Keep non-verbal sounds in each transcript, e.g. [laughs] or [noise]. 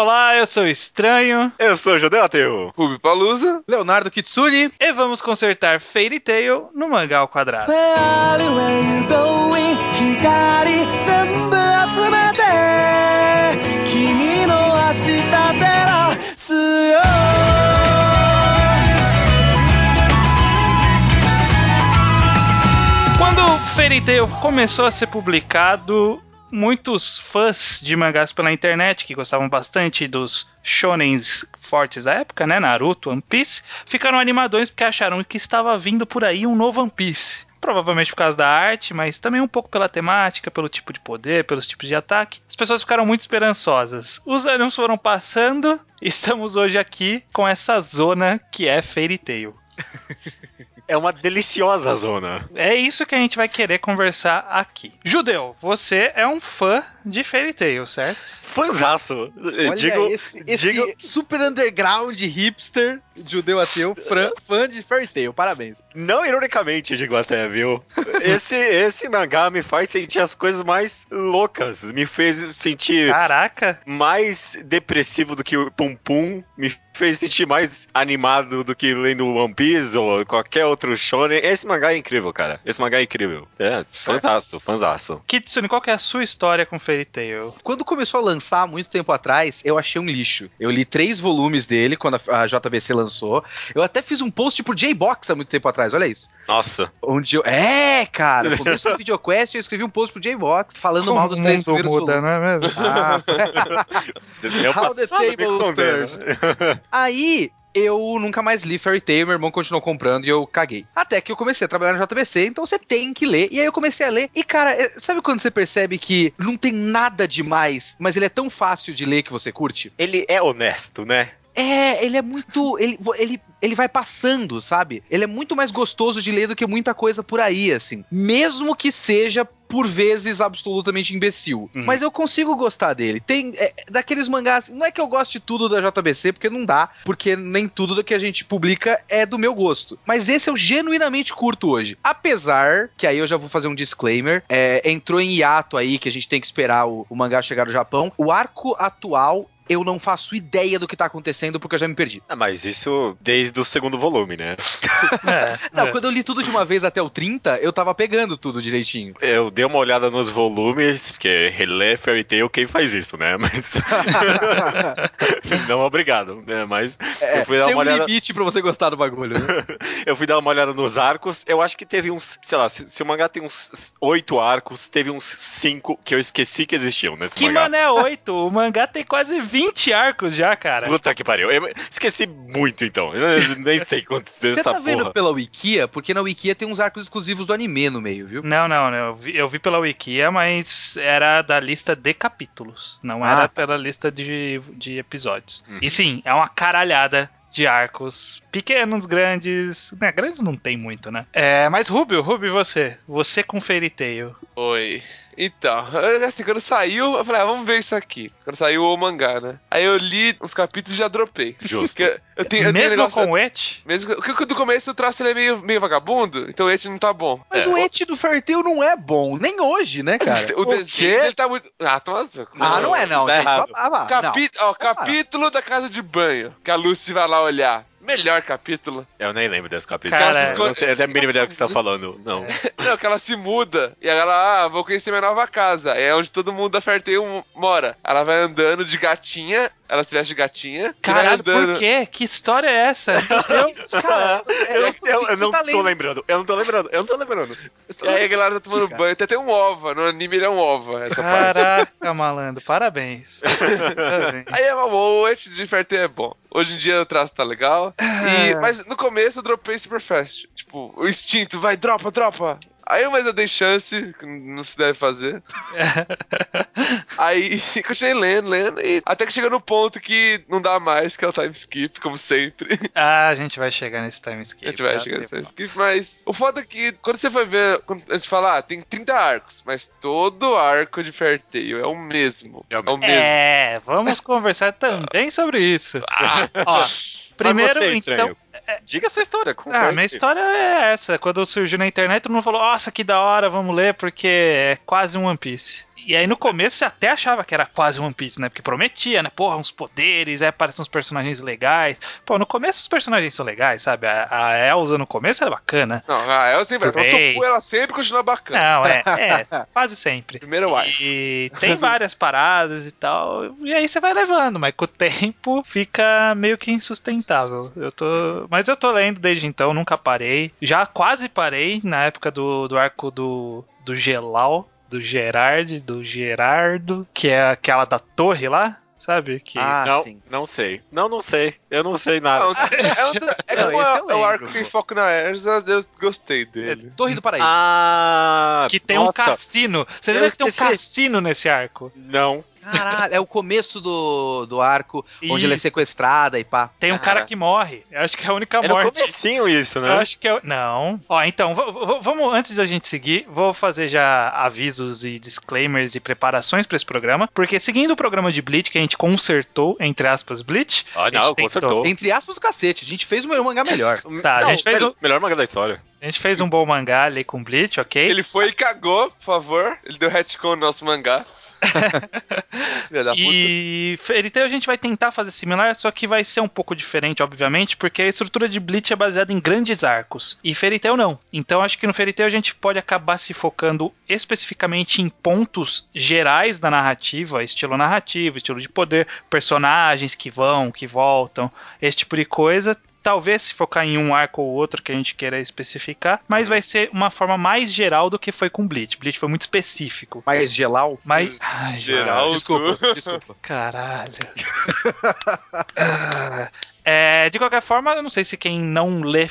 Olá, eu sou o Estranho. Eu sou o Judeu Ateu. Ruby Palusa. Leonardo Kitsune. E vamos consertar Fairy Tail no mangá ao quadrado. Quando Fairy Tail começou a ser publicado, muitos fãs de mangás pela internet que gostavam bastante dos shonens fortes da época, né, Naruto, One Piece, ficaram animadões porque acharam que estava vindo por aí um novo One Piece. Provavelmente por causa da arte, mas também um pouco pela temática, pelo tipo de poder, pelos tipos de ataque. As pessoas ficaram muito esperançosas. Os anos foram passando e estamos hoje aqui com essa zona que é Fairy Tail. [laughs] É uma deliciosa zona. É isso que a gente vai querer conversar aqui. Judeu, você é um fã de Fairy Tail, certo? Olha digo, esse, esse digo- super underground hipster judeu ateu, fã, fã de Fairy Tail. Parabéns. Não ironicamente, digo até, viu? Esse, esse mangá me faz sentir as coisas mais loucas. Me fez sentir Caraca, mais depressivo do que o Pum Pum. Me fez sentir mais animado do que lendo One Piece ou qualquer outro shonen. Esse mangá é incrível, cara. Esse mangá é incrível. É, fanzaço, fanzaço. Kitsune, qual que é a sua história com Fairy Tail? Quando começou a lançar, muito tempo atrás, eu achei um lixo. Eu li três volumes dele quando a, JBC lançou. Eu até fiz um post pro J-Box há muito tempo atrás, olha isso. Nossa. Onde eu. É, cara! No começo do VideoQuest eu escrevi um post pro J-Box falando mal dos o três primeiros muda, volumes. não é mesmo? Ah, [laughs] Meu How the condena. Aí eu nunca mais li Fairy Tail, meu irmão continuou comprando e eu caguei. Até que eu comecei a trabalhar no JBC, então você tem que ler. E aí eu comecei a ler. E cara, é- sabe quando você percebe que não tem nada demais, mas ele é tão fácil de ler que você curte? Ele é honesto, né? É, ele é muito. Ele, ele, ele vai passando, sabe? Ele é muito mais gostoso de ler do que muita coisa por aí, assim. Mesmo que seja. Por vezes absolutamente imbecil. Uhum. Mas eu consigo gostar dele. Tem é, daqueles mangás. Não é que eu goste de tudo da JBC, porque não dá. Porque nem tudo do que a gente publica é do meu gosto. Mas esse eu genuinamente curto hoje. Apesar que aí eu já vou fazer um disclaimer. é, entrou em hiato aí, que a gente tem que esperar o, o mangá chegar no Japão. O arco atual eu não faço ideia do que tá acontecendo porque eu já me perdi. Ah, mas isso desde o segundo volume, né? É, [laughs] Não, é. quando eu li tudo de uma vez até o 30, eu tava pegando tudo direitinho. Eu dei uma olhada nos volumes, porque reler Fairy Tail, quem faz isso, né? Mas. [laughs] não, obrigado, né? Mas É, eu fui dar tem uma um olhada. limite pra você gostar do bagulho, né? [laughs] Eu fui dar uma olhada nos arcos. Eu acho que teve uns, sei lá, se, se o mangá tem uns oito arcos, teve uns cinco que eu esqueci que existiam nesse Que mangá. mané 8? O mangá tem quase 20 arcos já, cara. Puta que pariu. Eu esqueci muito, então. Eu nem sei quantos Você dessa tá vendo porra. pela Wikia? Porque na Wikia tem uns arcos exclusivos do anime no meio, viu? Não, não, não. Eu vi, eu vi pela Wikia, mas era da lista de capítulos. Não Ah, era tá. pela lista de, de episódios. Uhum. E sim, é uma caralhada de arcos. Pequenos, grandes. Né, grandes não tem muito, né? É, mas Rubio, Rubio, você? Você com Fairy Tail. Oi. Então, assim, quando saiu, eu falei, ah, vamos ver isso aqui. Quando saiu o mangá, né? Aí eu li uns capítulos e já dropei. Justo. Eu tenho, eu tenho Mesmo negócio- com o Et? Mesmo que, porque do começo o traço ele é meio, meio vagabundo, então o Eti não tá bom. Mas É. o et do Fairy Tail não é bom, nem hoje, né, cara? O O desenho quê? dele tá muito. Ah, azul. Ah, não é não, tá gente. errado. Ah, ah, não. Capi... Ó, capítulo da casa de banho. Que a Lucy vai lá olhar. Melhor capítulo. Eu nem lembro desse capítulo. Cara, eu não sei, tenho a mínima ideia do que você tá falando. Não. Não, que ela se muda. E ela, ah, vou conhecer minha nova casa. É onde todo mundo da Fairtail mora. Ela vai andando de gatinha. Ela se veste de gatinha. Caralho, por quê? Que história é essa? Eu, Cara, [laughs] é, eu, é eu- eu não tá tô lembrando. Eu não tô lembrando. Eu não tô lembrando. E aí a galera tá tomando banho. Até tem um ova. No anime ele é um ova, essa parte. Caraca, malandro, parabéns. [laughs] Parabéns. Aí é o Eti de Fairtail é bom. Hoje em dia o traço tá legal. E, mas no começo eu dropei super fast. Tipo, o instinto, vai, dropa, dropa. Aí mas eu dei chance, que não se deve fazer. [laughs] Aí [laughs] continuei lendo, lendo, e até que chega no ponto que não dá mais, que é o time skip, como sempre. Ah, a gente vai chegar nesse time skip. A gente vai tá? chegar nesse Sei time skip, mas o foda é que quando você vai ver, quando a gente fala, ah, tem 30 arcos, mas todo arco de Fair Tail é o mesmo. É É o o mesmo. É, vamos conversar também sobre isso. Ó, primeiro, Mas você, então. estranho. Diga a sua história. como Ah, minha história é essa. Quando surgiu na internet, todo mundo falou: Nossa, que da hora, vamos ler, porque é quase um One Piece. E aí no começo você até achava que era quase One Piece, né? Porque prometia, né? Porra, uns poderes, aí aparecem uns personagens legais. Pô, no começo os personagens são legais, sabe? A, a Elsa no começo era bacana. Não, a Elsa sempre. Tofu, ela sempre continua bacana. Não, é, é, [laughs] quase sempre. Primeiro wife. E tem várias paradas e tal. E aí você vai levando, mas com o tempo fica meio que insustentável. Eu tô. Mas eu tô lendo desde então, nunca parei. Já quase parei na época do, do arco do, do Gelau, do Gerard, do Gerardo, que é aquela da torre lá, sabe? Que Ah, não, sim. não sei. Não, não sei. Eu não sei nada. Não, [laughs] é, é, Não, é, eu é o arco lembro, que tem foco na Erza, eu gostei dele. Torre do Paraíso. Ah, que tem nossa, um cassino. Você Eu vê que tem um cassino nesse arco. Não. Caralho, é o começo do, do arco, onde ela é Isso. sequestrada e pá. Tem um cara Cara. que morre. Eu acho que é a única É no morte. comecinho isso, Eu né? acho que é. Não. Ó, então, vamos, antes da gente seguir, vou fazer já avisos e disclaimers e preparações pra esse programa. Porque seguindo o programa de Bleach, que a gente consertou, entre aspas, Bleach. Ah, a gente não, Entre aspas, o cacete. A gente fez um mangá melhor. [laughs] Tá, a Não, gente fez melhor, um- melhor mangá da história. A gente fez um bom mangá ali com Bleach, ok? Ele foi e cagou, por favor. Ele deu retcon no nosso mangá. [laughs] E Fairy a gente vai tentar fazer similar, só que vai ser um pouco diferente, obviamente, porque a estrutura de Bleach é baseada em grandes arcos. E Fairy não. Então acho que no Fairy a gente pode acabar se focando especificamente em pontos gerais da narrativa, estilo narrativo, estilo de poder, personagens que vão, que voltam, esse tipo de coisa. Talvez se focar em um arco ou outro que a gente queira especificar, mas vai ser uma forma mais geral do que foi com Bleach. Bleach foi muito específico. Mas gelau. Mas. Ai, Geral. Desculpa, desculpa. [laughs] Caralho. [laughs] Ah, é, de qualquer forma, eu não sei se quem não lê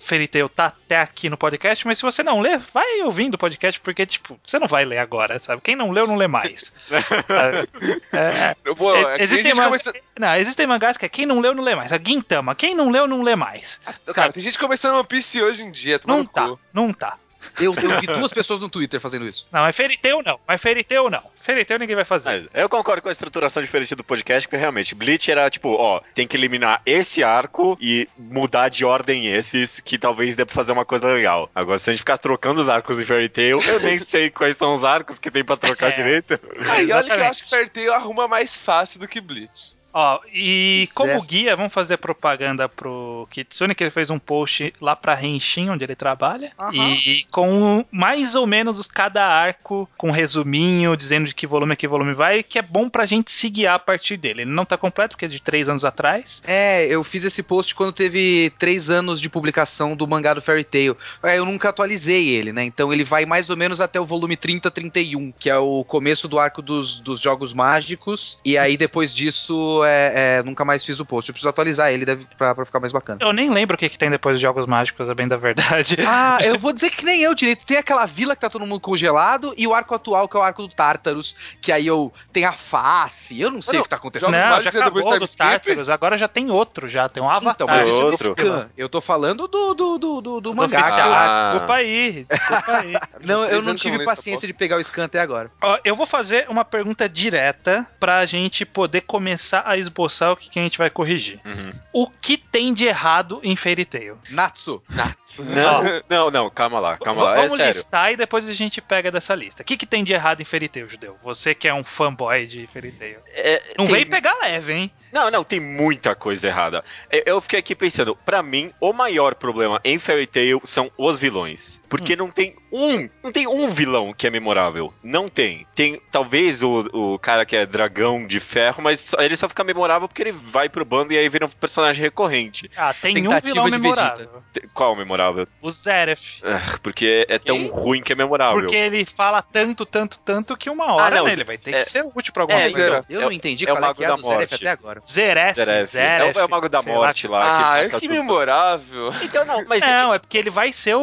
Fairy Tail tá até aqui no podcast, mas se você não lê, vai ouvindo o podcast, porque, tipo, você não vai ler agora, sabe? Quem não leu, não lê mais. Sabe? [laughs] É, é, que a existem, man- começa... não, existem mangás que é quem não leu, não lê mais. A Gintama, quem não leu, não lê mais. Cara, tem gente começando One Piece hoje em dia, Não tomando tá, não tá. Eu, eu vi [laughs] duas pessoas no Twitter fazendo isso. Não, mas Fairy Tail não. Mas Fairy Tail não. Tail ninguém vai fazer. Mas eu concordo com a estruturação diferente do podcast, porque realmente, Bleach era tipo, ó, tem que eliminar esse arco e mudar de ordem esses, que talvez dê pra fazer uma coisa legal. Agora, se a gente ficar trocando os arcos em Fairy Tail, eu nem [laughs] sei quais são os arcos que tem pra trocar É. direito. Ah, e olha que eu acho que Fairy Tail arruma mais fácil do que Bleach. Ó, e Certo. como guia, vamos fazer propaganda pro Kitsune, que ele fez um post lá pra Henshin, onde ele trabalha. Aham. E com mais ou menos os- cada arco, com um resuminho, dizendo de que volume é que volume vai, que é bom pra gente se guiar a partir dele. Ele não tá completo, porque é de três anos atrás. É, eu fiz esse post quando teve três anos de publicação do mangá do Fairy Tail. É, eu nunca atualizei ele, né? Então ele vai mais ou menos até o volume 30, 31, que é o começo do arco dos, dos jogos mágicos. E aí depois disso, é, é, nunca mais fiz o post. Eu preciso atualizar ele deve, pra, pra ficar mais bacana. Eu nem lembro o que, que tem depois dos Jogos Mágicos, é bem da verdade. [laughs] Ah, eu [laughs] vou dizer que nem eu direito. Tem aquela vila que tá todo mundo congelado e o arco atual, que é o arco do Tártaros, que aí eu tem a face. Eu não sei Não, o que tá acontecendo. Jogos não, Mágicos já é depois acabou do dos time skip? Tártaros, agora já tem outro, já tem um Avatar. Então, mas esse é o outro. scan. Eu tô falando do, do, do, do, do Do mangá. oficial. Ah. Desculpa aí, desculpa aí. [laughs] Não, eu não tive paciência de pegar o scan até agora. Ó, eu vou fazer uma pergunta direta pra gente poder começar a esboçar o que, a gente vai corrigir. Uhum. O que tem de errado em Fairy Tail? Natsu. [laughs] Não, não, não, calma lá, calma V- lá. É Vamos sério. listar e depois a gente pega dessa lista. O que, que tem de errado em Fairy Tail, Judeu? Você que é um fanboy de Fairy Tail. É, Não tem- vem pegar leve, hein? Não, não, tem muita coisa errada. Eu- Eu fiquei aqui pensando, pra mim, o maior problema em Fairy Tail são os vilões. Porque não tem um, não tem um vilão que é memorável. Não tem. Tem talvez o, o cara que é dragão de ferro, mas só- ele só fica memorável porque ele vai pro bando e aí vira um personagem recorrente. Ah, tem um Tentativa vilão de memorável. Qual memorável? O Zeref. Ah, porque é tão Quem? ruim que é memorável. Porque ele fala tanto, tanto, tanto que uma hora Ah, não, né, ele vai ter é- que ser útil pra alguma é, coisa. então, Eu é não o- entendi é o qual é Mago que é do Zeref Morte. até agora. Zeref, Zeref. Zeref. É, o, é o Mago da sei lá. Morte lá. Ah, que que memorável. Então, não, mas Não, é porque ele vai ser o,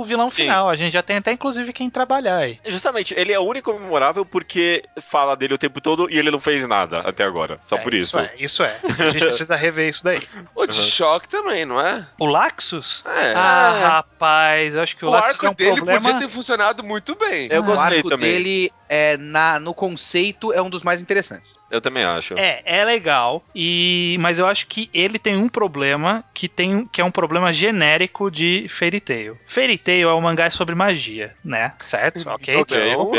o vilão Sim. final. A gente já tem até, inclusive, quem trabalhar aí. Justamente, ele é o único memorável porque fala dele o tempo todo e ele não fez nada até agora. Só É, por isso. é, isso é. A gente [laughs] precisa rever isso daí. O de Uhum. choque também, não é? O Laxus? É. Ah, rapaz, eu acho que o, o Laxus arco é um dele problema... podia ter funcionado muito bem. Eu o gostei arco também. dele é, na, no conceito, é um dos mais interessantes. Eu também acho. É, é legal, e mas eu acho que ele tem um problema que tem que é um problema genérico de Fairy Tail. Fairy Tail é um mangá sobre magia, né? Certo? [laughs] Ok. Ok, Então-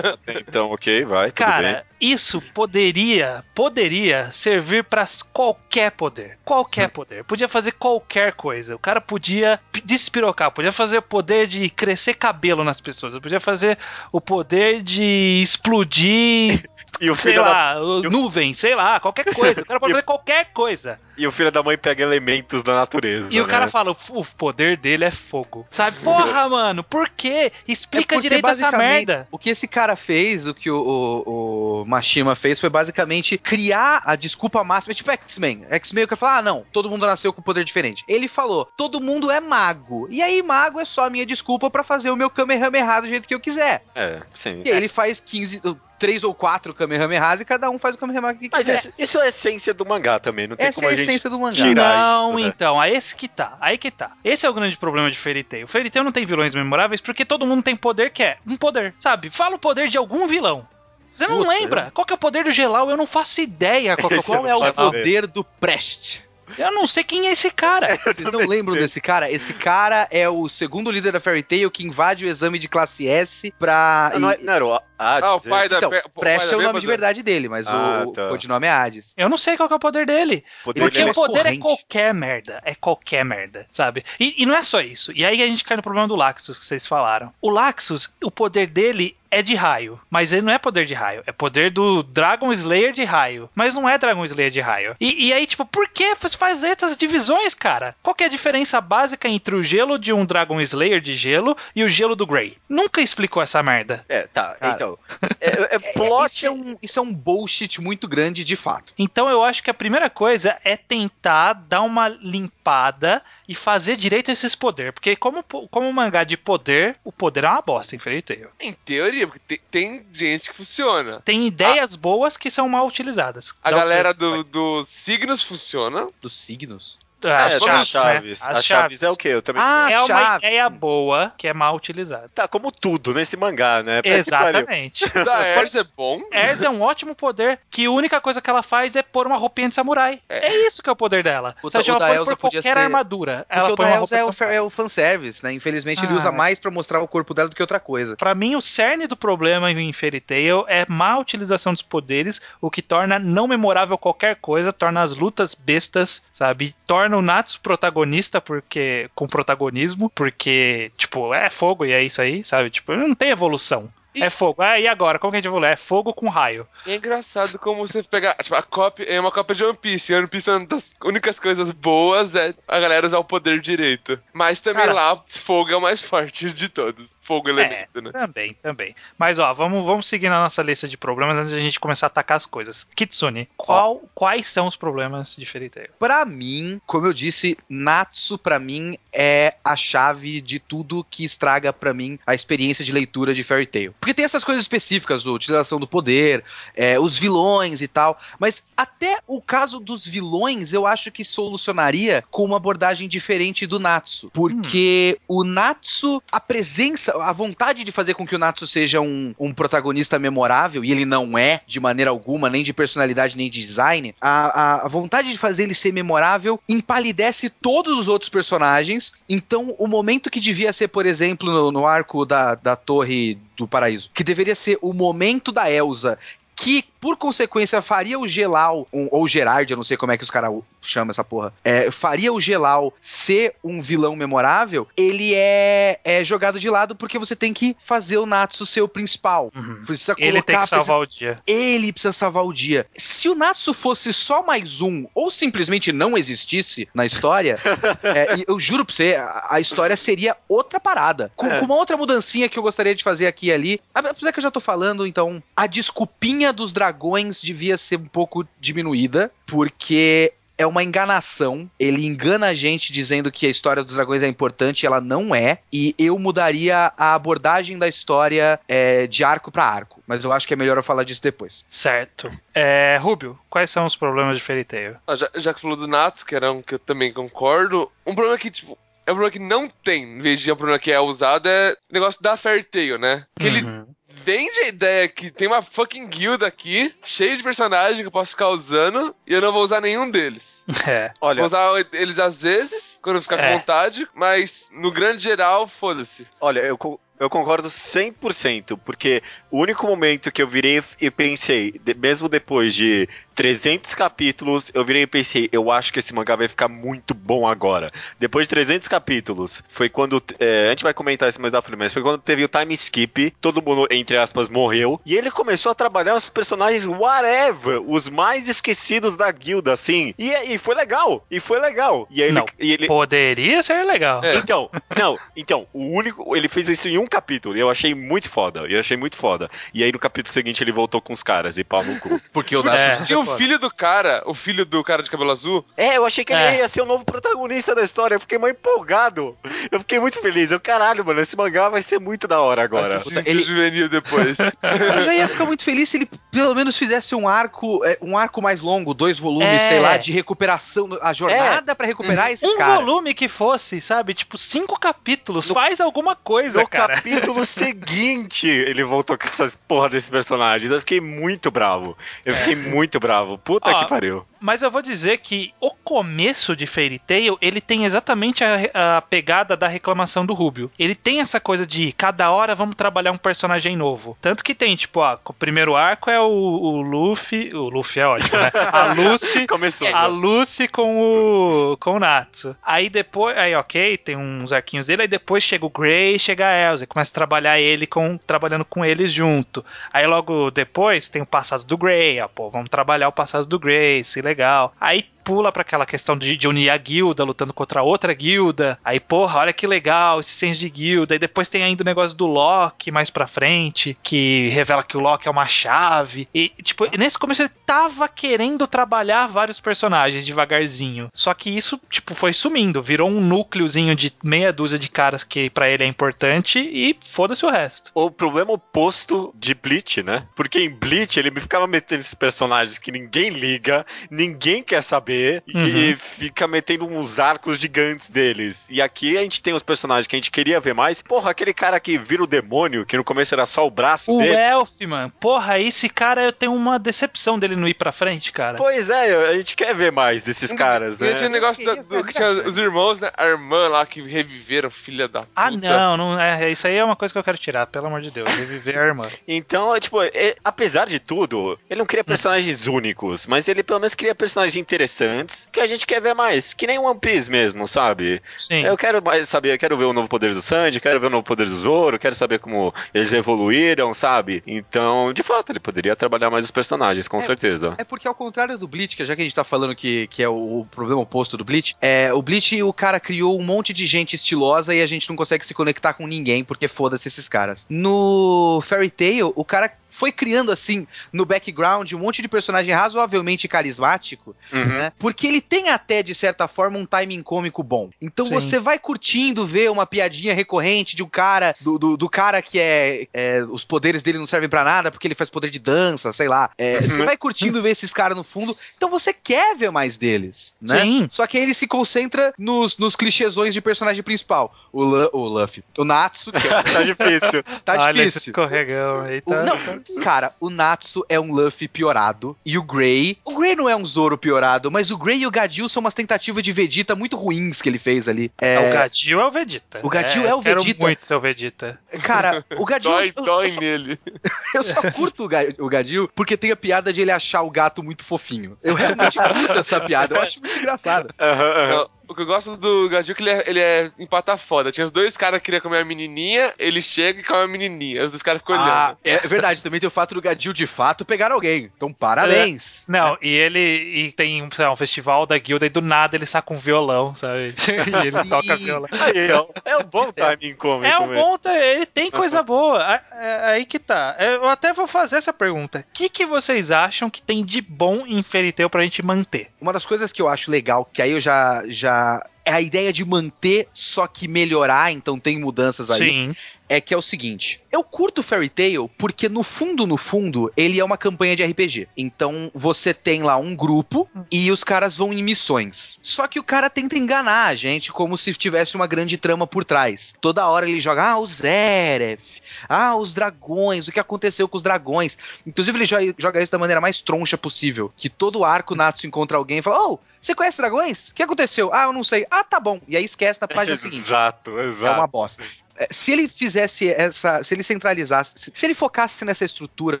[laughs] então, ok, vai, tudo bem. Cara, isso poderia, poderia servir pra qualquer poder. Qualquer poder. Podia fazer qualquer coisa. O cara podia despirocar, podia fazer o poder de crescer cabelo nas pessoas, podia fazer o poder de explodir, [laughs] E o sei filho da lá, nuvem, sei lá, qualquer coisa. O cara pode [laughs] fazer qualquer coisa. E o filho da mãe pega elementos da natureza. E o cara né? fala, o poder dele é fogo. Sabe? Porra, [laughs] mano, por quê? Explica É porque, direito essa merda. O que esse cara fez, o que o, o, o Mashima fez, foi basicamente criar a desculpa máxima. É tipo X-Men. X-Men o cara fala, ah, não, todo mundo nasceu com poder diferente. Ele falou, todo mundo é mago. E aí, mago é só a minha desculpa pra fazer o meu Kamehameha do jeito que eu quiser. É, sim. E aí ele faz 15, uh, três ou quatro Kamehamehas e cada um faz o Kamehameha que Mas quiser. isso, isso é a essência do mangá também, não tem Essa como é a a gente essência do mangá. tirar não, isso, né? então, aí esse que tá, aí que tá. Esse é o grande problema de Fairy Tail. Fairy Tail não tem vilões memoráveis porque todo mundo tem poder que é um poder, sabe? Fala o poder de algum vilão. Você não Puta, lembra? Qual que é o poder do Gelau? Eu não faço ideia qual, é Qual é o faço poder do Prest? Eu não sei quem é esse cara. [laughs] Vocês não lembram sei. desse cara? Esse cara é o segundo líder da Fairy Tail que invade o exame de classe S pra. Não, é, e- não era o Hades, Ah, o pai esse da- Então, pe- o Prest pai é o nome de verdade dele, mas Ah, o, tá. o codinome é Hades. Eu não sei qual que é o poder dele. poder Porque dele o poder é corrente. qualquer merda. É qualquer merda, sabe? E, e não é só isso. E aí a gente cai no problema do Laxus que vocês falaram. O Laxus, o poder dele é de raio. Mas ele não é poder de raio. É poder do Dragon Slayer de raio. Mas não é Dragon Slayer de raio. E, e aí, tipo, por que você faz essas divisões, cara? Qual que é a diferença básica entre o gelo de um Dragon Slayer de gelo e o gelo do Grey? Nunca explicou essa merda. É, tá, Cara, então. [laughs] É, é É, plot. isso, é um, isso é um bullshit muito grande de fato. Então eu acho que a primeira coisa é tentar dar uma limpada e fazer direito esses poderes. Porque como, como mangá de poder, o poder é uma bosta em Fairy Tail. Em teoria, porque tem, tem gente que funciona. Tem ideias boas que são mal utilizadas. A Dá galera do, dos signos funciona. Dos signos. Vai. É, As só chaves, as chaves. né? As chaves é o quê? Eu também. Ah, É uma chaves. ideia boa que é mal utilizada. Tá, como tudo nesse mangá, né? Que. Exatamente. [laughs] Da Erza é bom. Erza é um ótimo poder que a única coisa que ela faz é pôr uma roupinha de samurai. É, isso que é o poder dela. Puta, Seja o ela pôr podia qualquer ser- armadura. Porque Ela o põe da uma Elsa roupa é o, é o fanservice, né? Infelizmente ele Ah. usa mais pra mostrar o corpo dela do que outra coisa. Pra mim, o cerne do problema em Fairy Tail é má utilização dos poderes, o que torna não memorável qualquer coisa, torna as lutas bestas, sabe? Torna o Natsu protagonista porque com protagonismo, porque, tipo, é fogo e é isso aí, sabe? Tipo, não tem evolução. E- É fogo. Ah, e agora? Como que a gente evolui? É fogo com raio. É engraçado como você pegar. Tipo, a cópia é uma cópia de One Piece. E One Piece é uma das únicas coisas boas é a galera usar o poder direito. Mas também Cara- lá, fogo é o mais forte de todos. Fogo elemento, né? Também, também. Mas ó, vamos, vamos seguir na nossa lista de problemas antes de a gente começar a atacar as coisas. Kitsune, qual, quais são os problemas de Fairy Tail? Pra mim, como eu disse, Natsu pra mim é a chave de tudo que estraga pra mim a experiência de leitura de Fairy Tail. Porque tem essas coisas específicas, a utilização do poder, é, os vilões e tal, mas até o caso dos vilões eu acho que solucionaria com uma abordagem diferente do Natsu, porque o Natsu, a presença, a vontade de fazer com que o Natsu seja um, um protagonista memorável, e ele não é de maneira alguma, nem de personalidade, nem de design, a, a, a vontade de fazer ele ser memorável empalidece todos os outros personagens. Então, o momento que devia ser, por exemplo, no, no arco da, da Torre do Paraíso, que deveria ser o momento da Elsa. Que, por consequência, faria o Gelau, um- ou Gerard, eu não sei como é que os caras chamam essa porra, é, faria o Gelau ser um vilão memorável, ele é, é jogado de lado porque você tem que fazer o Natsu ser o principal. Precisa Ele tem que salvar o dia. ele precisa salvar o dia. Se o Natsu fosse só mais um, ou simplesmente não existisse na história, [laughs] é, eu juro pra você, a, a história seria outra parada. Com, É. com uma outra mudancinha que eu gostaria de fazer aqui e ali. Apesar que eu já tô falando, então, a desculpinha dos dragões devia ser um pouco diminuída, porque. É uma enganação. Ele engana a gente dizendo que a história dos dragões é importante, e ela não é. E eu mudaria a abordagem da história é, de arco pra arco. Mas eu acho que é melhor eu falar disso depois. Certo. É, Rubio, quais são os problemas de Fairy Tail? Ah, já, já que falou do Nats, que era um que eu também concordo, um problema que, tipo, é um problema que não tem, em vez de é um problema que é usado, é o negócio da Fairy Tail, né? Que ele Uhum. Vende a ideia que tem uma fucking guilda aqui, cheia de personagens que eu posso ficar usando, e eu não vou usar nenhum deles. [laughs] É. Olha, Vou usar eles às vezes, quando eu ficar É. com vontade, mas no grande geral, foda-se. olha, eu, eu concordo 100%, porque o único momento que eu virei e pensei, de- mesmo depois de 300 capítulos, eu virei e pensei, eu acho que esse mangá vai ficar muito bom agora. Depois de 300 capítulos, foi quando, é, a gente vai comentar isso mais à frente, mas foi quando teve o time skip, todo mundo, entre aspas, morreu, e ele começou a trabalhar os personagens whatever, os mais esquecidos da guilda, assim, e, e foi legal, e foi legal. E aí ele, Não. e ele, Poderia ser legal. É. então, não, então, o único. Ele fez isso em um capítulo e eu achei muito foda. Eu achei muito foda. E aí no capítulo seguinte ele voltou com os caras e pau no cu. [laughs] Porque o Tipo, Natsu É. precisa Tinha o filho do cara, o filho do cara de cabelo azul. É, eu achei que ele É. ia ser o novo protagonista da história. Eu fiquei mais empolgado. Eu fiquei muito feliz. Eu, caralho, mano, esse mangá vai ser muito da hora agora. Sentir ele- juvenil depois. [laughs] Eu já ia ficar muito feliz se ele pelo menos fizesse um arco, é, um arco mais longo, dois volumes, É. sei lá, de recuperação, a jornada pra recuperar esses Um caras. volume que fosse, sabe? Tipo, cinco capítulos. No- Faz alguma coisa, No cara. Capítulo [laughs] seguinte, ele voltou com essas porra desses personagens. Eu fiquei muito bravo. Eu fiquei muito bravo. Puta Ó, que pariu. Mas eu vou dizer que o começo de Fairy Tail, ele tem exatamente a, a pegada da reclamação do Rubio. Ele tem essa coisa de cada hora vamos trabalhar um personagem novo. Tanto que tem, tipo, ó, o primeiro arco é o, o Luffy. O Luffy é ótimo, né? A [laughs] Lucy. Começou. A Lucy com o com o Natsu. Aí depois, aí ok, tem uns arquinhos dele, aí depois chega o Grey, chega a Elsa, começa a trabalhar ele com trabalhando com eles junto. Aí logo depois tem o passado do Grey, ó, pô, vamos trabalhar o passado do Grey, se legal. Aí pula pra aquela questão de, de unir a guilda lutando contra outra guilda. Aí, porra, olha que legal esse senso de guilda. Aí depois tem ainda o negócio do Loki mais pra frente, que revela que o Loki é uma chave. E, tipo, nesse começo ele tava querendo trabalhar vários personagens devagarzinho. Só que isso, tipo, foi sumindo. Virou um núcleozinho de meia dúzia de caras que pra ele é importante e foda-se o resto. o problema oposto de Bleach, né? Porque em Bleach ele me ficava metendo esses personagens que ninguém liga, ninguém quer saber, e Uhum. fica metendo uns arcos gigantes deles. E aqui a gente tem os personagens que a gente queria ver mais. Porra, aquele cara que vira o demônio, que no começo era só o braço O dele. Elfman, porra, esse cara eu tenho uma decepção dele não ir pra frente, cara. Pois é, a gente quer ver mais desses caras, E né? tinha o negócio da- do, que tinha os irmãos, né? A irmã lá que reviveram, filha da puta. Ah, não, não é. Isso aí é uma coisa que eu quero tirar, pelo amor de Deus. Reviver a irmã. Então, é, tipo, é- apesar de tudo, ele não cria personagens únicos, mas ele pelo menos cria personagens interessantes que a gente quer ver mais. Que nem One Piece mesmo, sabe? Sim. Eu quero mais saber, eu quero ver o novo poder do Sanji, quero ver o novo poder do Zoro, quero saber como eles evoluíram, sabe? Então, de fato, ele poderia trabalhar mais os personagens, com É. certeza. É porque ao contrário do Bleach, que já que a gente tá falando que, que é o, o problema oposto do Bleach, é, o Bleach o cara criou um monte de gente estilosa e a gente não consegue se conectar com ninguém porque foda-se esses caras. No Fairy Tail, o cara foi criando assim no background um monte de personagem razoavelmente carismático, Uhum. né? Porque ele tem até de certa forma um timing cômico bom. Então Sim. você vai curtindo ver uma piadinha recorrente de um cara do, do, do cara que é, é, os poderes dele não servem pra nada porque ele faz poder de dança, sei lá. É, você vai curtindo ver esses caras no fundo. Então você quer ver mais deles, né? Sim. Só que aí ele se concentra nos, nos clichêsões de personagem principal. O, Lu, o Luffy. O Natsu, que é, [laughs] tá difícil. tá Olha esse difícil. escorregão aí. O- Tá, não, tá- cara, o Natsu é um Luffy piorado. E o Grey. O Grey não é um Zoro piorado, mas o Grey e o Gadil são umas tentativas de Vegeta muito ruins que ele fez ali. É, O Gadil é o Vegeta. O Gadil é o eu quero Vegeta. muito ser o Vegeta. Cara, [laughs] o Gadil. Dói, eu, dói eu só, nele. [laughs] eu só curto o, Ga- o Gadil porque tem a piada de ele achar o gato muito fofinho. Eu realmente curto essa piada. Eu acho muito engraçado. Aham. O que eu gosto do Gadil é que ele é, ele é empata foda. Tinha os dois caras que queriam comer a menininha, ele chega e come a menininha. Os dois caras ficam Ah, olhando. é verdade, também tem o fato do Gadil de fato pegar alguém. Então, parabéns. Não, e ele e tem sei lá, um festival da guilda e do nada ele saca um violão, sabe? [laughs] E ele Sim. toca violão. Aí, é um bom timing cômico É um bom, ele tem coisa [laughs] boa. A- Aí que tá. Eu até vou fazer essa pergunta. O que, que vocês acham que tem de bom em Fairy Tail pra gente manter? Uma das coisas que eu acho legal, que aí eu já. já é a ideia de manter, só que melhorar, então tem mudanças aí. Sim. É que é o seguinte: eu curto Fairy Tail porque no fundo, no fundo, ele é uma campanha de RPG. Então você tem lá um grupo e os caras vão em missões. Só que o cara tenta enganar a gente como se tivesse uma grande trama por trás. Toda hora ele joga, ah, o Zeref, ah, os dragões, o que aconteceu com os dragões. Inclusive ele jo- joga isso da maneira mais troncha possível. Que todo arco Natsu encontra alguém e fala, oh, você conhece dragões? O que aconteceu? Ah, eu não sei. Ah, tá bom. E aí esquece na página [laughs] seguinte. Exato, É exato. uma bosta. É, Se ele fizesse essa. Se ele centralizasse. Se, ele focasse nessa estrutura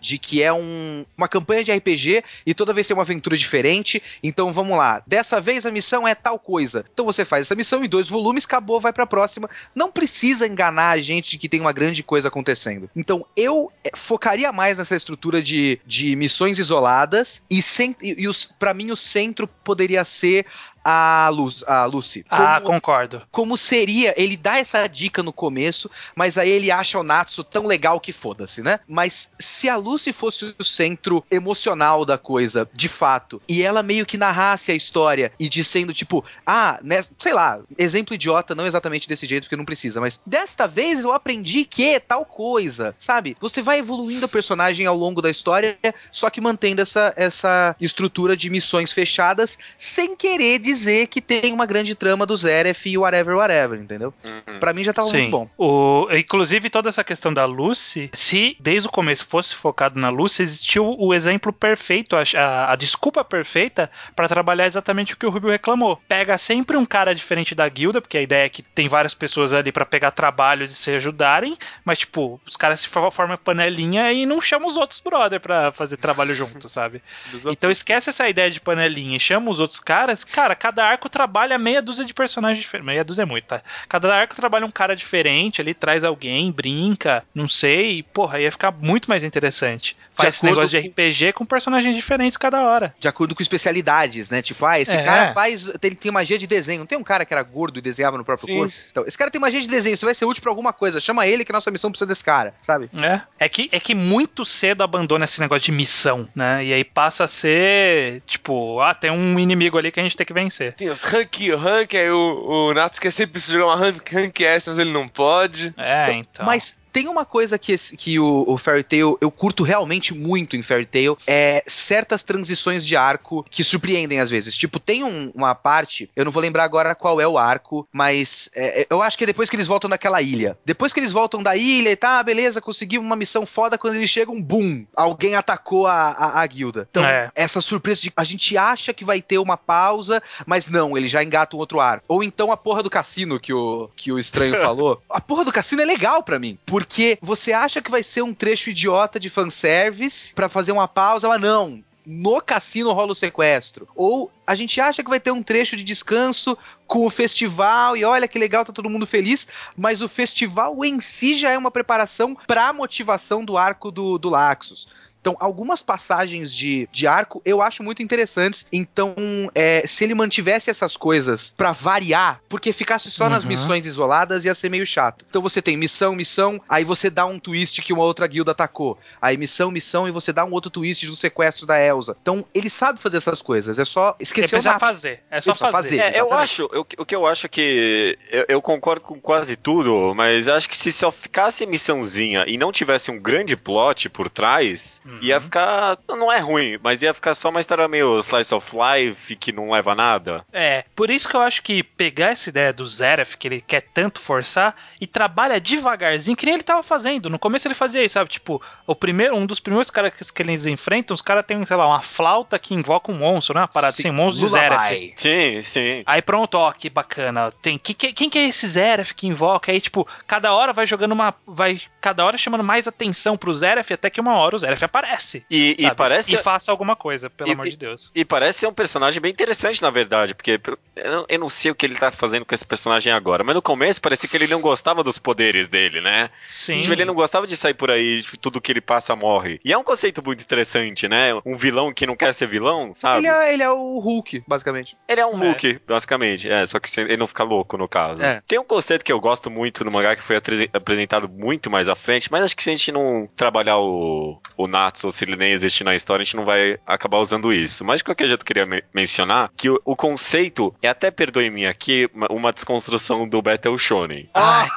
de que é um, uma campanha de RPG e toda vez tem uma aventura diferente, então vamos lá. Dessa vez a missão é tal coisa. Então você faz essa missão em dois volumes, acabou, vai pra próxima. Não precisa enganar a gente de que tem uma grande coisa acontecendo. Então eu é, focaria mais nessa estrutura de, de missões isoladas e, e, e pra mim o centro poderia ser a, Luz, a Lucy. Ah, Como- concordo. como seria, ele dá essa dica no começo, mas aí ele acha o Natsu tão legal que foda-se, né? Mas se a Lucy fosse o centro emocional da coisa, de fato, e ela meio que narrasse a história e dizendo, tipo, ah, né, sei lá, exemplo idiota, não exatamente desse jeito, porque não precisa, mas desta vez eu aprendi que tal coisa, sabe? Você vai evoluindo a personagem ao longo da história, só que mantendo essa, essa estrutura de missões fechadas, sem querer dizer que tem uma grande trama do Zeref e whatever, whatever, entendeu? Uhum. Pra mim já tava muito bom. O, inclusive, toda essa questão da Lucy, se desde o começo fosse focado na Lucy, existiu o exemplo perfeito, a, a- a desculpa perfeita pra trabalhar exatamente o que o Rubio reclamou. Pega sempre um cara diferente da guilda, porque a ideia é que tem várias pessoas ali pra pegar trabalhos e se ajudarem, mas, tipo, os caras se for- formam panelinha e não chamam os outros brother pra fazer trabalho junto, sabe? [laughs] Então esquece essa ideia de panelinha e chama os outros caras. Cara, cada arco trabalha meia dúzia de personagens diferentes. Meia dúzia é muito, tá? Cada arco trabalha um cara diferente, ali traz alguém, brinca, não sei. E, porra, ia ficar muito mais interessante. Faz esse negócio de com- RPG com personagens diferentes cada hora. De acordo com especialidades, né? Tipo, ah, esse É. cara faz. Tem, tem magia de desenho. Não tem um cara que era gordo e desenhava no próprio Sim. corpo? Então, esse cara tem magia de desenho. Isso vai ser útil pra alguma coisa. Chama ele que nossa missão precisa desse cara, sabe? É. É que, é que muito cedo abandona esse negócio de missão, né? E aí passa a ser, tipo, ah, tem um inimigo ali que a gente tem que vencer. Tem os rank, o rank, aí o, o Natsu quer sempre jogar uma rank, rank S, mas ele não pode. É, então. Mas tem uma coisa que, esse- que o, o Fairy Tail eu curto realmente muito em Fairy Tail é certas transições de arco que surpreendem às vezes. Tipo, tem um- uma parte, eu não vou lembrar agora qual é o arco, mas é, é, eu acho que é depois que eles voltam daquela ilha. Depois que eles voltam da ilha e tá, beleza, conseguimos uma missão foda, quando eles chegam, boom, alguém atacou a, a, a guilda. Então, É. essa surpresa de a gente acha que vai ter uma pausa, mas não, ele já engata um outro arco. Ou então a porra do cassino que o, que o estranho [laughs] falou. A porra do cassino é legal pra mim, porque você acha que vai ser um trecho idiota de fanservice pra fazer uma pausa, mas não. No cassino rola o sequestro. Ou a gente acha que vai ter um trecho de descanso com o festival e olha que legal, tá todo mundo feliz, mas o festival em si já é uma preparação pra motivação do arco do, do Laxus. Então, algumas passagens de, de arco eu acho muito interessantes. Então, é, se ele mantivesse essas coisas pra variar, porque ficasse só nas Uhum. missões isoladas ia ser meio chato. Então, você tem missão, missão, aí você dá um twist que uma outra guilda atacou. Aí, missão, missão, e você dá um outro twist do sequestro da Elsa. Então, ele sabe fazer essas coisas. É só esquecer o fazer. É só fazer. fazer. É, eu acho, eu- o que eu acho é que eu, eu concordo com quase tudo, mas acho que se só ficasse missãozinha e não tivesse um grande plot por trás, Uhum. ia ficar, não é ruim, mas ia ficar só uma história meio slice of life que não leva a nada. É, por isso que eu acho que pegar essa ideia do Zeref, que ele quer tanto forçar, e trabalha devagarzinho, que nem ele tava fazendo. No começo ele fazia isso, sabe? Tipo, o primeiro, um dos primeiros caras que, eles enfrentam, os caras têm, sei lá, uma flauta que invoca um monstro, né? Uma parada sem monstro de Zeref. Sim, sim. Aí pronto, ó, que bacana. Tem que, que- quem que é esse Zeref que invoca? Aí, tipo, cada hora vai jogando uma. Vai. Cada hora chamando mais atenção pro Zeref, até que uma hora o Zeref aparece. E, e sabe? parece E faça alguma coisa, pelo E- amor de Deus. E parece ser um personagem bem interessante, na verdade, porque eu não, eu não sei o que ele tá fazendo com esse personagem agora, mas no começo parecia que ele não gostava dos poderes dele, né? Sim. Tipo, ele não gostava de sair por aí, tipo, tudo que ele passa morre. E é um conceito muito interessante, né? Um vilão que não quer ser vilão, sabe? Ele é, ele é o Hulk, basicamente. Ele é um É. Hulk, basicamente. É, só que ele não fica louco, no caso. É. Tem um conceito que eu gosto muito no mangá, que foi apresentado muito mais à frente, mas acho que se a gente não trabalhar o, o Natsu, ou se ele nem existe na história, a gente não vai acabar usando isso. Mas de qualquer jeito eu queria me mencionar que o, o conceito é até, perdoe-me aqui, uma, uma desconstrução do Battle Shonen. Ah,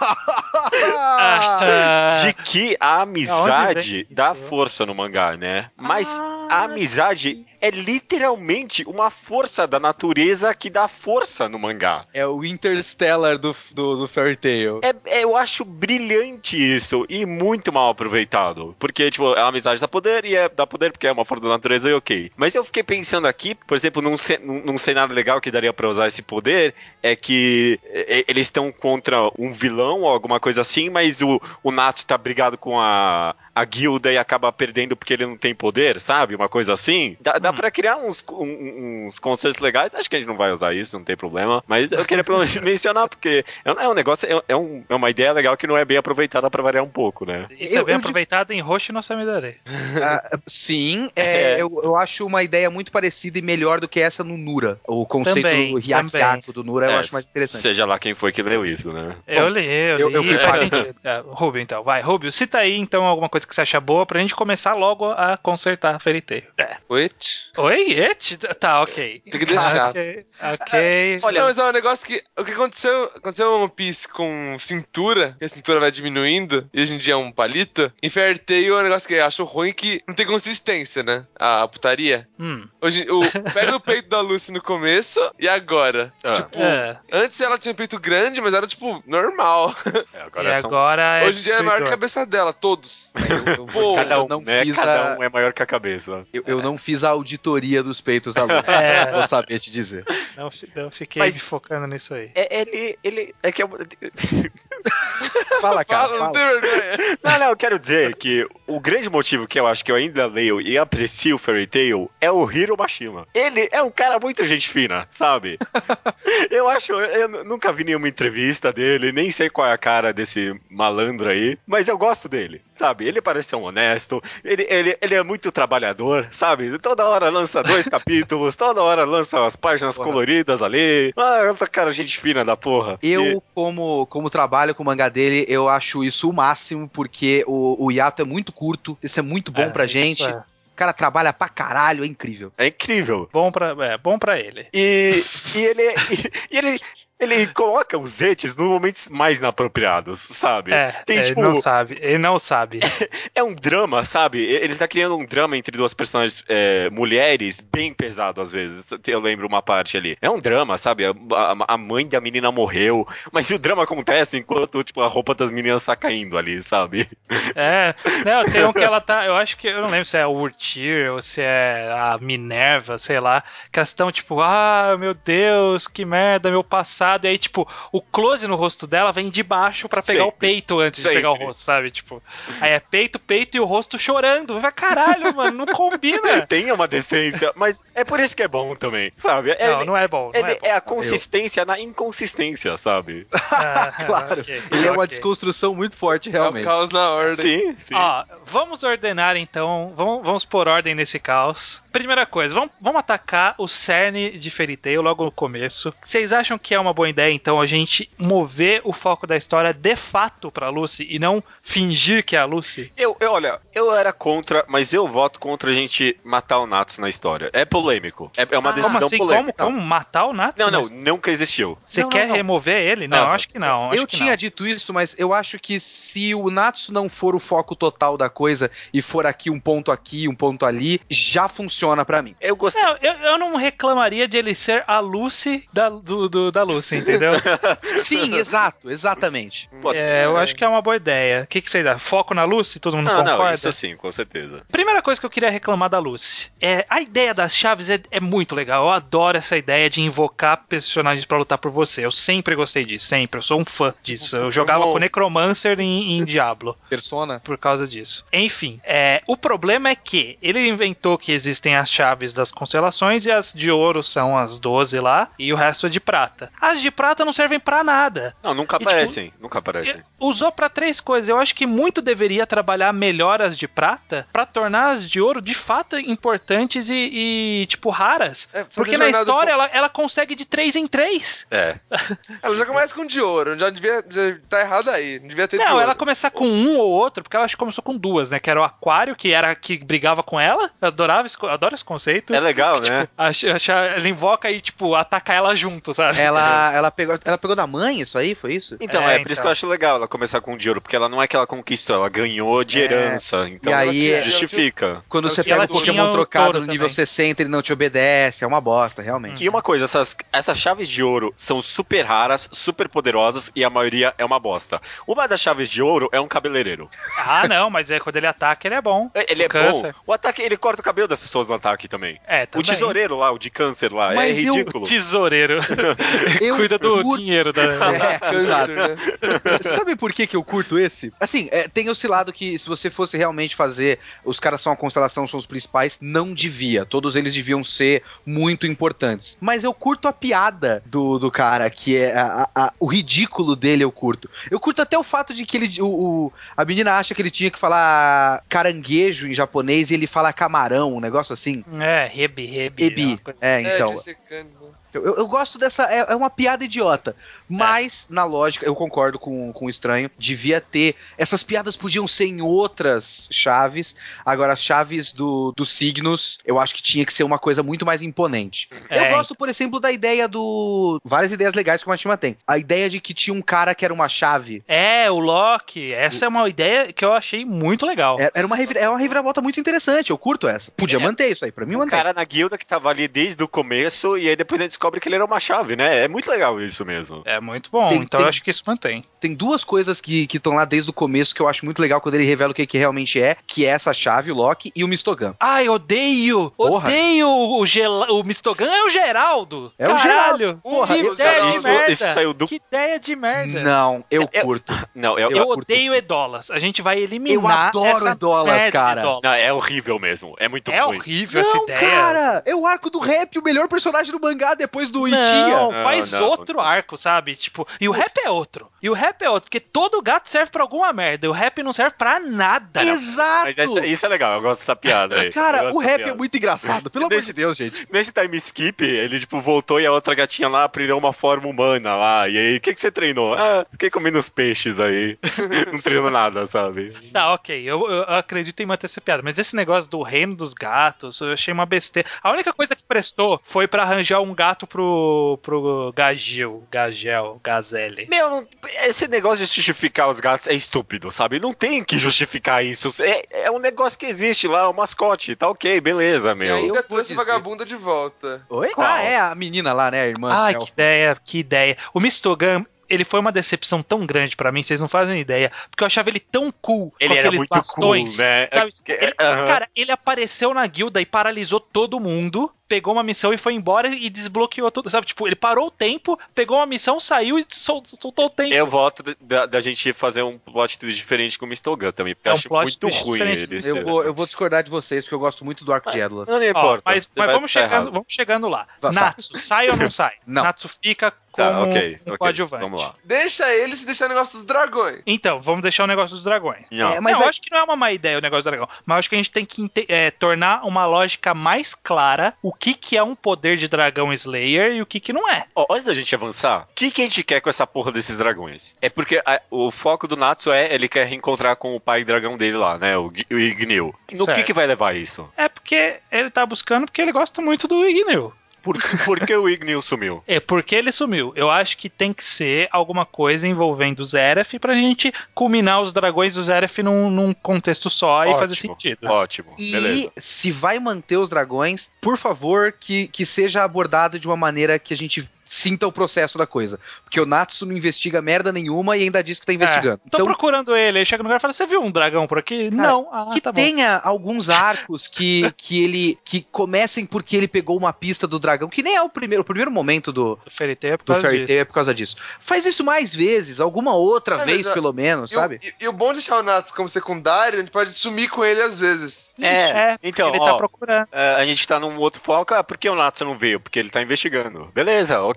De que a Aonde amizade dá força no mangá, né? Mas Ah, a amizade é literalmente uma força da natureza que dá força no mangá. É o Interstellar do, do, do Fairy Tail. É, é- eu acho brilhante isso e muito mal aproveitado. Porque, tipo, a amizade dá poder e é dá poder porque é uma força da natureza e ok. Mas eu fiquei pensando aqui, por exemplo, num, num, num cenário legal que daria pra usar esse poder, é que é, eles estão contra um vilão ou alguma coisa assim, mas o, o Natsu tá brigado com a, a guilda e acaba perdendo porque ele não tem poder, sabe? Uma coisa assim. Dá, dá pra criar uns, um- uns conceitos legais. Acho que a gente não vai usar isso, não tem problema. Mas eu queria pelo menos [laughs] mencionar, porque é, um- é negócio, é, é um- é uma ideia legal que não é bem aproveitada pra variar um pouco, né? Isso é Eu- bem eu- aproveitado em Roshi no Samidare. [laughs] Ah, sim, é, [laughs] É. Eu, eu acho uma ideia muito parecida e melhor do que essa no Nura. O conceito Também, do do Nura eu É, acho mais interessante. Seja lá quem foi que leu isso, né? Eu li, eu li. eu- eu fui faz falar. sentido. É, Rubio, então. Vai, Rubio, cita aí, então, alguma coisa que você acha boa pra gente começar logo a consertar a Fairy Tail. Wait. Oi? Et? Tá, ok. Tem que deixar. Ok, ok. Olha, Não, mas é um negócio que. O que aconteceu? Aconteceu One Piece com cintura, que a cintura vai diminuindo, e hoje em dia é um palito. Em Fairy Tail é um negócio que eu acho ruim que não tem consistência, né? A putaria. Hum, Hoje, o, pega o peito da Lucy no começo e agora. Ah. Tipo, é. antes ela tinha um peito grande, mas era, tipo, normal. É, E agora são- agora é Hoje em dia é maior que a cabeça dela, todos. Eu, Pô, Cada eu um, não né? fiz Cada a- um é maior que a cabeça. eu, eu não fiz a auditoria dos peitos da Lua. É. Vou saber te dizer. Não, não fiquei Mas- me focando nisso aí. É, ele, ele, é que eu... [laughs] Fala, cara. Fala. Não, não, eu quero dizer que o grande motivo que eu acho que eu ainda leio e aprecio o Fairy Tail é o Hiro Mashima. Ele é um cara muito gente fina, sabe? [laughs] eu acho, eu nunca vi nenhuma entrevista dele, nem sei qual é a cara desse malandro aí, mas eu gosto dele, sabe? Ele parece ser um honesto, ele, ele, ele é muito trabalhador, sabe? Toda hora lança dois [laughs] capítulos, toda hora lança as páginas Porra. coloridas ali. Ah, cara gente fina da porra. E- Eu, como, como trabalho com o mangá dele, eu acho isso o máximo, porque o, o hiato é muito curto, isso é muito bom É, pra gente. é O cara trabalha pra caralho, é incrível. é incrível. bom pra, é, bom pra ele. E, e ele, e, e ele, ele coloca os etes nos momentos mais inapropriados, sabe? É, Tem, ele tipo, não sabe. Ele não sabe. [laughs] é um drama, sabe? Ele tá criando um drama entre duas personagens é, mulheres bem pesado às vezes. Eu lembro uma parte ali. É um drama, sabe? A, a- a mãe da menina morreu, mas o drama acontece enquanto, tipo, a roupa das meninas tá caindo ali, sabe? É, não, tem um que ela tá. Eu acho que. Eu não lembro se é a Urtir ou se é a Minerva, sei lá. Que elas estão tipo, ah, meu Deus, que merda, meu passado. E aí, tipo, o close no rosto dela vem de baixo pra pegar o Sempre. peito antes de pegar o Sempre. rosto, sabe? Tipo, aí é peito, peito e o rosto chorando. Vai caralho, [laughs] mano, não combina. Tem uma decência, mas é por isso que é bom também, sabe? É, Não, não é bom. Não ele é, bom. é a consistência na inconsistência, sabe? [laughs] Ah, [laughs] Claro. ok, Ele é uma desconstrução muito forte, É o realmente. caos na ordem. Sim, sim. Ó, vamos ordenar então, vamos, vamos pôr ordem nesse caos. Primeira coisa, vamos, vamos atacar o cerne de Fairy Tail logo no começo. Vocês acham que é uma boa ideia então a gente mover o foco da história de fato pra Lucy e não fingir que é a Lucy? Eu, eu, olha, eu era contra, mas eu voto contra a gente matar o Natsu na história. É polêmico. É, é uma Ah, decisão como assim? Como, polêmica. como matar o Natsu? Não, não, Mas nunca existiu. Você Não, quer não. remover ele? Não, Não, acho que não. eu tinha não. dito isso, mas eu acho que se o Natsu não for o foco total da coisa e for aqui um ponto aqui, um ponto ali, já funciona pra mim. Eu gostei. Não, eu, eu não reclamaria de ele ser a Lucy da, do, do- da Lucy, entendeu? [laughs] Sim, exato, exatamente. Pode ser. É, eu acho que é uma boa ideia. O que, que você dá? Foco na Lucy? Todo mundo Não, concorda? não, isso sim, com certeza. Primeira coisa que eu queria reclamar da Lucy é a ideia das chaves é, é muito legal. Eu adoro essa ideia de invocar personagens pra lutar por você. Eu sempre gostei disso, sempre. Eu sou um fã disso. Eu jogava Bom. com Necromancer em, em Diablo Persona. por causa disso. Enfim, é, o problema é que ele inventou que existem as chaves das constelações e as de ouro são as 12 lá e o resto é de prata. As De prata não servem pra nada. Não, nunca E, tipo, aparecem. Nunca aparecem. Usou pra três coisas. Eu acho que muito deveria trabalhar melhor as de prata pra tornar as de ouro de fato importantes e, e, tipo, raras. É, Porque na do história ela, ela consegue de três em três. É. [laughs] Ela já começa com de ouro, já devia. Já tá errado aí. Não devia ter de Não, ouro. ela começar com um ou outro, porque ela acho que começou com duas, né? Que era o aquário, que era que brigava com ela. Eu adorava adoro esse conceito. É legal, né? Acha, acha, ela invoca e, tipo, ataca ela junto, sabe? Ela, ela, pegou, ela pegou da mãe isso aí? Foi isso? Então, É, é, por isso então. que eu acho legal ela começar com de ouro, porque ela não é que ela conquistou, ela ganhou de É. herança. Então E aí- ela justifica. Quando você pega um Pokémon o trocado no nível também. 60, ele não te obedece. É uma bosta, realmente. E uma coisa, essas, essas chaves de ouro são super raras, super poderosas e a maioria é uma bosta. Uma das chaves de ouro é um cabeleireiro. Ah, não, mas é quando ele ataca, ele é bom. É, Ele é Câncer. bom. O ataque, ele corta o cabelo das pessoas no ataque também. É, O também. tesoureiro lá, o de câncer lá, Mas é eu- ridículo. Tesoureiro. [laughs] Eu Cuida do curto- dinheiro da. [laughs] É, exato. Câncer, né? Sabe por que, que eu curto esse? Assim, é, tem esse lado que se você fosse realmente fazer, os caras são a constelação, são os principais, não devia. Todos eles deviam ser muito importantes. Mas eu curto a piada do, do cara, que é a- a- o ridículo dele, eu curto. Eu curto até o fato de que ele, o, o- a menina acha que ele tinha que falar caranguejo em japonês e ele fala camarão, um negócio assim. É, rebi, rebi. Ebi. uma coisa- É, É, então. ser câncer, né? Eu, eu- gosto dessa. É, é uma piada idiota. Mas, na lógica, eu concordo com, com o estranho. Devia ter. Essas piadas podiam ser em outras chaves. Agora, as chaves do, dos signos, eu acho que tinha que ser uma coisa muito mais imponente. É, eu gosto, por exemplo, da ideia do. Várias ideias legais que o Matima tem. A ideia de que tinha um cara que era uma chave. É, o Loki. Essa é uma ideia que eu achei muito legal. É- Era uma, revira- é uma reviravolta muito interessante. Eu curto essa. Podia É. manter isso aí. Pra mim, O manter. cara na guilda que tava ali desde o começo e aí depois a gente descobre que ele era uma chave, né? É muito legal isso mesmo. É muito bom, Tem- então tem- eu acho que isso mantém. Tem duas coisas que estão lá desde o começo que eu acho muito legal quando ele revela o que, que realmente é, que é essa chave, o Loki e o Mistogan. Ai, odeio! Porra. Odeio o, Gela... o Mistogan é o Geraldo! É o Caralho! Porra, que ideia de isso, merda! isso saiu do. Que ideia de merda! Não, eu Eu- curto. [laughs] Não, eu, Eu, eu curto. odeio Edolas. A gente vai eliminar Eu adoro essa Edolas, de cara. Edolas. Não, é horrível mesmo. É muito É ruim. horrível essa Não, ideia. cara, é o arco do rap, o melhor personagem do mangá depois do Itia. Não, Não, faz não. outro arco, sabe? Tipo, e o rap é outro. E o rap é outro, porque todo gato serve pra alguma merda. E o rap não serve pra nada. Exato. Mas essa- isso é legal, eu gosto dessa piada aí. Cara, o rap é piada. muito engraçado, pelo amor de Deus, gente. Nesse time skip, ele, tipo, voltou e a outra gatinha lá aprendeu uma forma humana lá. E aí, o que, que você treinou? Ah, fiquei comendo os peixes aí. [laughs] Não treino nada, sabe? Tá, ok, eu, eu acredito em manter essa piada, mas esse negócio do reino dos gatos, eu achei uma besteira. A única coisa que prestou foi pra arranjar um gato pro, pro Gagil, Gagel, Gazelle. Meu, esse negócio de justificar os gatos é estúpido, sabe? Não tem que justificar isso. É, é um negócio que existe lá, o mascote. Tá ok, beleza, E meu. ainda eu vou trouxe dizer. vagabunda de volta. Oi? Qual? Ah, é a menina lá, né, a irmã. Ai, Elfa. que ideia, que ideia. O Mistogan, ele foi uma decepção tão grande pra mim, vocês não fazem ideia, porque eu achava ele tão cool Ele com era aqueles muito bastões. cool, né? Sabe? É, Ele- aham. Cara, ele apareceu na guilda e paralisou todo mundo, pegou uma missão e foi embora e desbloqueou tudo, sabe? Tipo, ele parou o tempo, pegou uma missão, saiu e sol- soltou o tempo. Eu voto da- gente fazer um plot twist diferente com o Mistogan também, porque É eu um acho plot muito ruim ele Eu vou, eu vou discordar de vocês, porque eu gosto muito do arco de Edolas. Não, não Ó, importa. mas você mas vai vamos, tá chegando, errado. vamos chegando lá. Tá. Natsu, sai ou não sai? [laughs] Não. Natsu fica Tá, como ok, um ok. coadjuvante. Vamos lá. Deixa ele se deixar o negócio dos dragões. Então, vamos deixar o negócio dos dragões. Não. É, mas não, eu é- acho que não é uma má ideia o negócio do dragão. Mas eu acho que a gente tem que é, tornar uma lógica mais clara o que, que é um poder de dragão Slayer e o que, que não é. Ó, antes da gente avançar, o que, que a gente quer com essa porra desses dragões? É porque a- o foco do Natsu é ele quer reencontrar com o pai dragão dele lá, né? O, o Ignil. No Certo. que, que vai levar isso? É porque ele tá buscando porque ele gosta muito do Ignil. Por, por que o Ignil sumiu? [laughs] É porque ele sumiu. Eu acho que tem que ser alguma coisa envolvendo o Zeref pra gente culminar os dragões do Zeref num, num contexto só e Ótimo. fazer sentido. Ótimo, E beleza. se vai manter os dragões, por favor, que, que seja abordado de uma maneira que a gente sinta o processo da coisa. Porque o Natsu não investiga merda nenhuma e ainda diz que tá investigando. Tô então, procurando ele, aí chega no lugar e fala: Você viu um dragão por aqui? não. Ah, que tá bom. tenha alguns arcos que, [laughs] que ele que comecem porque ele pegou uma pista do dragão, que nem é o primeiro, o primeiro momento do, Do Fairy Tail é por do causa Fairy disso. Tail é por causa disso. Faz isso mais vezes, alguma outra É, vez a- pelo menos, E o- sabe? E, e o bom de deixar o Natsu como secundário, a gente pode sumir com ele às vezes. É, É, então, ele ó, tá procurando. é, a gente tá num outro foco. Ah, por que o Natsu não veio? Porque ele tá investigando. Beleza, ok,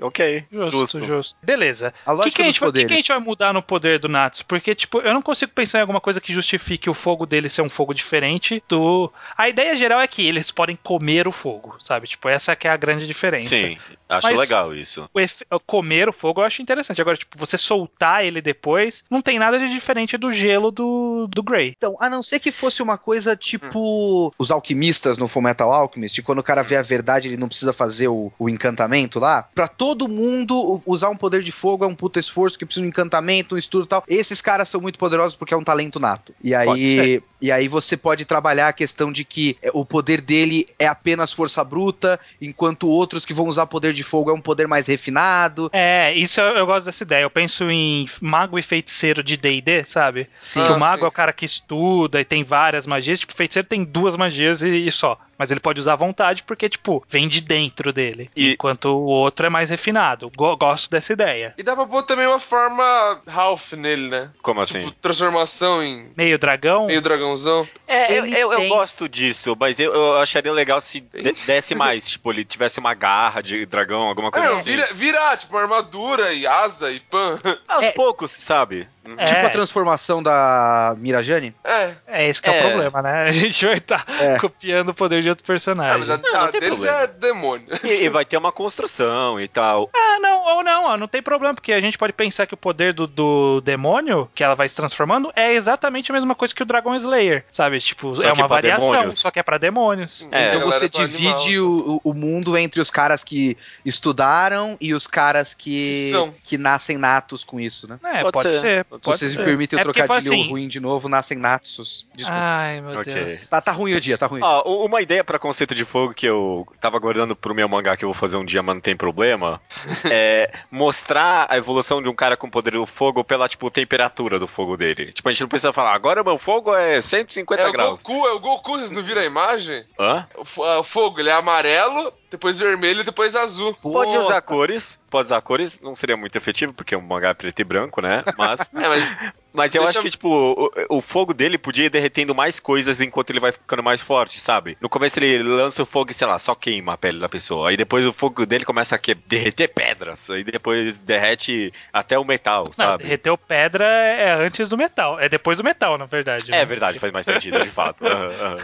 ok. Justo, Justo. justo. Beleza. A O que, que, a gente vai- que, que a gente vai mudar no poder do Natsu? Porque, tipo, eu não consigo pensar em alguma coisa que justifique o fogo dele ser um fogo diferente do. A ideia geral é que eles podem comer o fogo, sabe? Tipo, essa que é a grande diferença. Sim, acho Mas- legal isso. O efe- Comer o fogo eu acho interessante. Agora, tipo, você soltar ele depois, não tem nada de diferente do gelo do, do Grey. Então, a não ser que fosse uma coisa tipo os alquimistas no Fullmetal Alchemist, quando o cara vê a verdade, ele não precisa fazer o, o encantamento lá. Pra todo mundo, usar um poder de fogo é um puta esforço que precisa de um encantamento, um estudo e tal. Esses caras são muito poderosos porque é um talento nato. E aí, e aí você pode trabalhar a questão de que é, o poder dele é apenas força bruta, enquanto outros que vão usar poder de fogo é um poder mais refinado. É, isso eu, eu gosto dessa ideia. Eu penso em mago e feiticeiro de D&D, sabe? Sim. que Ah, o mago sim. é o cara que estuda e tem várias magias. Tipo, o feiticeiro tem duas magias e, e só. Mas ele pode usar à vontade porque, tipo, vem de dentro dele. E- Enquanto o outro é mais refinado. Go- gosto dessa ideia. E dá pra pôr também uma forma Ralph nele, né? Como assim? Tipo, transformação em Meio dragão. meio dragãozão. É, eu, eu, eu gosto disso, mas eu, eu acharia legal se de- desse mais. [laughs] tipo, ele tivesse uma garra de dragão, alguma É, coisa não, assim. vira, vira, tipo, armadura e asa e pan. Aos É. poucos, sabe? Uhum. É. Tipo a transformação da Mirajane. É. É esse que é, É. o problema, né? A gente vai estar É. copiando o poder de outro Ah, personagem. mas a, Não, não a deles problema. é demônio. E, e vai ter uma construção e tal. Ah, não, ou não, ó, não tem problema, porque a gente pode pensar que o poder do, do demônio, que ela vai se transformando, é exatamente a mesma coisa que o Dragon Slayer, sabe? Tipo, Só é que uma pra variação, demônios. só que é pra demônios. É. então você divide o, o mundo entre os caras que estudaram e os caras que, Que são. que nascem natos com isso, né? É, Pode pode, ser. ser. Pode Se vocês ser. me permitem o É porque, trocadilho assim- ruim de novo, nascem natsus. Desculpa. Ai, meu Ok. Deus. Tá, tá ruim o dia, tá ruim. U- uma ideia pra conceito de fogo que eu tava guardando pro meu mangá que eu vou fazer um dia, mas não tem problema, [laughs] é mostrar a evolução de um cara com poder do fogo pela, tipo, temperatura do fogo dele. Tipo, a gente não precisa falar, agora meu fogo é 150 É o graus. Goku, é o Goku, vocês não viram a imagem? Hã? O, ah, o fogo, ele é amarelo, depois vermelho e depois azul. Pode Pô, usar cores, pode usar cores, não seria muito efetivo, porque o mangá é preto e branco, né? Mas, [laughs] É, mas mas eu acho eu- que, tipo, o, o fogo dele podia ir derretendo mais coisas enquanto ele vai ficando mais forte, sabe? No começo ele lança o fogo e, sei lá, só queima a pele da pessoa. Aí depois o fogo dele começa a que- derreter pedras. Aí depois derrete até o metal, Não, sabe? derreteu pedra é antes do metal. É depois do metal, na verdade. É né? verdade, faz mais sentido, de fato. [laughs] Aham, aham.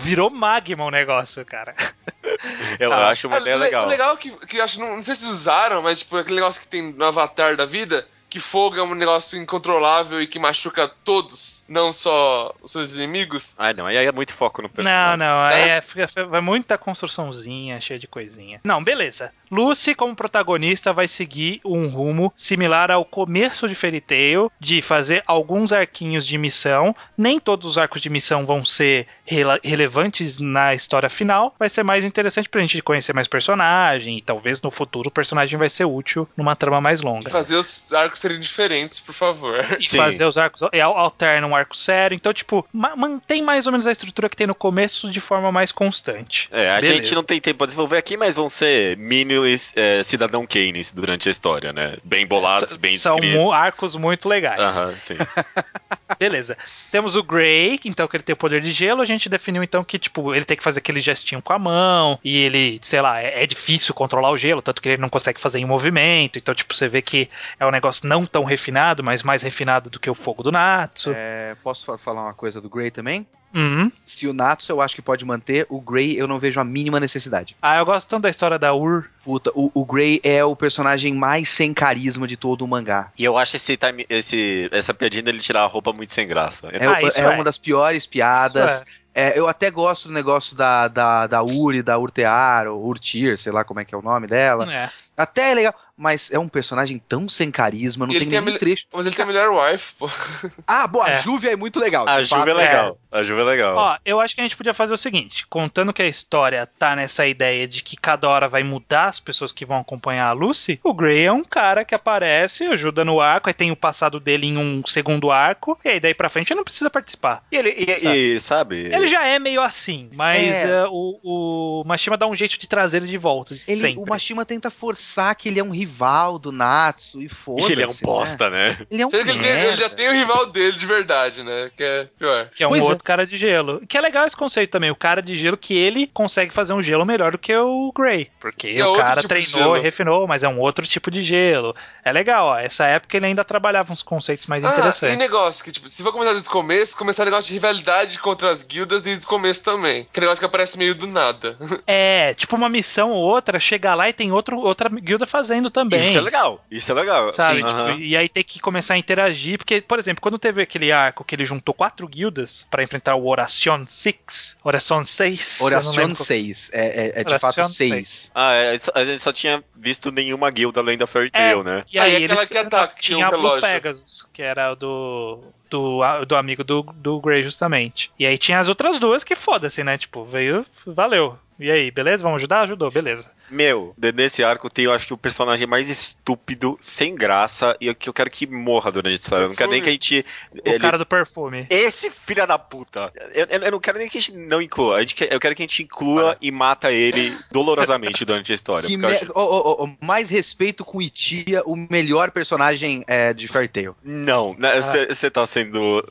Virou magma o negócio, cara. Eu Ah, acho uma ideia le- legal. O legal é que, que acho, não, não sei se usaram, mas tipo, aquele negócio que tem no Avatar da vida, que fogo é um negócio incontrolável e que machuca todos, não só os seus inimigos. Ah, não, aí é muito foco no Não, personagem. não, aí É? é, fica- vai muita construçãozinha, cheia de coisinha. Não, beleza. Lucy, como protagonista, vai seguir um rumo similar ao começo de Fairy Tail, de fazer alguns arquinhos de missão. Nem todos os arcos de missão vão ser rela- relevantes na história final. Vai ser mais interessante pra gente conhecer mais personagem e talvez no futuro o personagem vai ser útil numa trama mais E longa. fazer os arcos serem diferentes, por favor. E Sim. fazer os arcos, e al- alterna um arco sério. Então, tipo, ma- mantém mais ou menos a estrutura que tem no começo de forma mais constante. É, a Beleza. gente não tem tempo pra desenvolver aqui, mas vão ser mini é, Cidadão Kanes durante a história, né? Bem bolados, bem São descritos. arcos muito legais. Aham, sim. [laughs] Beleza. Temos o Grey, que então que ele tem o poder de gelo. A gente definiu então que, tipo, ele tem que fazer aquele gestinho com a mão. E ele, sei lá, é, é difícil controlar o gelo, tanto que ele não consegue fazer em movimento. Então, tipo, você vê que é um negócio não tão refinado, mas mais refinado do que o fogo do Natsu. É, posso fa- falar uma coisa do Grey também? Uhum. Se o Natsu eu acho que pode manter, o Grey eu não vejo a mínima necessidade. Ah, eu gosto tanto da história da Ur. Puta, o, o Grey é o personagem mais sem carisma de todo o mangá. E eu acho esse, time, esse essa piadinha dele tirar a roupa muito sem graça. É, Ah, é é. uma das piores piadas. Isso É, eu até gosto do negócio da, da, da Uri, da Urtear, ou Urtir, sei lá como é que é o nome dela. É. Até é legal, mas é um personagem tão sem carisma, não E ele tem tem nenhum trecho. Mas ele tem a melhor wife, pô. Ah, boa, É. a Júvia é muito legal. A Juve é legal. A Juve é legal. Ó, eu acho que a gente podia fazer o seguinte: contando que a história tá nessa ideia de que cada hora vai mudar as pessoas que vão acompanhar a Lucy, o Grey é um cara que aparece, ajuda no arco, aí tem o passado dele em um segundo arco, e aí daí pra frente ele não precisa participar. E ele, e, e, sabe? Ele já é meio assim, mas É. eh, o, o Mashima dá um jeito de trazer ele de volta. Ele, sempre. o Mashima tenta forçar que ele é um rival do Natsu e foda-se. ele é um né? bosta, né? Ele é um Sendo que ele, tem- ele já tem o rival dele de verdade, né? Que é pior. Que é um Pois é. outro cara de gelo. Que é legal esse conceito também. O cara de gelo que ele consegue fazer um gelo melhor do que o Grey. Porque É o cara tipo treinou e refinou, mas é um outro tipo de gelo. É legal, ó. Essa época ele ainda trabalhava uns conceitos mais Ah, e interessantes. negócio que, tipo, se for começar desde o começo, começar negócio de rivalidade contra as guildas desde o começo também. Que negócio que aparece meio do nada. [laughs] É, tipo uma missão ou outra, chegar lá e tem outro, outra guilda fazendo também. Isso é legal. Isso é legal. Sabe? Sim, Tipo, aham. E aí tem que começar a interagir. Porque, por exemplo, quando teve aquele arco que ele juntou quatro guildas pra enfrentar o Oracion 6, Oracion 6. eu não Oracion lembro qual- 6. É, é, é de Oracion fato 6. Ah, é, a gente só tinha visto nenhuma guilda além da Fairy Tail, né? E aí aquela eles que ataca, tinha um Blue. Pegasus, que era o do do, do amigo do, do Grey justamente. E aí tinha as outras duas que foda-se, né? Tipo, veio, valeu. E aí, beleza? Vamos ajudar? Ajudou, beleza. Meu, nesse arco tem, eu acho que o personagem mais estúpido, sem graça, e que eu quero que morra durante a história. Eu não quero nem que a gente. O ele- cara do perfume. Esse filho da puta. Eu, eu- eu não quero nem que a gente não inclua. A gente quer- eu quero que a gente inclua e mata ele dolorosamente durante a história. Me- acho- Ô, ô, ô, mais respeito com Itia, o melhor personagem é, de Fairy Tail. Não, você tá sendo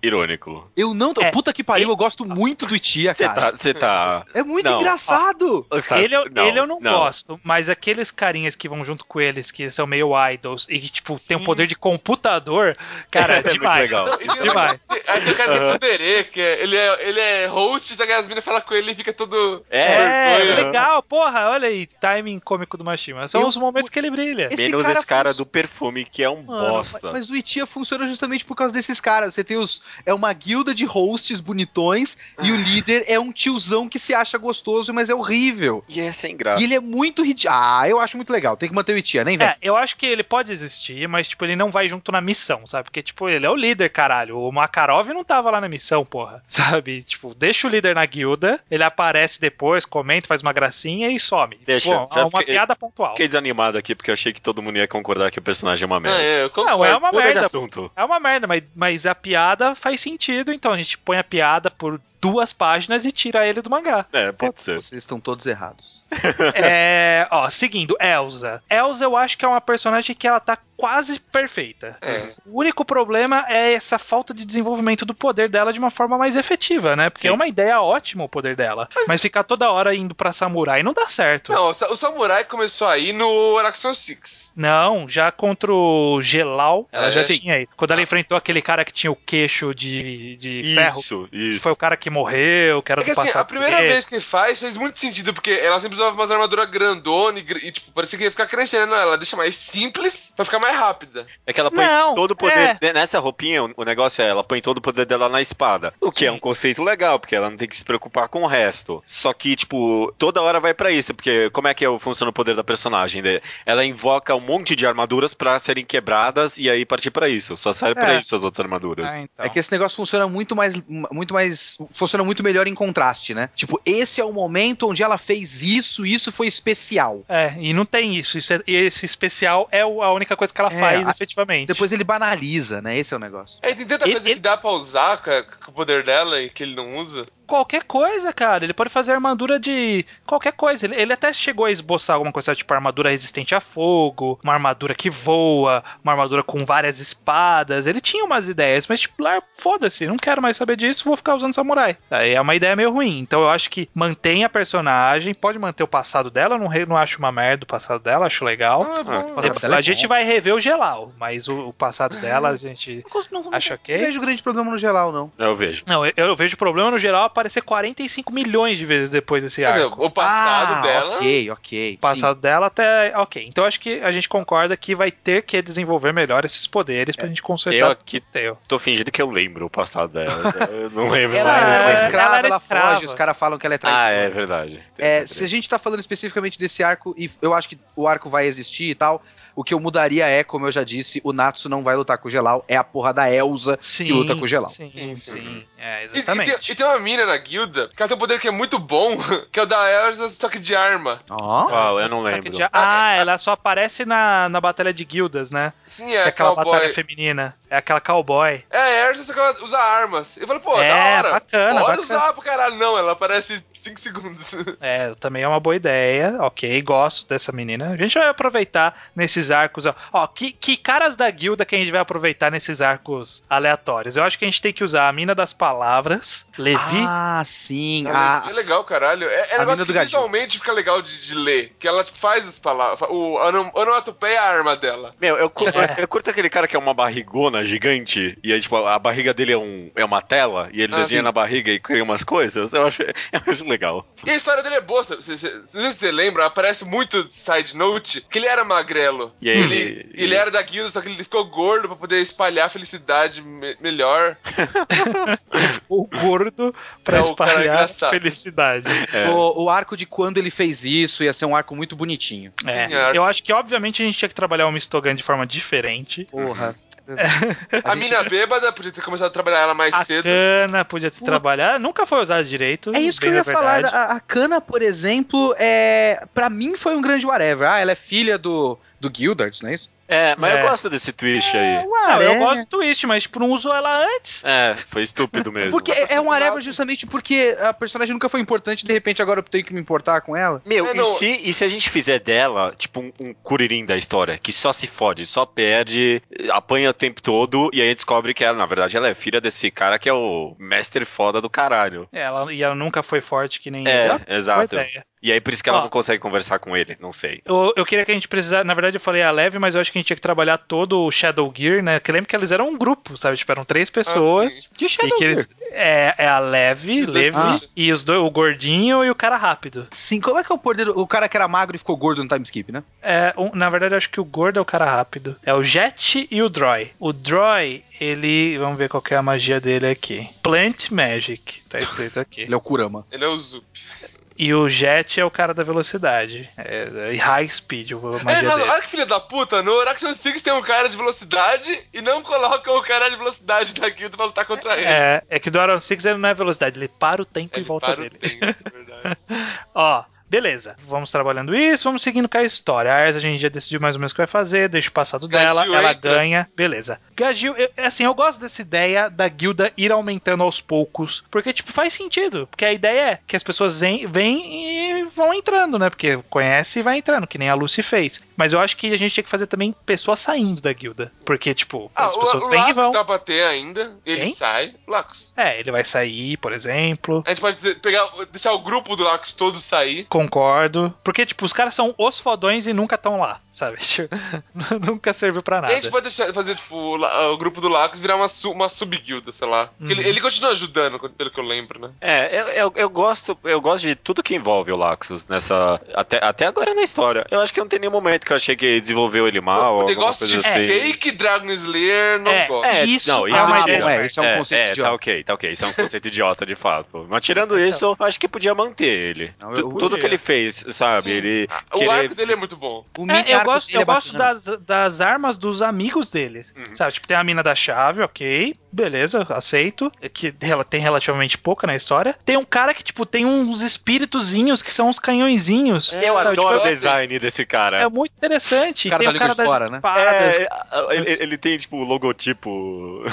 irônico. Eu não tô. É, puta que pariu, eu gosto muito do Itia, cara. tá. Você tá. É muito Não, engraçado. tá- ele, eu, ele eu não, gosto, mas aqueles carinhas que vão junto com eles, que são meio idols e que, tipo, tem o Sim. poder de computador, cara, é É muito demais. legal. Então, e tem Demais. Aí tem o cara que é tsundere, que é, ele, é, ele é host, só que as meninas falam com ele e fica todo... É, É, legal, porra, olha aí, timing cômico do Mashima. São Eu- os momentos que ele brilha. Esse Menos cara esse cara fun- do perfume, que é um Mano, bosta. Mas o Itia funciona justamente por causa desses caras. Você tem os. É uma guilda de hosts bonitões e o líder é um tiozão que se acha gostoso, mas é horrível. E é sem graça. E ele é muito ridículo. Ah, eu acho muito legal. Tem que manter o Itia, nem vem. É, eu acho que ele pode existir, mas, tipo, ele não vai junto na missão, sabe? Porque, tipo, ele é o líder, caralho. O Makarov não tava lá na missão, porra. [laughs] Sabe? Tipo, deixa o líder na guilda, ele aparece depois, comenta, faz uma gracinha e some. Deixa, Bom, já é uma fiquei- piada pontual. Fiquei desanimado aqui porque eu achei que todo mundo ia concordar que o personagem é uma Ah, merda. é, eu Não, é uma merda. assunto. É uma merda, mas, mas a piada faz sentido, então a gente põe a piada por duas páginas e tira ele do mangá. É, pode ser. Vocês estão todos errados. [laughs] é, ó, seguindo, Elsa. Elsa eu acho que é uma personagem que ela tá quase perfeita. É. O único problema é essa falta de desenvolvimento do poder dela de uma forma mais efetiva, né? Porque Sim. é uma ideia ótima o poder dela. Mas, ficar toda hora indo pra samurai não dá certo. Não, o sa- o Samurai começou aí no Araxon Six. Não, já contra o Gelal, ela É, já sim. tinha isso. Quando ela enfrentou aquele cara que tinha o queixo de, de ferro, Isso, que isso. foi o cara que morreu, que era É que do assim, a primeira dele. vez que faz fez muito sentido, porque ela sempre usava umas armaduras grandona e, e, tipo, parecia que ia ficar crescendo. Não, ela deixa mais simples pra ficar mais rápida. É que ela põe Não, todo o poder. é. Nessa roupinha, o- negócio é ela põe todo o poder dela na espada. O que Sim. é um conceito legal, porque ela não tem que se preocupar com o resto. Só que, tipo, toda hora vai pra isso, porque como é que é- funciona o poder da personagem? né? Ela invoca um monte de armaduras pra serem quebradas e aí partir pra isso. Só serve pra É. isso as outras armaduras. Ah, então. É que esse negócio funciona muito mais, muito mais, funciona muito melhor em contraste, né? Tipo, esse é o momento onde ela fez isso, isso foi especial. É, e não tem isso. isso é- esse especial é a única coisa que ela É, faz a- efetivamente. Depois ele banaliza, né? Esse é o negócio. É, tem tanta Ele- coisa ele- que dá pra usar com o poder dela e que ele não usa. Qualquer coisa, cara. Ele pode fazer armadura de qualquer coisa. Ele, ele até chegou a esboçar alguma coisa, tipo armadura resistente a fogo, uma armadura que voa, uma armadura com várias espadas. Ele tinha umas ideias, mas tipo, lá, foda-se, não quero mais saber disso, vou ficar usando samurai. Aí é uma ideia meio ruim. Então eu acho que mantém a personagem, pode manter o passado dela, eu não, re- não acho uma merda o passado dela, acho legal. Ah, bom. O passado dela é a gente vai rever o Gelal, mas o, o passado dela a gente Não, não, acha não ok. vejo grande problema no geral, não. Eu vejo. Não, eu, eu vejo problema no geral aparecer 45 milhões de vezes depois desse arco. o passado ah, dela. Ok, ok. O passado dela até. Ok. Então acho que a gente concorda que vai ter que desenvolver melhor esses poderes pra gente Eu consertar aqui o Tail. tô fingindo que eu lembro o passado dela. Eu não [laughs] lembro Ela, Ah, ela mais. é é, escrava, ela ela, era escrava. foge, os caras falam que ela é traidora. Ah, é verdade. É, se a gente tá falando especificamente desse arco, e eu acho que o arco vai existir e tal, o que eu mudaria é, como eu já disse, o Natsu não vai lutar com o Gelal, é a porra da Elsa Sim. que luta com o Gelal. Sim, sim. É, E, e, exatamente. tem, e tem uma mina na guilda que ela tem um poder que é muito bom, [laughs] que é o da Elsa, só que de arma. Ó. Qual? Eu não Só que lembro. já- Ah, ela só aparece na, na batalha de guildas, né? Sim, é é aquela cowboy. batalha feminina. É aquela cowboy. É a Erza, só que ela usa armas. Eu falei, pô, É, da hora. bacana, Pode bacana. usar pro caralho. Não, ela aparece 5 segundos. [laughs] É, também é uma boa ideia. Ok, gosto dessa menina. A gente vai aproveitar nesses arcos. Ó, Ó, que, que caras da guilda que a gente vai aproveitar nesses arcos aleatórios? Eu acho que a gente tem que usar a mina das palavras, Levi. Ah, sim. É Ah, legal, caralho. É, é A um negócio mina do que Gadil. visualmente fica legal de, de ler. Que ela tipo, faz as palavras. O ono- onomatopeia é a arma dela. Meu, eu, [laughs] É. eu curto aquele cara que é uma barrigona gigante, e aí, tipo, a barriga dele é, um, é uma tela, e ele Ah, desenha sim. na barriga e cria umas coisas. Eu acho, [laughs] eu acho legal. E a história dele é boa. Não sei se você lembra, aparece muito side note que ele era magrelo. E aí ele, ele- ele era da guilda, só que ele ficou gordo pra poder espalhar a felicidade me- melhor. [laughs] O gordo pra É espalhar felicidade. [laughs] É. o, o arco de quando ele fez isso ia ser um arco muito bonitinho. É, Sim, arco. eu acho que obviamente a gente tinha que trabalhar o Mistogan de forma diferente. Porra. [laughs] A, mina bêbada podia ter começado a trabalhar ela mais A cedo. cana podia ter trabalhado, nunca foi usada direito. É isso que eu ia falar. A, a Kana, por exemplo, é. Pra mim foi um grande whatever. Ah, ela é filha do, do Gildarts, não é isso? É, mas É. eu gosto desse twist aí. Não, eu é. gosto do twist, mas tipo, não usou ela antes. É, foi estúpido mesmo. Porque é, é um whatever justamente porque a personagem nunca foi importante e de repente agora eu tenho que me importar com ela. Meu, É, e, não- se, e se a gente fizer dela, tipo, um, um curirim da história, que só se fode, só perde, apanha o tempo todo, e aí descobre que ela, na verdade, ela é filha desse cara que é o mestre foda do caralho. É, Ela, e ela nunca foi forte que nem É, ele. Boa exato. E aí por isso que ela Ó. não consegue conversar com ele, não sei. Eu, eu queria que a gente precisasse. Na verdade, eu falei a leve, mas eu acho que a gente tinha que trabalhar todo o Shadow Gear, né? Que lembra que eles eram um grupo, sabe? Tipo, eram três pessoas. Que e Shadow que eles. É, é a leve, Os leve, bichos. e os dois, o gordinho e o cara rápido. Sim, como é que é o poder? do- O cara que era magro e ficou gordo no time skip, né? É, um- na verdade, eu acho que o gordo é o cara rápido. É o Jet e o Droy. O Droy, ele. Vamos ver qual que é a magia dele aqui. Plant Magic, tá escrito aqui. Ele é o Kurama. Ele é o Zup. E o Jet é o cara da velocidade. É, e High Speed, a É, magia não, olha que filha da puta, no Oraction Six tem um cara de velocidade e não colocam o cara de velocidade da guilda pra lutar contra ele. É, é que do Iron Six ele não é velocidade, ele para o tempo Ele em volta para o dele. tempo, é verdade. [laughs] Ó, beleza. Vamos trabalhando isso, vamos seguindo com a história. A Erza a gente já decidiu mais ou menos o que vai fazer, deixa o passado dela, ela entra. ganha, beleza. Gagil, eu- assim, eu gosto dessa ideia da guilda ir aumentando aos poucos, porque, tipo, faz sentido. Porque a ideia é que as pessoas vêm vêm e vão entrando, né? Porque conhece e vai entrando, que nem a Lucy fez. Mas eu acho que a gente tinha que fazer também pessoas saindo da guilda. Porque, tipo, Ah, as o, pessoas o vêm e Lux vão. dá pra ter ainda, ele Quem? sai. Lux. É, ele vai sair, por exemplo. A gente pode de- pegar, deixar o grupo do Lux todo sair. Concordo. Porque, tipo, os caras são os fodões e nunca estão lá, sabe? [laughs] Tipo, [laughs] nunca serviu pra E a nada. gente pode deixar, fazer, tipo, o, o grupo do Lux virar uma, su, uma sub-guilda, sei lá. Porque Ele, Uhum. ele continua ajudando, pelo que eu lembro, né? É, eu, eu, eu gosto, eu gosto de tudo que envolve o Laxus nessa. Até, até agora na história. Eu acho que não tem nenhum momento que eu achei que desenvolveu ele mal. o ou alguma negócio de assim. fake Dragon Slayer, não É, gosto. É, Isso não, é isso uma tira. ideia. é, esse é um conceito é, idiota. tá ok, tá ok. Isso é um conceito idiota de fato. Mas tirando [laughs] isso, eu acho que podia manter ele. Não, eu- Tudo que ele fez, sabe? Sim. Ele. O querer- arco dele é muito bom. O É, mini eu gosto, eu é gosto das, das armas dos amigos dele. Uhum. Sabe? Tipo, tem a mina da chave, ok. Beleza, aceito. É Que ela tem relativamente pouca na história. Tem um cara que, tipo, tem uns espíritozinhos que são uns canhõezinhos. Eu sabe? adoro Tipo, o design desse cara. É muito interessante. O cara tem da o cara das fora, né? espadas. É, a- ele, ele tem, tipo, o logotipo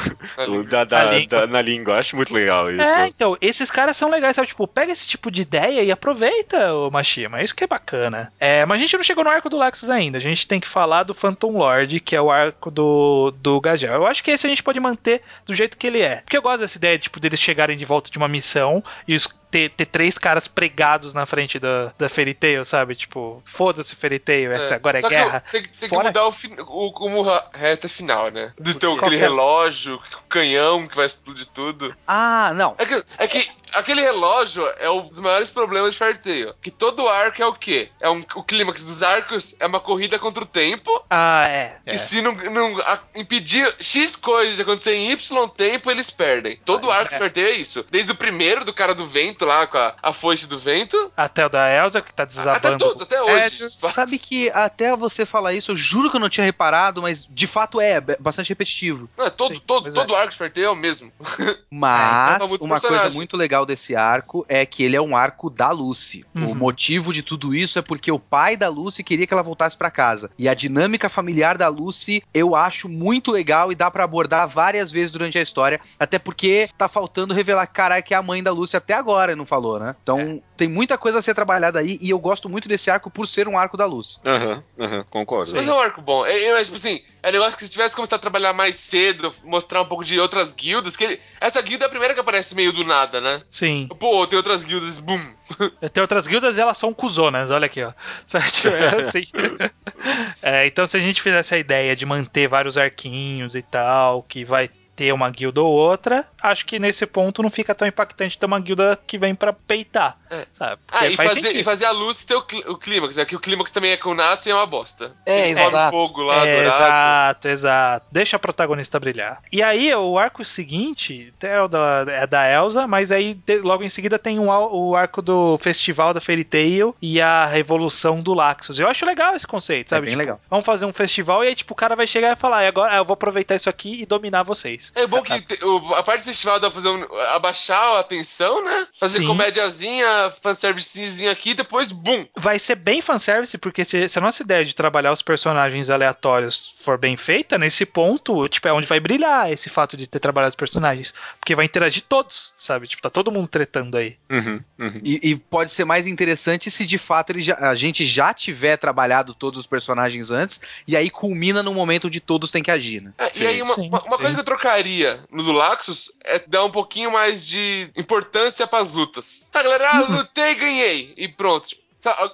da, [laughs] da- Na língua. da- na língua. Acho muito legal isso. É, então, esses caras são legais, sabe? Tipo, pega esse tipo de ideia e aproveita, o Mashima. Isso que é bacana. É, mas a gente não chegou no arco do Laxus ainda. A gente tem que falar do Phantom Lord, que é o arco do, do Gajel. Eu acho que esse a gente pode manter do jeito que ele é. Porque eu gosto dessa ideia, tipo, deles chegarem de volta de uma missão e os ter, ter três caras pregados na frente da, da Fairy Tail, sabe? Tipo, foda-se Fairy Tail, essa agora é Só que guerra. Tem, tem que Fora- mudar o, fin- o como reta final, né? De ter Qual aquele que é? relógio, o canhão que vai explodir tudo. Ah, não. É que, é que aquele relógio é um dos maiores problemas de Fairy Tail. Que todo arco é o quê? É um, o clímax dos arcos é uma corrida contra o tempo. Ah, é. é. E se não, não a- impedir X coisas de acontecer em Y tempo, eles perdem. Todo Ah, arco de Fairy Tail é isso. Desde o primeiro do cara do vento lá, com a, a foice do vento. Até o da Elsa, que tá desabando. Até todos, até hoje. É, Sabe que até você falar isso, eu juro que eu não tinha reparado, mas de fato é bastante repetitivo. Não, é todo, Sim, todo, todo arco de Fairy Tail é o mesmo. [laughs] Mas então tá uma personagem. coisa muito legal desse arco é que ele é um arco da Lucy. Uhum. O motivo de tudo isso é porque o pai da Lucy queria que ela voltasse pra casa. E a dinâmica familiar da Lucy eu acho muito legal e dá pra abordar várias vezes durante a história. Até porque tá faltando revelar, caralho, que é a mãe da Lucy até agora não falou, né? Então tem muita coisa a ser trabalhada aí e eu gosto muito desse arco por ser um arco da Lucy. Aham, aham, concordo. Mas é um arco bom. É, é, tipo assim, é um negócio que se tivesse começado a trabalhar mais cedo, mostrar um pouco de outras guildas, que ele- essa guilda é a primeira que aparece meio do nada, né? Sim. Pô, tem outras guildas, bum. [laughs] Tem outras guildas e elas são cuzonas, olha aqui, ó. [laughs] É [laughs] assim. É, então, se a gente fizesse a ideia de manter vários arquinhos e tal, que vai ter uma guilda ou outra, acho que nesse ponto não fica tão impactante ter uma guilda que vem pra peitar, É. sabe? Ah, e faz fazer, e fazer a luz ter o, clí- o clímax, né? Que o clímax também é com o Natsu e é uma bosta. É, Ele exato. fogo lá, É, dourado. exato, exato. Deixa a protagonista brilhar. E aí, o arco seguinte, até o da, é da Elsa, mas aí de- logo em seguida tem um o arco do festival da Fairy Tail e a revolução do Laxus. Eu acho legal esse conceito, sabe? bem Tipo, legal. Vamos fazer um festival e aí, tipo, o cara vai chegar e falar: "E agora eu vou aproveitar isso aqui e dominar vocês. É bom que te- o- a parte do festival dá pra fazer um, abaixar a tensão, né? Fazer Sim. comédiazinha, fanservicezinho aqui, depois, bum! Vai ser bem fanservice, porque se, se a nossa ideia de trabalhar os personagens aleatórios for bem feita, nesse ponto, tipo, é onde vai brilhar esse fato de ter trabalhado os personagens. Porque vai interagir todos, sabe? Tipo, tá todo mundo tretando aí. Uhum, uhum. E, e pode ser mais interessante se de fato ele já- a gente já tiver trabalhado todos os personagens antes, e aí culmina no momento onde todos têm que agir, né? É, Sim, e aí, uma, sim, uma- uma sim. coisa que eu trocaria no do Laxus é dar um pouquinho mais de importância pras lutas. Tá, galera, ah, Uhum. lutei e ganhei. E pronto. Tipo,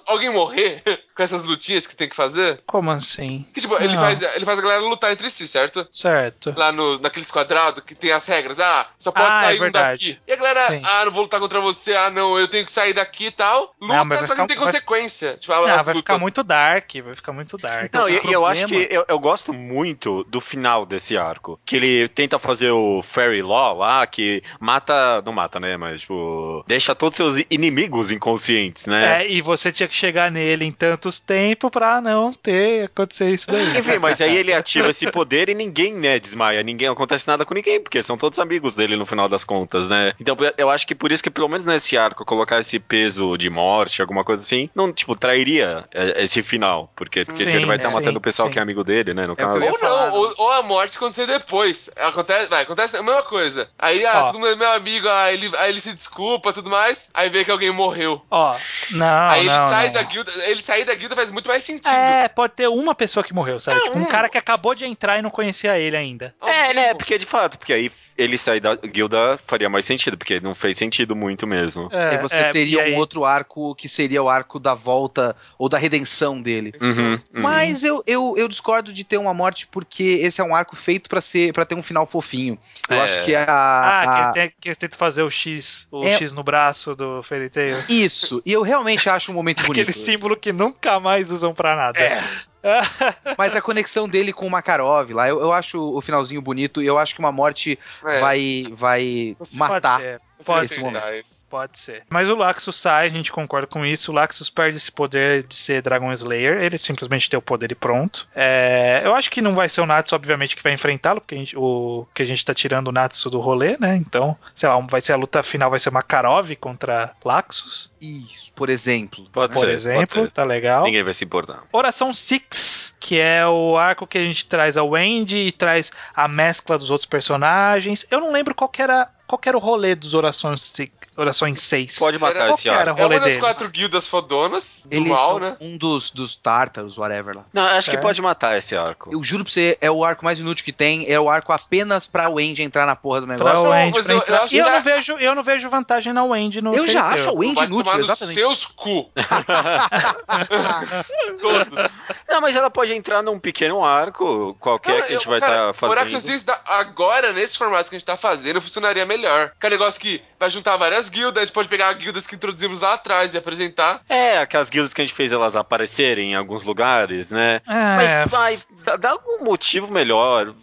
alguém morrer [laughs] com essas lutinhas que tem que fazer? Como assim? Que, tipo, ele Não. faz, ele faz a galera lutar entre si, certo? Certo. Lá no, naqueles quadrados que tem as regras. Ah, só pode Ah, é sair um verdade. daqui. E a galera, Sim. ah, não vou lutar contra você. Ah, não, eu tenho que sair daqui e tal. Luta, Não, mas só que não ficar- tem vai- consequência. Tipo, Ah, as vai ficar lutas. muito dark, vai ficar muito dark. Não, e, eu acho que eu, eu gosto muito do final desse arco. Que ele tenta fazer o Fairy Law lá, que mata. Não mata, né? Mas, tipo. Deixa todos seus inimigos inconscientes, né? É, e você tinha que chegar nele em tantos tempos pra não ter acontecer isso daí. Enfim, mas aí ele ativa esse poder e ninguém, né, desmaia. Ninguém acontece nada com ninguém, porque são todos amigos dele no final das contas, né? Então eu acho que por isso que, pelo menos nesse arco, colocar esse peso de morte, alguma coisa assim, não, tipo, trairia é, esse final. Porque, porque Sim, ele vai estar sim, matando o pessoal sim. que é amigo dele, né? No É caso. Ou falar, não, ou, ou a morte acontecer depois. Acontece, vai, acontece a mesma coisa. Aí, ah, todo mundo é meu amigo, aí ele, aí ele se desculpa e tudo mais, aí vê que alguém morreu. Ó, não, aí ele não, sai não. da guilda, ele sair da guilda faz muito mais sentido. É, pode ter uma pessoa que morreu, sabe? É, tipo, um um. cara que acabou de entrar e não conhecia ele ainda. É, né? Porque de fato, porque aí ele sair da guilda faria mais sentido, porque não fez sentido muito mesmo. É, aí você é, teria e aí- um outro arco que seria o arco da volta ou da redenção dele. Uhum, uhum. Mas eu, eu, eu discordo de ter uma morte porque esse é um arco feito pra ser para ter um final fofinho. Eu É. acho que a, Ah, a- que eles tentam fazer o X, o É- X no braço do Fairy Tail. isso. E eu realmente acho um momento [laughs] bonito. Aquele símbolo que nunca mais usam pra nada. É. [laughs] Mas a conexão dele com o Makarov lá, eu, eu acho o finalzinho bonito e eu acho que uma morte É. vai, vai Pode matar. Você pode ser, isso. pode ser. Mas o Laxus sai, a gente concorda com isso. O Laxus perde esse poder de ser Dragon Slayer. Ele simplesmente tem o poder e pronto. É, eu acho que não vai ser o Natsu, obviamente, que vai enfrentá-lo, porque a gente, o que a gente tá tirando o Natsu do rolê, né? Então, sei lá, vai ser a luta final, vai ser Makarov contra Laxus, Isso, por exemplo. Pode por ser, pode exemplo. ser. Tá legal. Ninguém vai se importar. Oração Six, que é o arco que a gente traz a Wendy e traz a mescla dos outros personagens. Eu não lembro qual que era, qual que era o rolê dos Orações Orações 6. Pode matar esse que era? arco. É rolê uma das deles. quatro guildas fodonas do Eles mal, né? um dos, dos tártaros, whatever lá. Não, acho Certo. que pode matar esse arco. Eu juro pra você, é o arco mais inútil que tem, é o arco apenas pra Wendy entrar na porra do Pra negócio. Não, Wendy, mas pra eu- eu entrar. acho E eu que não, vejo, eu não vejo vantagem na Wendy no Eu já acho a. Wendy vai inútil, tomar nos exatamente. seus cu. [laughs] Todos. Não, mas ela pode entrar num pequeno arco qualquer que a gente vai estar O fazendo. Agora, nesse formato que a gente tá fazendo, funcionaria melhor. Que é um negócio que vai juntar várias guildas, a gente pode pegar guildas que introduzimos lá atrás e apresentar. É, aquelas guildas que a gente fez elas aparecerem em alguns lugares, né? É, Mas vai, Dá, algum motivo melhor.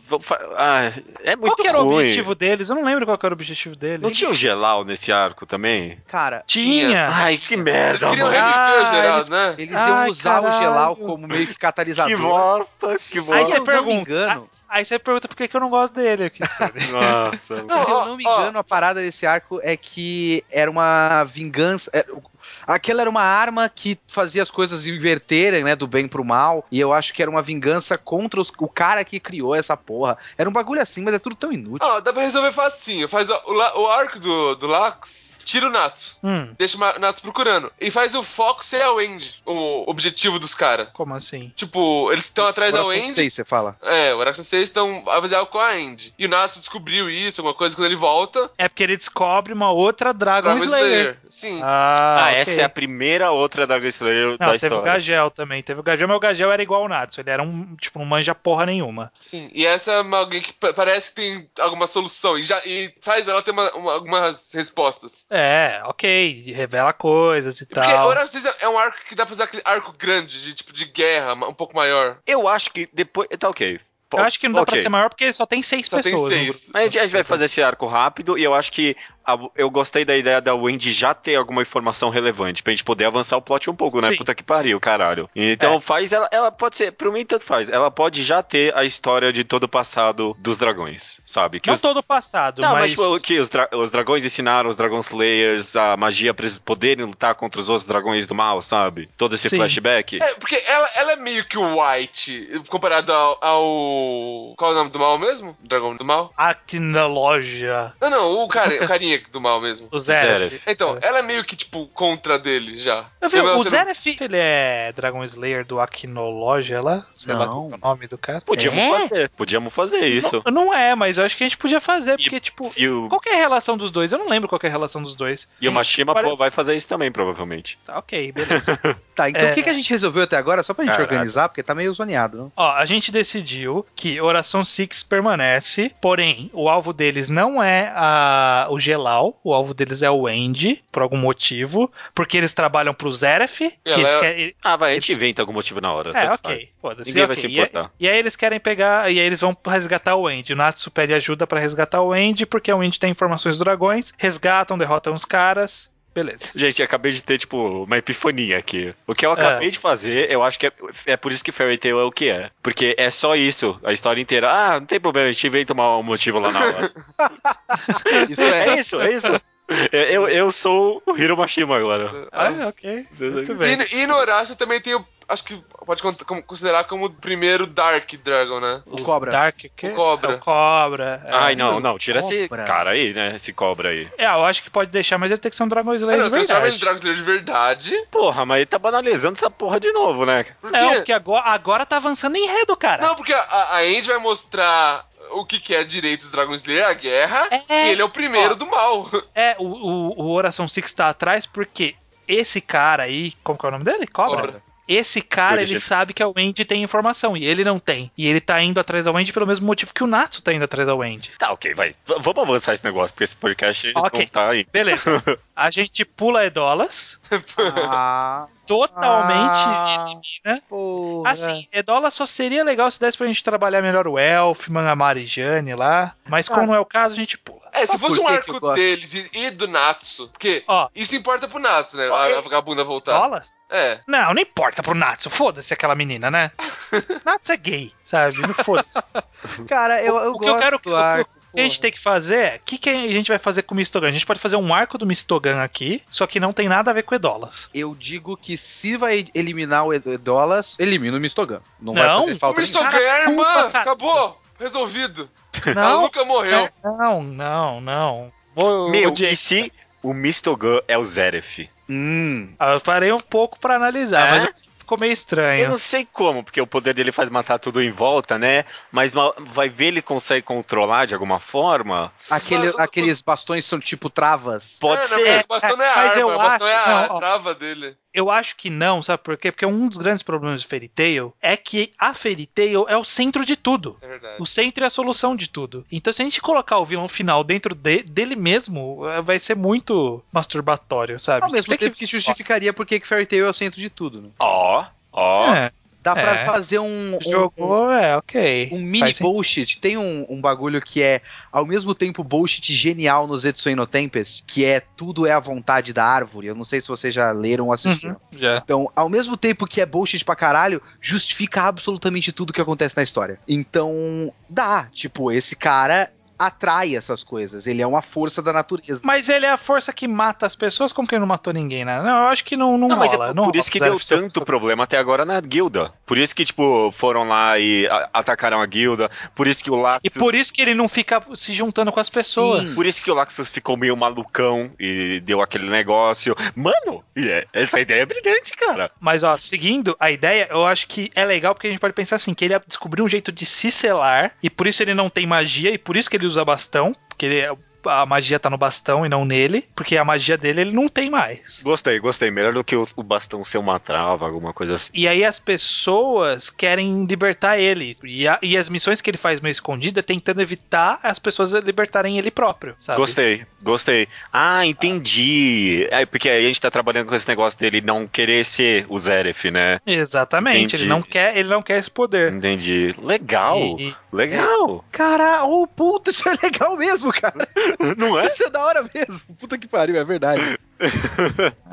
Ah, é muito Qual que era o ruim. objetivo deles? Eu não lembro qual que era o objetivo deles. Não tinha o Gelal nesse arco também? Cara, Tinha. Ai, que Eles merda, queriam mano. reviver Ah, o Geraldo, eles- né? eles iam Ai, usar o caralho. Gelal como meio que catalisador. Que bosta, que Aí bosta. você não me pergunta. engano, Aí você pergunta por que, que eu não gosto dele. [laughs] Nossa. [laughs] se eu não me engano, a parada desse arco é que era uma vingança. é, Aquela era uma arma que fazia as coisas inverterem, né? Do bem pro mal. E eu acho que era uma vingança contra os- o cara que criou essa porra. Era um bagulho assim, mas é tudo tão inútil. Ó, dá pra resolver facinho. Faz o, o arco do, do Lax, tira o Natsu. hum, Deixa o Natsu procurando. E faz o foco ser a Wendy, o objetivo dos caras. como assim? Tipo, eles estão atrás da Wendy. seis, você fala. É, o Araxa 6 estão a fazer algo com a Andy. E o Natsu descobriu isso, alguma coisa, quando ele volta. É porque ele descobre uma outra Dragon, Dragon Slayer. Slayer. Sim. Ah, Ah, ok. essa é a primeira outra Dragon Slayer Não, da teve história. o Gagel também. Teve o Gagel, mas o Gagel era igual ao Natsu. Ele era um, tipo, não manja porra nenhuma. Sim. E essa é uma- alguém que pa- parece que tem alguma solução. E, já, e faz ela ter uma- uma- algumas respostas. É, ok. Revela coisas e Porque tal. o Araxa 6 é um arco que dá pra usar aquele arco grande, de tipo de guerra, um pouco maior. Eu acho que depois. Tá ok. Eu acho que não dá pra ok. ser maior porque só tem seis Só tem pessoas. no seis. grupo. Mas a gente- a gente vai fazer esse arco rápido e eu acho que a- eu gostei da ideia da Wendy já ter alguma informação relevante pra gente poder avançar o plot um pouco, né? Sim, Puta que pariu, caralho. Então É. faz ela, ela pode ser, pra mim tanto faz, ela pode já ter a história de todo o passado dos dragões, sabe? Que Não os- todo o passado, Não, mas, mas... tipo, que os, dra- os dragões ensinaram os Dragon Slayers a magia pra eles poderem lutar contra os outros dragões do mal, sabe? Todo esse Sim. flashback. É, porque ela, ela é meio que o White, comparado ao, ao- Qual é o nome do mal mesmo? Dragão do mal? Loja, Não, não, o, cara, o carinha do mal mesmo. o Zeref. Então, ela é meio que, tipo, contra dele já. Eu vi, o Zeref, ele é Dragon Slayer do Aquinologia lá? Sei lá Não. é o nome do cara. Podíamos É? fazer, podíamos fazer isso. Não, não é, mas eu acho que a gente podia fazer, E- porque, tipo... E o, Qual que é a relação dos dois? Eu não lembro qual que é a relação dos dois. e o Mashima vai fazer isso também, provavelmente. Tá, ok, beleza. [laughs] Tá, então É. o que, que a gente resolveu até agora? Só pra gente Caraca. organizar, porque tá meio zoneado, não? Ó, a gente decidiu que Oração Six permanece, porém, o alvo deles não é a, o Gelal, o alvo deles é o Andy, por algum motivo, porque eles trabalham pro Zeref, que Ela é- querem... Ah, vai, a gente Eles- inventa algum motivo na hora. É, ok. Ninguém vai ok. se E importar. E, aí eles querem pegar. E aí eles vão resgatar o Andy. O Natsu pede ajuda pra resgatar o Andy, porque o Andy tem informações dos dragões. Resgatam, derrotam os caras. Beleza. Gente, acabei de ter, tipo, uma epifania aqui. O que eu acabei É. de fazer, eu acho que é, é por isso que Fairy Tail é o que é. Porque é só isso, a história inteira. Ah, não tem problema, a gente inventa um motivo lá na hora. [laughs] Isso é. é isso, é isso. Eu, eu sou o Hiro Mashima agora. Ah, ok. Muito bem. E, no- e no Horácio também tem o. Acho que pode considerar como o primeiro Dark Dragon, né? O cobra. Dark o quê? O cobra. É o cobra. é. Ai, não, não, tira esse Cobra. cara aí, né? Esse cobra aí. É, eu acho que pode deixar, mas ele tem que ser um Dragon Slayer não, de transforma ele em verdade. Dragon Slayer de verdade. Porra, mas ele tá banalizando essa porra de novo, né? Por É, porque agora, agora tá avançando em enredo, cara. Não, porque a, a Andy vai mostrar o que, que é direito dos Dragon Slayer, a guerra, É. e ele é o primeiro Ó. do mal. É, o, o, o Oração Six tá atrás porque esse cara aí, como que é o nome dele? Cobra? Cobra. Esse cara, ele sabe que a Wendy tem informação e ele não tem. E ele tá indo atrás da Wendy pelo mesmo motivo que o Natsu tá indo atrás da Wendy. Tá, ok, vai. V- vamos avançar esse negócio, porque esse podcast Ok. não tá aí. Beleza. [laughs] A gente pula Edolas, Ah, totalmente Ah. elimina. porra. Assim, Edolas só seria legal se desse pra gente trabalhar melhor o Elfman, a Mari Jane lá. Mas como Ah. não é o caso, a gente pula. É, se Sabe fosse um arco gosto? deles e, e do Natsu, porque Ó, isso importa pro Natsu, né? Ó, A, é- a vagabunda voltar. Edolas? É. Não, não importa pro Natsu. Foda-se aquela menina, né? [laughs] Natsu é gay, sabe? Não foda-se. [laughs] Cara, eu, eu O que eu gosto quero- do arco. O que a gente tem que fazer é. O que, que a gente vai fazer com o Mistogan? A gente pode fazer um arco do Mistogan aqui, só que não tem nada a ver com Edolas. Eu digo que se vai eliminar o Edolas, elimina o Mistogan. Não, vai Não, fazer O falta Mistogan Cara, é a irmã! cara. Acabou! Resolvido! Ela Não, nunca morreu. não, não, não. Vou, Meu, e se o Mistogan é o Zeref? Hum. Ah, Eu parei um pouco pra analisar, É? mas ficou meio estranho. Eu não sei como, porque o poder dele faz matar tudo em volta, né? Mas ma- vai ver ele consegue controlar de alguma forma? Aquele, Mas aqueles bastões são tipo travas. Pode é, ser. Não, o bastão não é a mas arma, eu o bastão acho- é a não, trava dele. Eu acho que não, sabe por quê? Porque um dos grandes problemas de Fairy Tail é que a Fairy Tail é o centro de tudo. É verdade. O centro é a solução de tudo. Então, se a gente colocar o vilão final dentro de- dele mesmo, eh, vai ser muito masturbatório, sabe? Ao mesmo Tem tempo que justificaria por que que Fairy Tail é o centro de tudo, né? Ó, ó. É. Dá pra É. fazer um, um, Jogou, é, ok. um mini Faz sentido. bullshit. Tem um, um bagulho que é, ao mesmo tempo, bullshit genial no Zetsu no Tempest, que é tudo é a vontade da árvore. Eu não sei se vocês já leram ou assistiram. Já. Então, ao mesmo tempo que é bullshit pra caralho, justifica absolutamente tudo que acontece na história. Então, dá. Tipo, esse cara atrai essas coisas. Ele é uma força da natureza. Mas ele é a força que mata as pessoas, como que ele não matou ninguém, né? Não, eu acho que não, não, Não, mas é rola. por, não por isso que deu tanto problema até agora na guilda. Por isso que, tipo, foram lá e a- atacaram a guilda. Por isso que o Laxus... E por isso que ele não fica se juntando com as pessoas. Sim. Por isso que o Laxus ficou meio malucão e deu aquele negócio. Mano, e é- essa ideia é brilhante, cara. Mas, ó, seguindo a ideia, eu acho que é legal porque a gente pode pensar assim, que ele descobriu um jeito de se selar, e por isso ele não tem magia, e por isso que ele usa bastão, porque ele é- a magia tá no bastão e não nele, porque a magia dele ele não tem mais. Gostei, gostei. Melhor do que o, o bastão ser uma trava, alguma coisa assim. E aí as pessoas querem libertar ele. E, a- e as missões que ele faz meio escondida é tentando evitar as pessoas libertarem ele próprio, sabe? Gostei, gostei. Ah, entendi. É, porque aí a gente tá trabalhando com esse negócio dele não querer ser o Zeref, né? Exatamente, Entendi. ele não quer, ele não quer esse poder. Entendi. Legal, E- legal. Cara, ô puta, isso é legal mesmo, cara. [laughs] Não é? Isso é da hora mesmo. Puta que pariu, é verdade.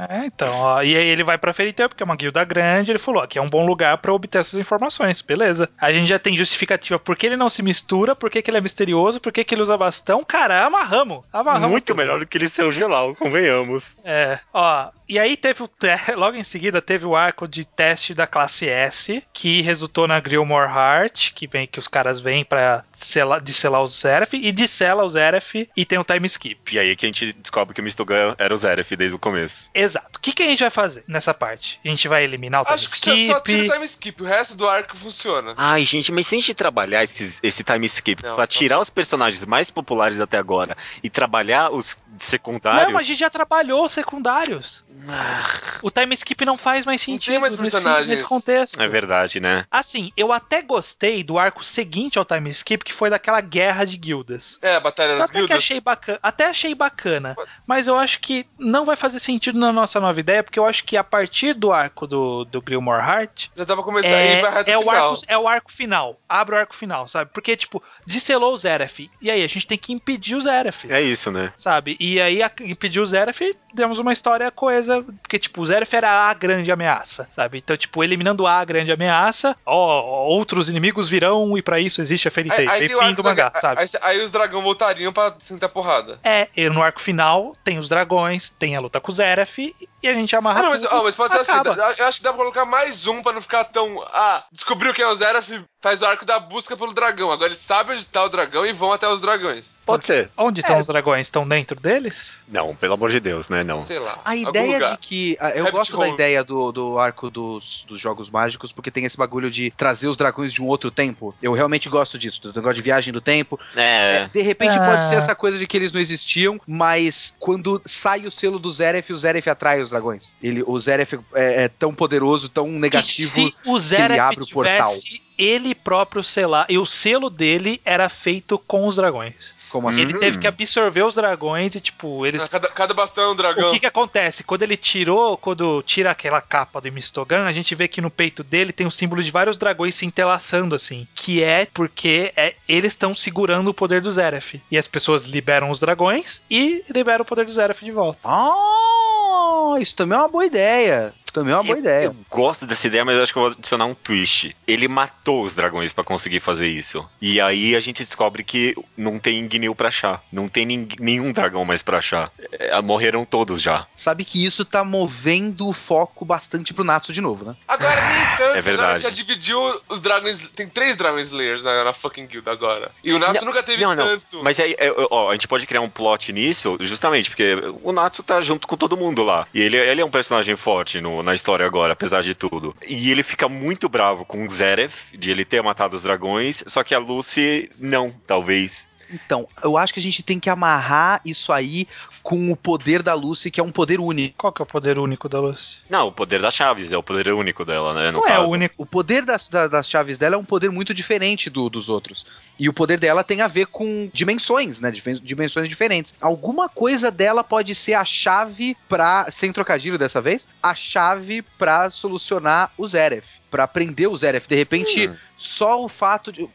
É, então, ó, e aí ele vai pra Fairytale, porque é uma guilda grande, ele falou, aqui é um bom lugar pra obter essas informações, beleza. A gente já tem justificativa por que ele não se mistura, por que, que ele é misterioso, por que, que ele usa bastão, cara, amarramos, amarramos. Muito tudo. melhor do que ele ser o Gelau, convenhamos. É, ó, e aí teve o te... [laughs] logo em seguida teve o arco de teste da classe S, que resultou na Grillmore Heart, que vem que os caras vêm pra selar, de selar os Zeref, e de sela os Zeref, e tem o time skip. E aí que a gente descobre que o Mistogan era o Zeref desde o começo. Exato. O que, que a gente vai fazer nessa parte? A gente vai eliminar o time Acho que skip. você só tira o time skip, o resto do arco funciona. Ai, gente, mas se a gente trabalhar esses- esse time skip Não, pra não. tirar os personagens mais populares até agora e trabalhar os secundários. Não, mas a gente já trabalhou os secundários. Ah, O time skip não faz mais tem sentido mais nesse, personagens. nesse contexto. é verdade, né? Assim, eu até gostei do arco seguinte ao time skip, que foi daquela guerra de guildas. É, a Batalha Eu das até que Guildas. achei bacana, até achei bacana, mas eu acho que não vai fazer sentido na nossa nova ideia, porque eu acho que a partir do arco do, do Grillmore Heart Já dava começando é, vai reto é o arco, é o arco final. Abre o arco final, sabe? Porque, tipo, desselou o Zeref. E aí, a gente tem que impedir o Zeref. É isso, né? Sabe? E aí, a- impedir o Zeref, demos uma história coesa. Porque, tipo, o Zeref era a grande ameaça, sabe? Então, tipo, eliminando a grande ameaça, ó, outros inimigos virão e pra isso existe a Fairy Tail. E o fim do da- mangá, sabe? Aí, aí os dragões voltariam pra sentar porrada. É, e no arco final tem os dragões, tem a luta com o Zeref e a gente amarra Ah, não, mas, tudo, ó, mas pode ser assim. Eu acho que dá pra colocar mais um pra não ficar tão. Ah, descobriu quem é o Zeraf, faz o arco da busca pelo dragão. Agora eles sabem onde tá o dragão e vão até os dragões. Pode ser. Onde estão É. os dragões? Estão dentro deles? Não, pelo amor de Deus, né? Não. Sei lá. A algum ideia lugar. de que. a- Eu Rabbit gosto da hole. ideia do, do arco dos, dos jogos mágicos, porque tem esse bagulho de trazer os dragões de um outro tempo. Eu realmente gosto disso, do negócio de viagem do tempo. É, É. de repente Ah. pode ser essa coisa de que eles não existiam, mas quando sai o selo do Zeref, o Zeref atrai os dragões. Ele, o Zeref é, é tão poderoso, tão E negativo. se o ele Zeref abre o portal. ele próprio selar, e o selo dele era feito com os dragões. Como assim? Ele teve que absorver os dragões e, tipo, eles Cada, cada bastão é um dragão. O que que acontece? Quando ele tirou, quando tira aquela capa do Mistogan, a gente vê que no peito dele tem o símbolo de vários dragões se entrelaçando, assim. Que é porque é, eles estão segurando o poder do Zeref. E as pessoas liberam os dragões e liberam o poder do Zeref de volta. Ah, isso também é uma boa ideia. Também é uma boa Eu- ideia. Eu gosto dessa ideia, mas eu acho que eu vou adicionar um twist. Ele matou os dragões pra conseguir fazer isso. E aí a gente descobre que não tem Gnil pra achar. Não tem nenhum dragão mais pra achar. É, morreram todos já. Sabe que isso tá movendo o foco bastante pro Natsu de novo, né? Agora nem [laughs] tanto. É verdade. Agora já dividiu os dragões. Tem três Dragon Slayers na, na fucking guild agora. E o Natsu Não, nunca teve não, não. tanto. Mas aí, é, ó, a gente pode criar um plot nisso, justamente porque o Natsu tá junto com todo mundo lá. E ele, ele é um personagem forte no- na história agora, apesar de tudo. E ele fica muito bravo com o Zeref, de ele ter matado os dragões, só que a Lucy não, talvez. Então, eu acho que a gente tem que amarrar isso aí com o poder da Lucy, que é um poder único. Qual que é o poder único da Lucy? Não, o poder das chaves é o poder único dela, né? No Não caso. é o único. O poder das, da- das chaves dela é um poder muito diferente do, dos outros. E o poder dela tem a ver com dimensões, né? Dimensões diferentes. Alguma coisa dela pode ser a chave pra. Sem trocadilho dessa vez? A chave pra solucionar o Zeref. Pra prender o Zeref. De repente, Hum. só o fato de.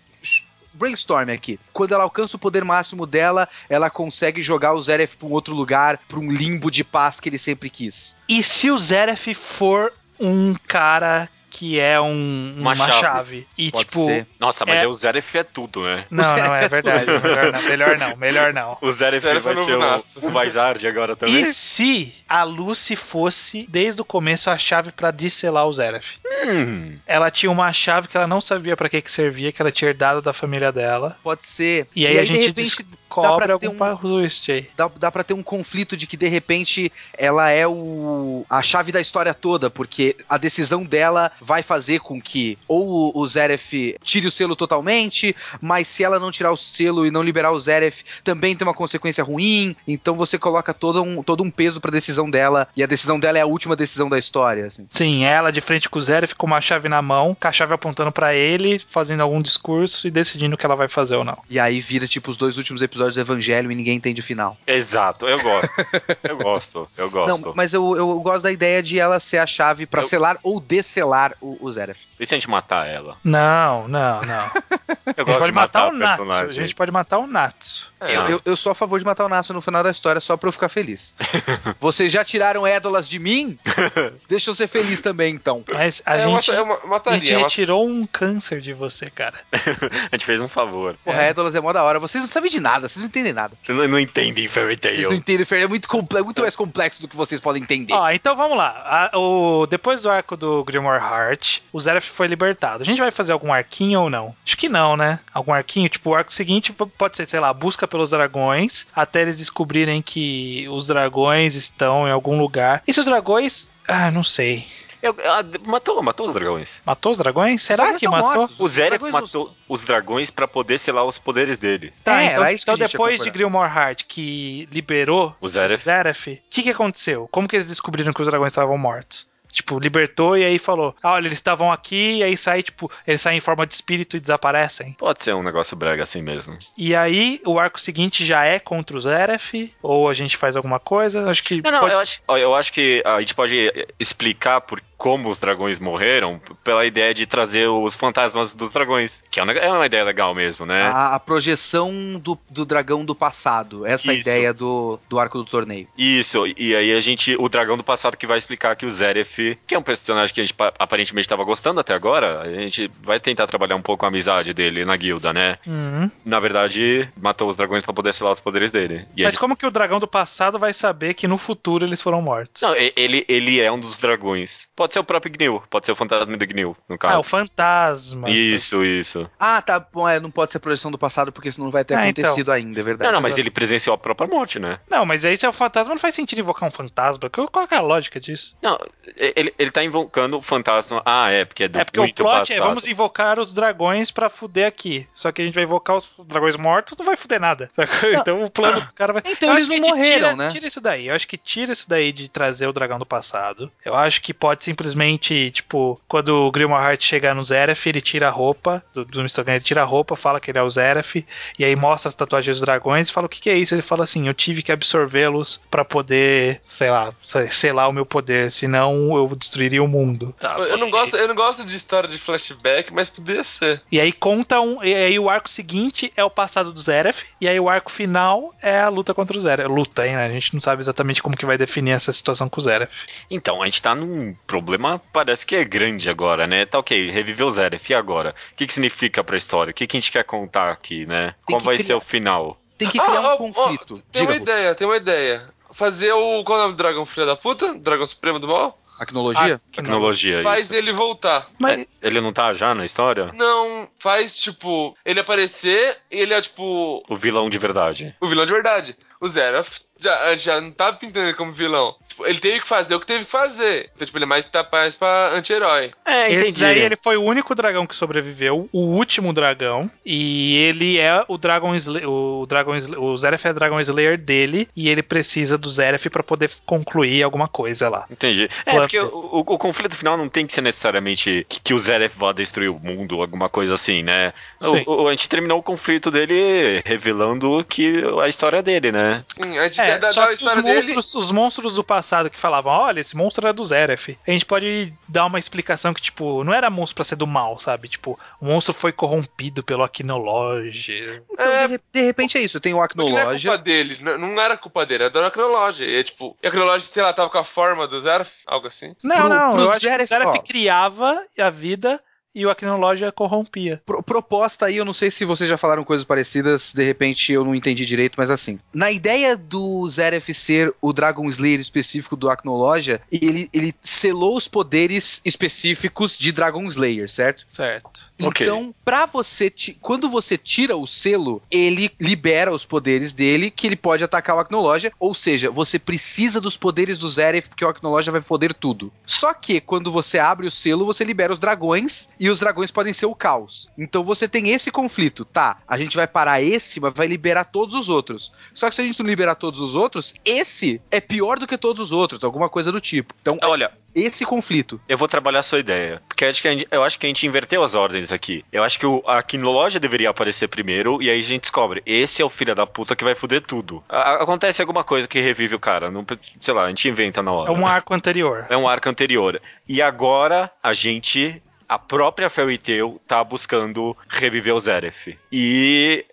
Brainstorm aqui. Quando ela alcança o poder máximo dela, ela consegue jogar o Zeref pra um outro lugar, pra um limbo de paz que ele sempre quis. E se o Zeref for um cara que é um, Uma uma, chave. chave. E Pode tipo. ser. Nossa, mas É- é... o Zeref é tudo, né? Não, não, é é verdade. Melhor não, melhor não, melhor não. O Zeref vai é ser o, o Vizard agora também? E se a Lucy fosse, desde o começo, a chave pra disselar o Zeref? Hum. Ela tinha uma chave que ela não sabia pra que que servia, que ela tinha herdado da família dela. Pode ser. E aí a gente de repente, Ter algum um- aí. dá, dá pra ter um conflito de que de repente ela é o a chave da história toda, porque a decisão dela vai fazer com que ou o, Zeref tire o selo totalmente, mas se ela não tirar o selo e não liberar o Zeref, também tem uma consequência ruim. Então você coloca todo um, todo um peso pra decisão dela, e a decisão dela é a última decisão da história. assim. Sim, ela de frente com o Zeref com uma chave na mão, com a chave apontando pra ele, fazendo algum discurso e decidindo o que ela vai fazer ou não. E aí vira tipo os dois últimos episódios do Evangelho e ninguém entende o final. Exato, eu gosto. Eu gosto, eu gosto. Não, mas eu, eu gosto da ideia de ela ser a chave pra Eu- selar ou desselar o, o Zeref. E se a gente matar ela? Não, não, não. [laughs] Eu A gente gosto pode de matar, matar, o Natsu. personagem. A gente pode matar o Natsu. É, Eu, eu, eu sou a favor de matar o Natsu no final da história só pra eu ficar feliz. [laughs] Vocês já tiraram édolas de mim? [laughs] Deixa eu ser feliz também, então. Mas a é, gente. é uma, A mataria. gente retirou um câncer de você, cara. A gente fez um favor. Porra, É. édolas é mó da hora. Vocês não sabem de nada, vocês não entendem nada. Vocês não, não entendem Fairy Vocês não Tail. entendem, Fer, é muito, comple- muito mais complexo do que vocês podem entender. Ó, então vamos lá. A- o, depois do arco do Grimoire Heart, o Zeref foi libertado. A gente vai fazer algum arquinho ou não? Acho que não, né? Algum arquinho, tipo, o arco seguinte pode ser, sei lá, busca pelos dragões, até eles descobrirem que os dragões estão em algum lugar. E se os dragões. Ah, não sei. Eu- ah, matou, matou os dragões. Matou os dragões? Será dragões que matou? mortos. O Zeref matou os dragões pra poder selar os poderes dele. Tá, É, então, então depois de. Grimoire Heart que liberou O Zeref. O que, que aconteceu? Como que eles descobriram que os dragões estavam mortos? Tipo, libertou e aí falou: ah, olha, eles estavam aqui, e aí sai, tipo, eles saem em forma de espírito e desaparecem. Pode ser um negócio brega assim mesmo. E aí, o arco seguinte já é contra o Zeref, ou a gente faz alguma coisa? Acho que. Não, não, pode- eu, acho, eu acho que a gente pode explicar por como os dragões morreram pela ideia de trazer os fantasmas dos dragões. Que é uma, é uma ideia legal mesmo, né? A, a projeção do, do dragão do passado. Essa é Isso. ideia do, do arco do torneio. Isso, e aí a gente. O dragão do passado que vai explicar que o Zeref, que é um personagem que a gente pa- aparentemente estava gostando até agora, a gente vai tentar trabalhar um pouco a amizade dele na guilda, né? Uhum. Na verdade, matou os dragões pra poder selar os poderes dele. E Mas gente- como que o dragão do passado vai saber que no futuro eles foram mortos? Não, ele, ele é um dos dragões. Pode ser o próprio Gnil, pode ser o fantasma do Gnil, no ah, caso. o fantasma. Isso, isso. Ah, tá bom, é, não pode ser projeção do passado porque senão não vai ter Ah, acontecido ainda, é verdade. Não, não, mas ele presenciou a própria morte, né? Não, mas aí se é o fantasma, não faz sentido invocar um fantasma. Qual é a lógica disso? Não, ele, ele tá invocando o fantasma. Ah, é, porque é do é porque o plot passado. é vamos invocar os dragões pra fuder aqui. Só que a gente vai invocar os dragões mortos, não vai fuder nada. [laughs] Então o plano do cara vai. Então Eu eles não morreram, tira, né? Tira isso daí. Eu acho que tira isso daí de trazer o dragão do passado. Eu acho que pode simplesmente, tipo, quando o Grimoire Heart chegar no Zeref, ele tira a roupa do, do Mr. Gun, ele tira a roupa, fala que ele é o Zeref, e aí mostra as tatuagens dos dragões e fala o que, que é isso. Ele fala assim: eu tive que absorvê-los pra poder, sei lá, sei- selar o meu poder, senão eu destruiria o mundo. Tá, eu, não ser. gosto, eu não gosto de história de flashback, mas poderia ser. E aí conta um. E aí o arco seguinte é o passado do Zeref. E aí o arco final é a luta contra o Zeref. Luta, hein, né? A gente não sabe exatamente como que vai definir essa situação com o Zeref. Então, a gente tá num problema, parece que é grande agora, né? Tá ok, reviveu o Zeref, e agora? O que que significa pra história? O que que a gente quer contar aqui, né? Qual que vai criar- ser o final? Tem que criar Ah, um conflito. Tem uma ideia, tem uma ideia. Fazer o. Qual é o nome do dragão filho da puta? Dragão Supremo do Mal? Não. Tecnologia, Faz isso. ele voltar. Mas, Ele não tá já na história? Não, faz tipo. Ele aparecer e ele é tipo. O vilão de verdade. O vilão de verdade. o Zeraf já, já não tava pintando ele como vilão. Tipo, ele teve que fazer o que teve que fazer. Então, tipo, ele é mais, mais pra anti-herói. É, Esse entendi. daí ele foi o único dragão que sobreviveu, o último dragão, e ele é o Dragon Slayer, o Dragon Sl- o Zeref é Dragon Slayer dele, e ele precisa do Zeref pra poder concluir alguma coisa lá. Entendi. É, porque o, o- o conflito final não tem que ser necessariamente que, que o Zeref vá destruir o mundo, alguma coisa assim, né? Sim. O, o- a gente terminou o conflito dele revelando que a história dele, né? Sim, a gente É, dá, só dá a que os história dele. monstros, os monstros do passado que falavam, olha, esse monstro é do Zeref. A gente pode dar uma explicação que, tipo, não era monstro pra ser do mal, sabe? Tipo, o monstro foi corrompido pelo Aquinologia. Então, É. de, de repente é isso. Tem o Porque não é culpa Acnologia. dele, não, não era culpa dele, era da Acnologia. E é tipo, e a Acnologia, sei lá, tava com a forma do Zeraf, algo assim. Não, Pro- não, pro eu acho Zeref, que o Zeref criava a vida e o Aquinologia corrompia. Pro- proposta aí, eu não sei se vocês já falaram coisas parecidas, de repente eu não entendi direito, mas assim. Na ideia do Zeref ser o Dragon Slayer específico do Acnologia, ele, ele selou os poderes específicos de Dragon Slayer, certo? Certo. Ok. Então, pra você. Quando você tira o selo, ele libera os poderes dele, que ele pode atacar o Acnologia. Ou seja, você precisa dos poderes do Zeref, porque o Acnologia vai foder tudo. Só que, quando você abre o selo, você libera os dragões, e os dragões podem ser o caos. Então você tem esse conflito. Tá, a gente vai parar esse, mas vai liberar todos os outros. Só que se a gente não liberar todos os outros, esse é pior do que todos os outros, alguma coisa do tipo. Então, Olha, esse conflito. eu vou trabalhar a sua ideia. Porque eu acho que a gente, eu acho que a gente inverteu as ordens aqui. Eu acho que o, a Quinologia deveria aparecer primeiro, e aí a gente descobre, esse é o filho da puta que vai foder tudo. A- acontece alguma coisa que revive o cara. Não, sei lá, a gente inventa na hora. É um arco anterior. É um arco anterior. E agora a gente, a própria Fairy Tail, tá buscando reviver o Zeref. E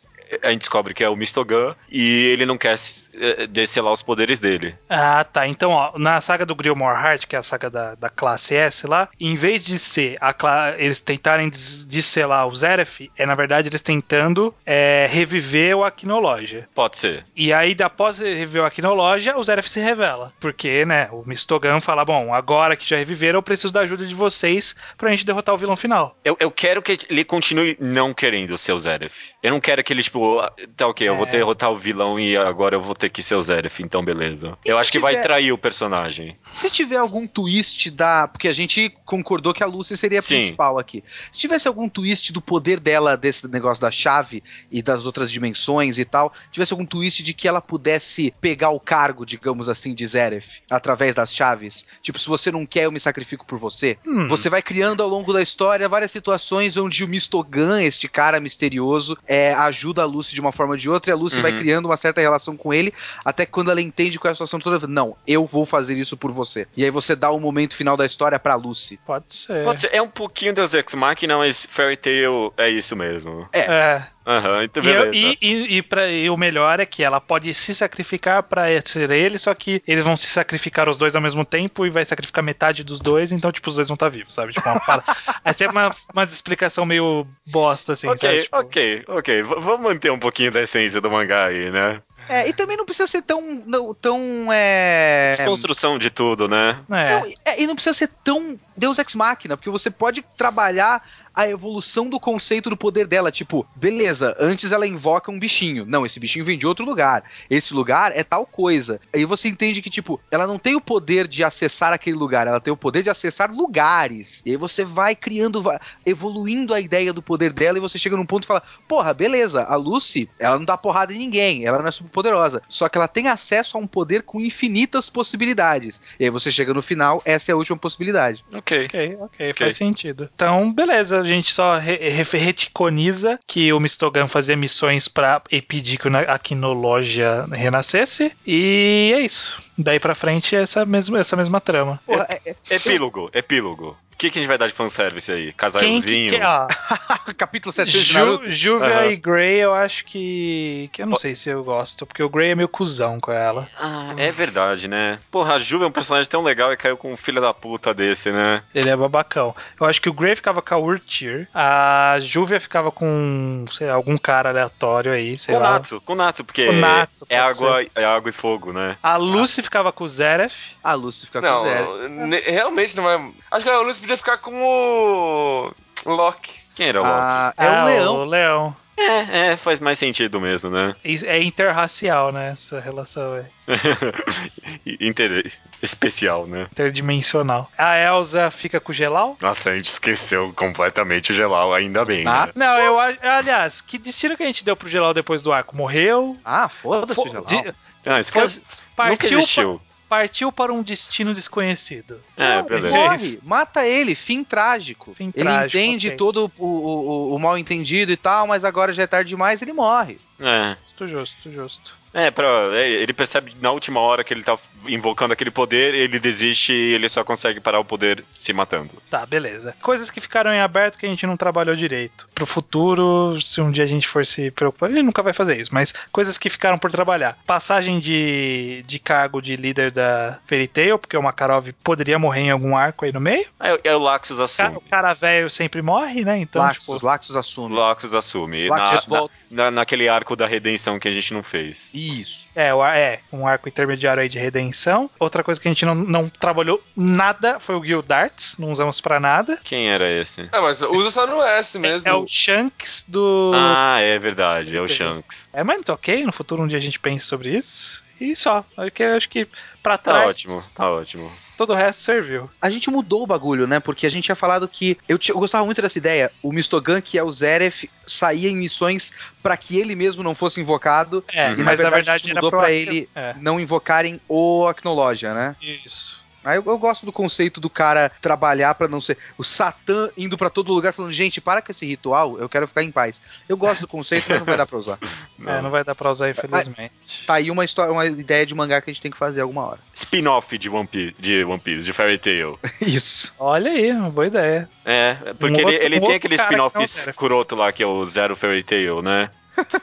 a gente descobre que é o Mistogan e ele não quer eh, descelar os poderes dele. Ah, tá. Então, ó, na saga do Grimoire Heart, que é a saga da, da classe S lá, em vez de ser a eles tentarem des- descelar o Zeref, é na verdade eles tentando é, reviver o Aquinologia. Pode ser. E aí, após reviver o Aquinologia, o Zeref se revela. Porque, né, o Mistogan fala: bom, agora que já reviveram, eu preciso da ajuda de vocês pra gente derrotar o vilão final. Eu, eu quero que ele continue não querendo ser o Zeref. Eu não quero que ele, tipo, ah, tá ok, eu vou É. derrotar o vilão e agora eu vou ter que ser o Zeref, então beleza. E eu acho que vai tiver- trair o personagem. Se tiver algum twist da. Porque a gente concordou que a Lucy seria a Sim. principal aqui. Se tivesse algum twist do poder dela, desse negócio da chave e das outras dimensões e tal, tivesse algum twist de que ela pudesse pegar o cargo, digamos assim, de Zeref, através das chaves. Tipo, se você não quer, eu me sacrifico por você. Hum. Você vai criando ao longo da história várias situações onde o Mistogan, este cara misterioso, é, ajuda a Lucy de uma forma ou de outra, e a Lucy vai Uhum. criando uma certa relação com ele, até que quando ela entende qual é a situação toda, não, eu vou fazer isso por você. E aí você dá o momento final da história pra Lucy. Pode ser. Pode ser. É um pouquinho Deus Ex Machina, mas Fairy Tail é isso mesmo. É. Aham, então E, beleza. e, e, e, pra- e o melhor é que ela pode se sacrificar pra ser ele, só que eles vão se sacrificar os dois ao mesmo tempo e vai sacrificar metade dos dois, então, tipo, os dois vão estar vivos, sabe? Tipo, uma para... Aí [laughs] é uma, uma explicação meio bosta, assim, ok, sabe? Tipo, ok, ok. V- vamos manter um pouquinho da essência do mangá aí, né? É, e também não precisa ser tão. não- tão é... Desconstrução de tudo, né? É. Não, é, e não precisa ser tão Deus Ex Machina, porque você pode trabalhar a evolução do conceito do poder dela. Tipo, beleza, antes ela invoca um bichinho. Não, esse bichinho vem de outro lugar. Esse lugar é tal coisa. Aí você entende que, tipo, ela não tem o poder de acessar aquele lugar, ela tem o poder de acessar lugares. E aí você vai criando, vai evoluindo a ideia do poder dela e você chega num ponto e fala: porra, beleza, a Lucy, ela não dá porrada em ninguém, ela não é super poderosa. Só que ela tem acesso a um poder com infinitas possibilidades. E aí você chega no final, essa é a última possibilidade. Ok. Ok, ok, faz sentido. Então, beleza, a gente só re re- reticoniza que o Mistogan fazia missões pra impedir que o Na- Aquinologia renascesse, e é isso. Daí pra frente, essa mesma, essa mesma trama. Porra, é- é- Epílogo, epílogo. O que, que a gente vai dar de fanservice aí? Quem Casaizinho? que, que ó, [laughs] capítulo 700 de Naruto. Ju, Juvia Aham. e Grey, eu acho que. que eu não sei se eu gosto, porque o Grey é meio cuzão com ela. Ah, é verdade, né? Porra, a Juve é um personagem tão legal e caiu com um filho da puta desse, né? Ele é babacão. Eu acho que o Grey ficava com a Urtir, a Juvia ficava com, sei lá, algum cara aleatório aí, sei Com lá. Natsu, com Natsu, porque Com Natsu, é, água, é água e fogo, né? A Lucy ficava com o Zeref. A Lucy fica com zero. Não, ne- realmente não é. Acho que a Lucy podia ficar com o. Loki. Quem era o Loki? Ah, é Ah, o leão. O leão. É, é, faz mais sentido mesmo, né? É interracial, né? Essa relação é [laughs] Inter... Especial, né? interdimensional. A Elsa fica com o Gelal? Nossa, a gente esqueceu completamente o Gelal, ainda bem, Ah, né? Não, eu acho. Aliás, que destino que a gente deu pro Gelal depois do arco? Morreu? Ah, foda-se, Fo- Gelal. de- Ah, esquece. Nunca partiu, existiu. pa- partiu para um destino desconhecido. É, Não, beleza. morre, mata ele, fim trágico. Fim ele trágico, entende ok. todo o, o, o mal entendido e tal, mas agora já é tarde demais, ele morre. É. Justo, justo, justo. É, pra, é, ele percebe na última hora que ele tá invocando aquele poder, ele desiste e ele só consegue parar o poder se matando. Tá, beleza. Coisas que ficaram em aberto que a gente não trabalhou direito. Pro futuro, se um dia a gente for se preocupar, ele nunca vai fazer isso, mas coisas que ficaram por trabalhar. Passagem de, de cargo de líder da Fairy Tail, porque o Makarov poderia morrer em algum arco aí no meio. É, é o Laxus assume. O cara velho sempre morre, né? Então, Laxus, tipo, Laxus assume. Laxus assume. Laxus Na- volta. na- naquele arco da redenção que a gente não fez. Isso. É, é, um arco intermediário aí de redenção. Outra coisa que a gente não, não trabalhou nada foi o Guild Arts, não usamos pra nada. Quem era esse? É, mas usa só no S mesmo. É o Shanks do. Ah, é verdade, é o Shanks. É, mas ok, no futuro um dia a gente pensa sobre isso. E só. Porque eu acho que pra Tá trás. ótimo, tá ótimo. Todo o resto serviu. A gente mudou o bagulho, né? Porque a gente tinha falado que. Eu, ti- eu gostava muito dessa ideia. O Mistogan, que é o Zeref, saía em missões pra que ele mesmo não fosse invocado. É. E mas na na verdade, a verdade gente mudou pra Ac- ele É, não invocarem o Acnologia, né? isso. Aí eu, eu gosto do conceito do cara trabalhar pra não ser. O Satã indo pra todo lugar falando, gente, para com esse ritual, eu quero ficar em paz. Eu gosto do conceito, mas não vai dar pra usar. [laughs] É, não vai dar pra usar, infelizmente. Tá aí uma, história, uma ideia de mangá que a gente tem que fazer alguma hora. Spin-off de One Piece, de One Piece, de Fairy Tail. [laughs] Isso. Olha aí, uma boa ideia. É, porque Um ele, outro- ele um tem aquele que spin-off não escroto lá, que é o Zero Fairy Tail, né?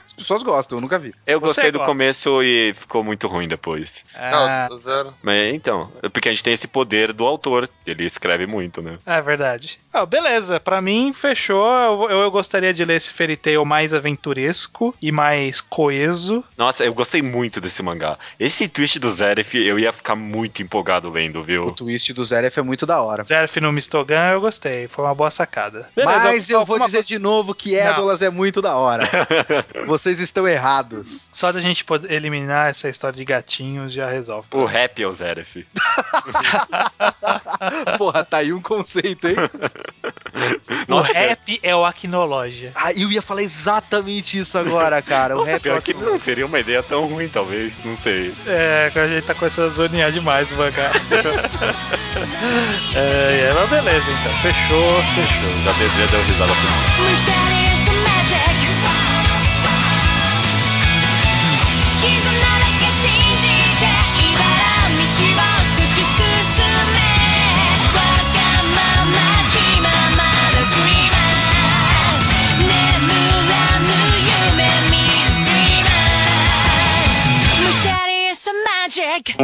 As pessoas gostam, eu nunca vi. Eu Você gostei do gosta. começo e ficou muito ruim depois. Ah, Não, zero. Mas então, é porque a gente tem esse poder do autor, ele escreve muito, né? é verdade. Ah, beleza, pra mim fechou. Eu, eu gostaria de ler esse Fairy Tail mais aventuresco e mais coeso. Nossa, eu gostei muito desse mangá. Esse twist do Zeref, eu ia ficar muito empolgado lendo, O viu? twist do Zeref é muito da hora. Zerf no Mistogan eu gostei, foi uma boa sacada. Beleza, Mas eu vou alguma dizer de novo que Édolas é muito da hora. [laughs] Vocês estão errados. Só da gente poder eliminar essa história de gatinhos já resolve. O rap é o Zeref. [laughs] Porra, tá aí um conceito, hein? Nossa, o rap é o Acnologia. Ah, eu ia falar exatamente isso agora, cara. O Nossa, rap é pior que ótimo. não seria uma ideia tão ruim, talvez, não sei. É, que a gente tá começando a zonear demais o mangá. [laughs] é, é, mas beleza, então. Fechou. Fechou, já deu, risada por Mysterious magic magic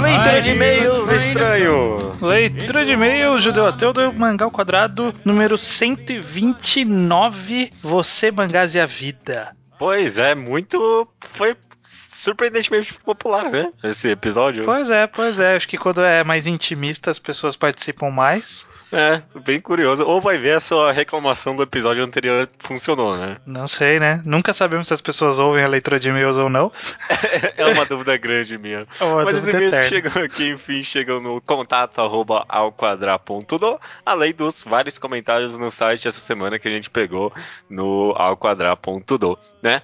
Leitura de e-mails, estranho! Leitura de e-mail, Judeu Ateu do Mangá ao Quadrado, número 129, Você, Mangás e a Vida. Pois é, muito. Foi surpreendentemente popular, né? Esse episódio. Pois é, pois é, acho que quando é mais intimista as pessoas participam mais. É, bem curioso. Ou vai ver a sua reclamação do episódio anterior funcionou, né? Não sei, né? Nunca sabemos se as pessoas ouvem a leitura de e-mails ou não. [laughs] É uma dúvida grande minha. É Mas os e-mails que chegam aqui, enfim, chegam no contato arroba alquadra.do, além dos vários comentários no site essa semana que a gente pegou no alquadra.do, né?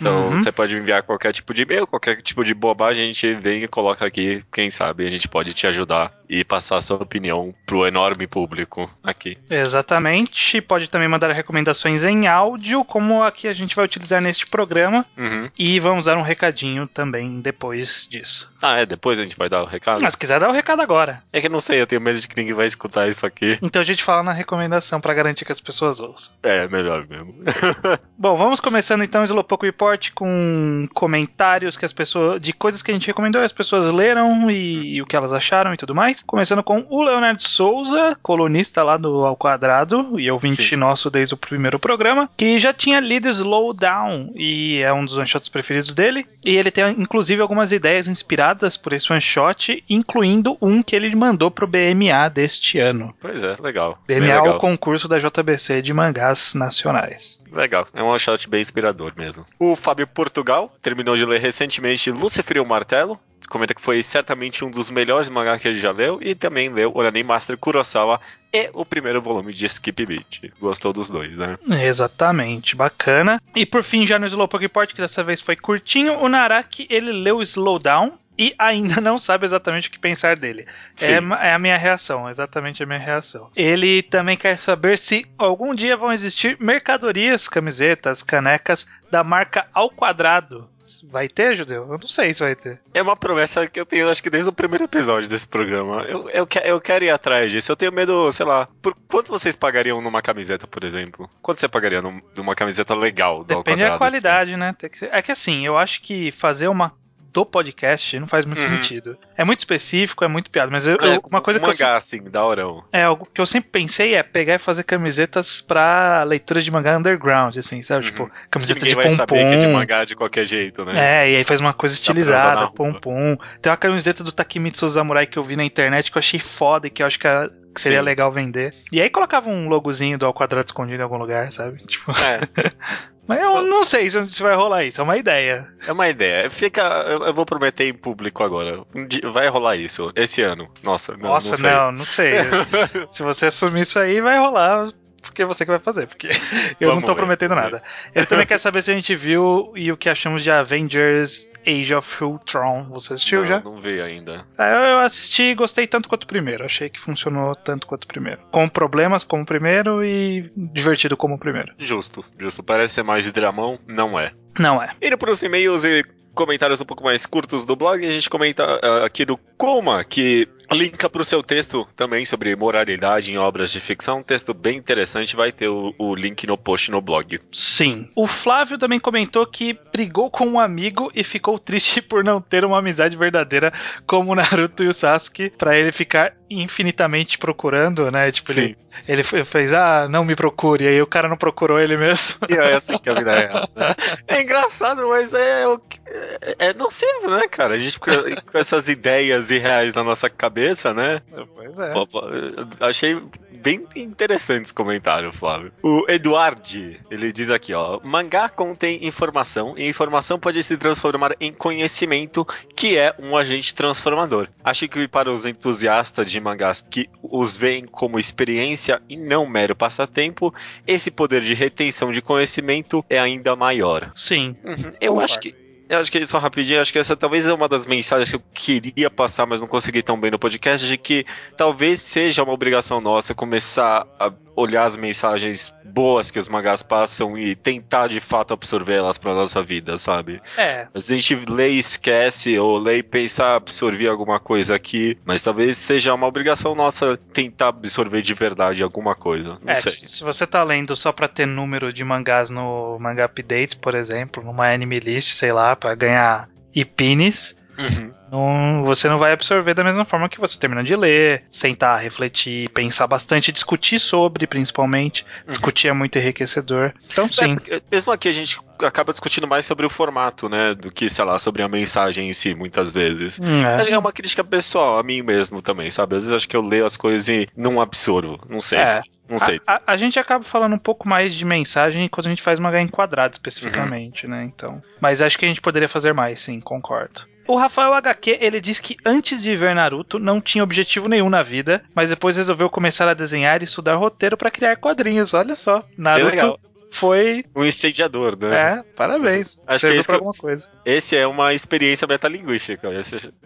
Então, Uhum. você pode enviar qualquer tipo de e-mail, qualquer tipo de bobagem, a gente vem e coloca aqui, quem sabe a gente pode te ajudar e passar a sua opinião pro enorme público aqui. Exatamente. Pode também mandar recomendações em áudio, como a que a gente vai utilizar neste programa. Uhum. E vamos dar um recadinho também depois disso. Ah, é, depois a gente vai dar o recado? Mas se quiser dar o recado agora. É que eu não sei, eu tenho medo de que ninguém vai escutar isso aqui. Então a gente fala na recomendação pra garantir que as pessoas ouçam. É, melhor mesmo. [laughs] Bom, vamos começando então, Slowpoke Report com comentários que as pessoas. de coisas que a gente recomendou e as pessoas leram e, e o que elas acharam e tudo mais. Começando com o Leonardo Souza, colunista lá do Ao Quadrado e ouvinte Sim. nosso desde o primeiro programa, que já tinha lido Slow Down e é um dos one shots preferidos dele. E ele tem inclusive algumas ideias inspiradas por esse one shot, incluindo um que ele mandou pro BMA deste ano. Pois é, legal. BMA é o concurso da JBC de mangás nacionais. Legal, é um one shot bem inspirador mesmo. O Fábio Portugal terminou de ler recentemente Lucifer e o Martelo. Comenta que foi certamente um dos melhores mangás que ele já leu. E também leu Orani Master Kurosawa e o primeiro volume de Skip Beat. Gostou dos dois, né? Exatamente, bacana. E por fim, já no Slowpoke Report, que dessa vez foi curtinho, o Naraki, ele leu Slowdown e ainda não sabe exatamente o que pensar dele. É, é a minha reação, exatamente a minha reação. Ele também quer saber se algum dia vão existir mercadorias, camisetas, canecas da marca Ao Quadrado. Vai ter, Judeu? Eu não sei se vai ter. É uma promessa que eu tenho, acho que desde o primeiro episódio desse programa. Eu, eu, eu quero ir atrás disso. Eu tenho medo, sei lá. Por quanto vocês pagariam numa camiseta, por exemplo? Quanto você pagaria num- numa camiseta legal do Depende da Quadrado, qualidade, né? Tem que ser- É que assim, eu acho que fazer uma do podcast não faz muito Uhum. sentido. É muito específico, é muito piada, mas eu- É, eu- uma coisa um que eu mangá, assim, da Orão. É, algo que eu sempre pensei é pegar e fazer camisetas pra leituras de mangá underground, assim, sabe? Uhum. Tipo, camiseta de vai saber que é de pompom. mangá de qualquer jeito, né? É, e aí faz uma coisa estilizada, pompom. Tem uma camiseta do Takemitsu Samurai que eu vi na internet que eu achei foda e que eu acho que, a- que seria Sim. legal vender. E aí colocava um logozinho do ao quadrado escondido em algum lugar, sabe? Tipo, É, [laughs] mas eu não sei se vai rolar isso, é uma ideia. é uma ideia. Fica. Eu, vou prometer em público agora. Um dia- vai rolar isso. Esse ano. Nossa, não, Nossa, não sei. não, não sei. [laughs] Se você assumir isso aí, vai rolar. Porque é você que vai fazer, porque [laughs] eu Vamos não tô ver, prometendo nada. [laughs] Ele também quer saber se a gente viu e o que achamos de Avengers Age of Ultron. Você assistiu não, já? Não vi ainda. Ah, Eu eu assisti e gostei tanto quanto o primeiro. Achei que funcionou tanto quanto o primeiro. Com problemas como o primeiro e divertido como o primeiro. Justo, justo. Parece ser mais dramão, não é. Não é. Indo para os e-mails e comentários um pouco mais curtos do blog, a gente comenta ah, aqui do Coma, que linka para o seu texto também sobre moralidade em obras de ficção. Um texto bem interessante, vai ter o, o link no post no blog. Sim. O Flávio também comentou que brigou com um amigo e ficou triste [laughs] por não ter uma amizade verdadeira como o Naruto e o Sasuke, pra ele ficar infinitamente procurando, né? Tipo, ele, ele fe- fez, ah, não me procure, e aí o cara não procurou ele mesmo. E é assim que a vida é. né? [laughs] É engraçado, mas é, é, é nocivo, né, cara? A gente fica com essas ideias irreais na nossa cabeça, né? Pois é. Pô, pô, eu Achei bem interessante esse comentário, Flávio. O Eduard, ele diz aqui, ó. Mangá contém informação e informação pode se transformar em conhecimento, que é um agente transformador. Acho que para os entusiastas de mangás que os veem como experiência e não mero passatempo, esse poder de retenção de conhecimento é ainda maior. Sim. Uhum. Eu acho que. Eu acho que só rapidinho, acho que essa talvez é uma das mensagens que eu queria passar, mas não consegui tão bem no podcast, de que talvez seja uma obrigação nossa começar a olhar as mensagens boas que os mangás passam e tentar de fato absorver elas pra nossa vida, sabe? É. Às vezes a gente lê e esquece, ou lê e pensa "Ah, absorver alguma coisa aqui, mas talvez seja uma obrigação nossa tentar absorver de verdade alguma coisa. Não É, sei. se você tá lendo só pra ter número de mangás no Manga Updates, por exemplo, numa anime list, sei lá, pra ganhar IPINs, Uhum. não, você não vai absorver da mesma forma que você termina de ler, sentar, refletir, pensar bastante, discutir sobre, principalmente. Discutir é muito enriquecedor. Então, É, sim. porque mesmo aqui a gente acaba discutindo mais sobre o formato, né? Do que, sei lá, sobre a mensagem em si, muitas vezes. Hum, é. É uma crítica pessoal, a mim mesmo também, sabe? Às vezes acho que eu leio as coisas e não absorvo. Não sei. É. Não sei. A, a- a gente acaba falando um pouco mais de mensagem quando a gente faz mangá enquadrado especificamente, né? Então. Mas acho que a gente poderia fazer mais, sim, concordo. O Rafael HQ, ele diz que antes de ver Naruto não tinha objetivo nenhum na vida, mas depois resolveu começar a desenhar e estudar roteiro pra criar quadrinhos. Olha só, Naruto foi, Um incendiador, né? é, parabéns. Acho que é isso pra alguma coisa. Esse é uma experiência metalinguística,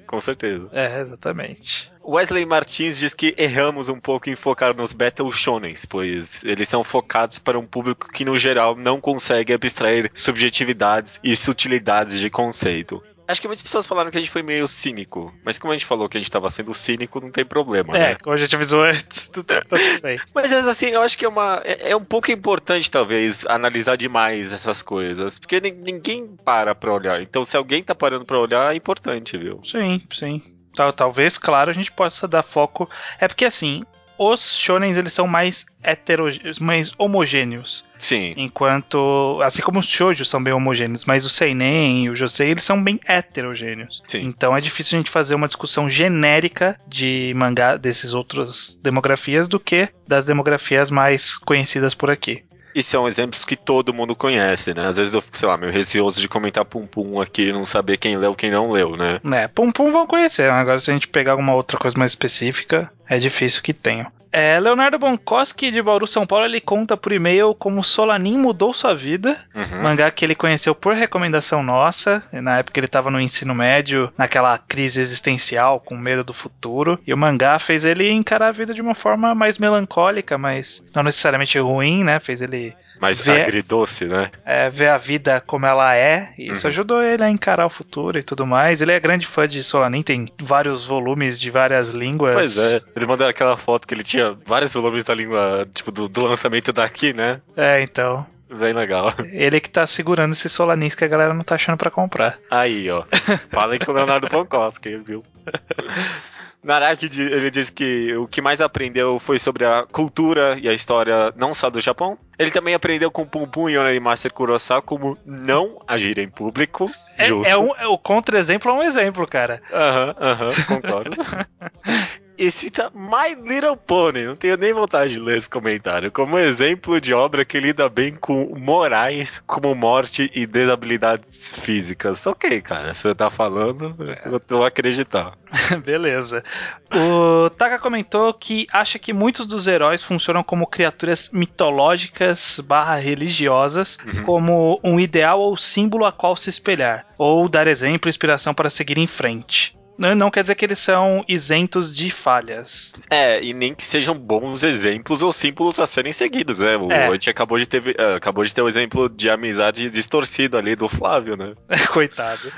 com certeza. É, exatamente. Wesley Martins diz que erramos um pouco em focar nos Battle Shonens, pois eles são focados para um público que, no geral, não consegue abstrair subjetividades e sutilidades de conceito. Acho que muitas pessoas falaram que a gente foi meio cínico, mas como a gente falou que a gente tava sendo cínico, não tem problema, É, né? como a gente avisou antes, [laughs] tudo tá tudo bem. Mas assim, eu acho que é uma é, é um pouco importante talvez analisar demais essas coisas, porque nin- ninguém para pra olhar. Então se alguém tá parando pra olhar, é importante, viu? Sim, sim. Tal- talvez, claro, a gente possa dar foco. É porque assim, os shonens eles são mais heterogêneos, mais homogêneos. Sim. Enquanto, assim como os shoujos são bem homogêneos, mas o seinen e o josei eles são bem heterogêneos. Sim. Então é difícil a gente fazer uma discussão genérica de mangá desses outras demografias do que das demografias mais conhecidas por aqui. E são exemplos que todo mundo conhece, né? Às vezes eu fico, sei lá, meio receoso de comentar pum pum aqui e não saber quem leu quem não leu, né? É, Pum Pum vão conhecer. Agora, se a gente pegar alguma outra coisa mais específica, é difícil que tenham. É, Leonardo Bonkoski, de Bauru, São Paulo, ele conta por e-mail como Solanin mudou sua vida. Uhum. Mangá que ele conheceu por recomendação nossa. Na época ele estava no ensino médio, naquela crise existencial, com medo do futuro. E o mangá fez ele encarar a vida de uma forma mais melancólica, mas não necessariamente ruim, né? Fez ele Mas Vê- agridoce, né? é, ver a vida como ela é, e isso Uhum. ajudou ele a encarar o futuro e tudo mais. Ele é grande fã de Solanin, tem vários volumes de várias línguas. Pois é. Ele mandou aquela foto que ele tinha vários volumes da língua, tipo, do, do lançamento daqui, né? É, então. Bem legal. [laughs] Ele que tá segurando esses Solanins que a galera não tá achando pra comprar. Aí, ó. Falem com o Leonardo [laughs] Pankowski, viu? [laughs] Naraki, ele disse que o que mais aprendeu foi sobre a cultura e a história não só do Japão. Ele também aprendeu com Pum Pum e Onari Master Kurosawa como não agir em público. É, Justo. é um, é, o contra-exemplo é um exemplo, cara. Aham, aham, concordo. [laughs] E cita My Little Pony. Não tenho nem vontade de ler esse comentário. Como exemplo de obra que lida bem com morais, como morte e desabilidades físicas. Ok, cara. Se você tá falando, eu vou acreditar. [laughs] Beleza. O Taka comentou que acha que muitos dos heróis funcionam como criaturas mitológicas barra religiosas, Uhum. como um ideal ou símbolo a qual se espelhar, ou dar exemplo e inspiração para seguir em frente. Não, não quer dizer que eles são isentos de falhas. É, e nem que sejam bons exemplos ou símbolos a serem seguidos, né? O, É. A gente acabou de, ter, eh, acabou de ter o exemplo de amizade distorcido ali do Flávio, né? [laughs] Coitado.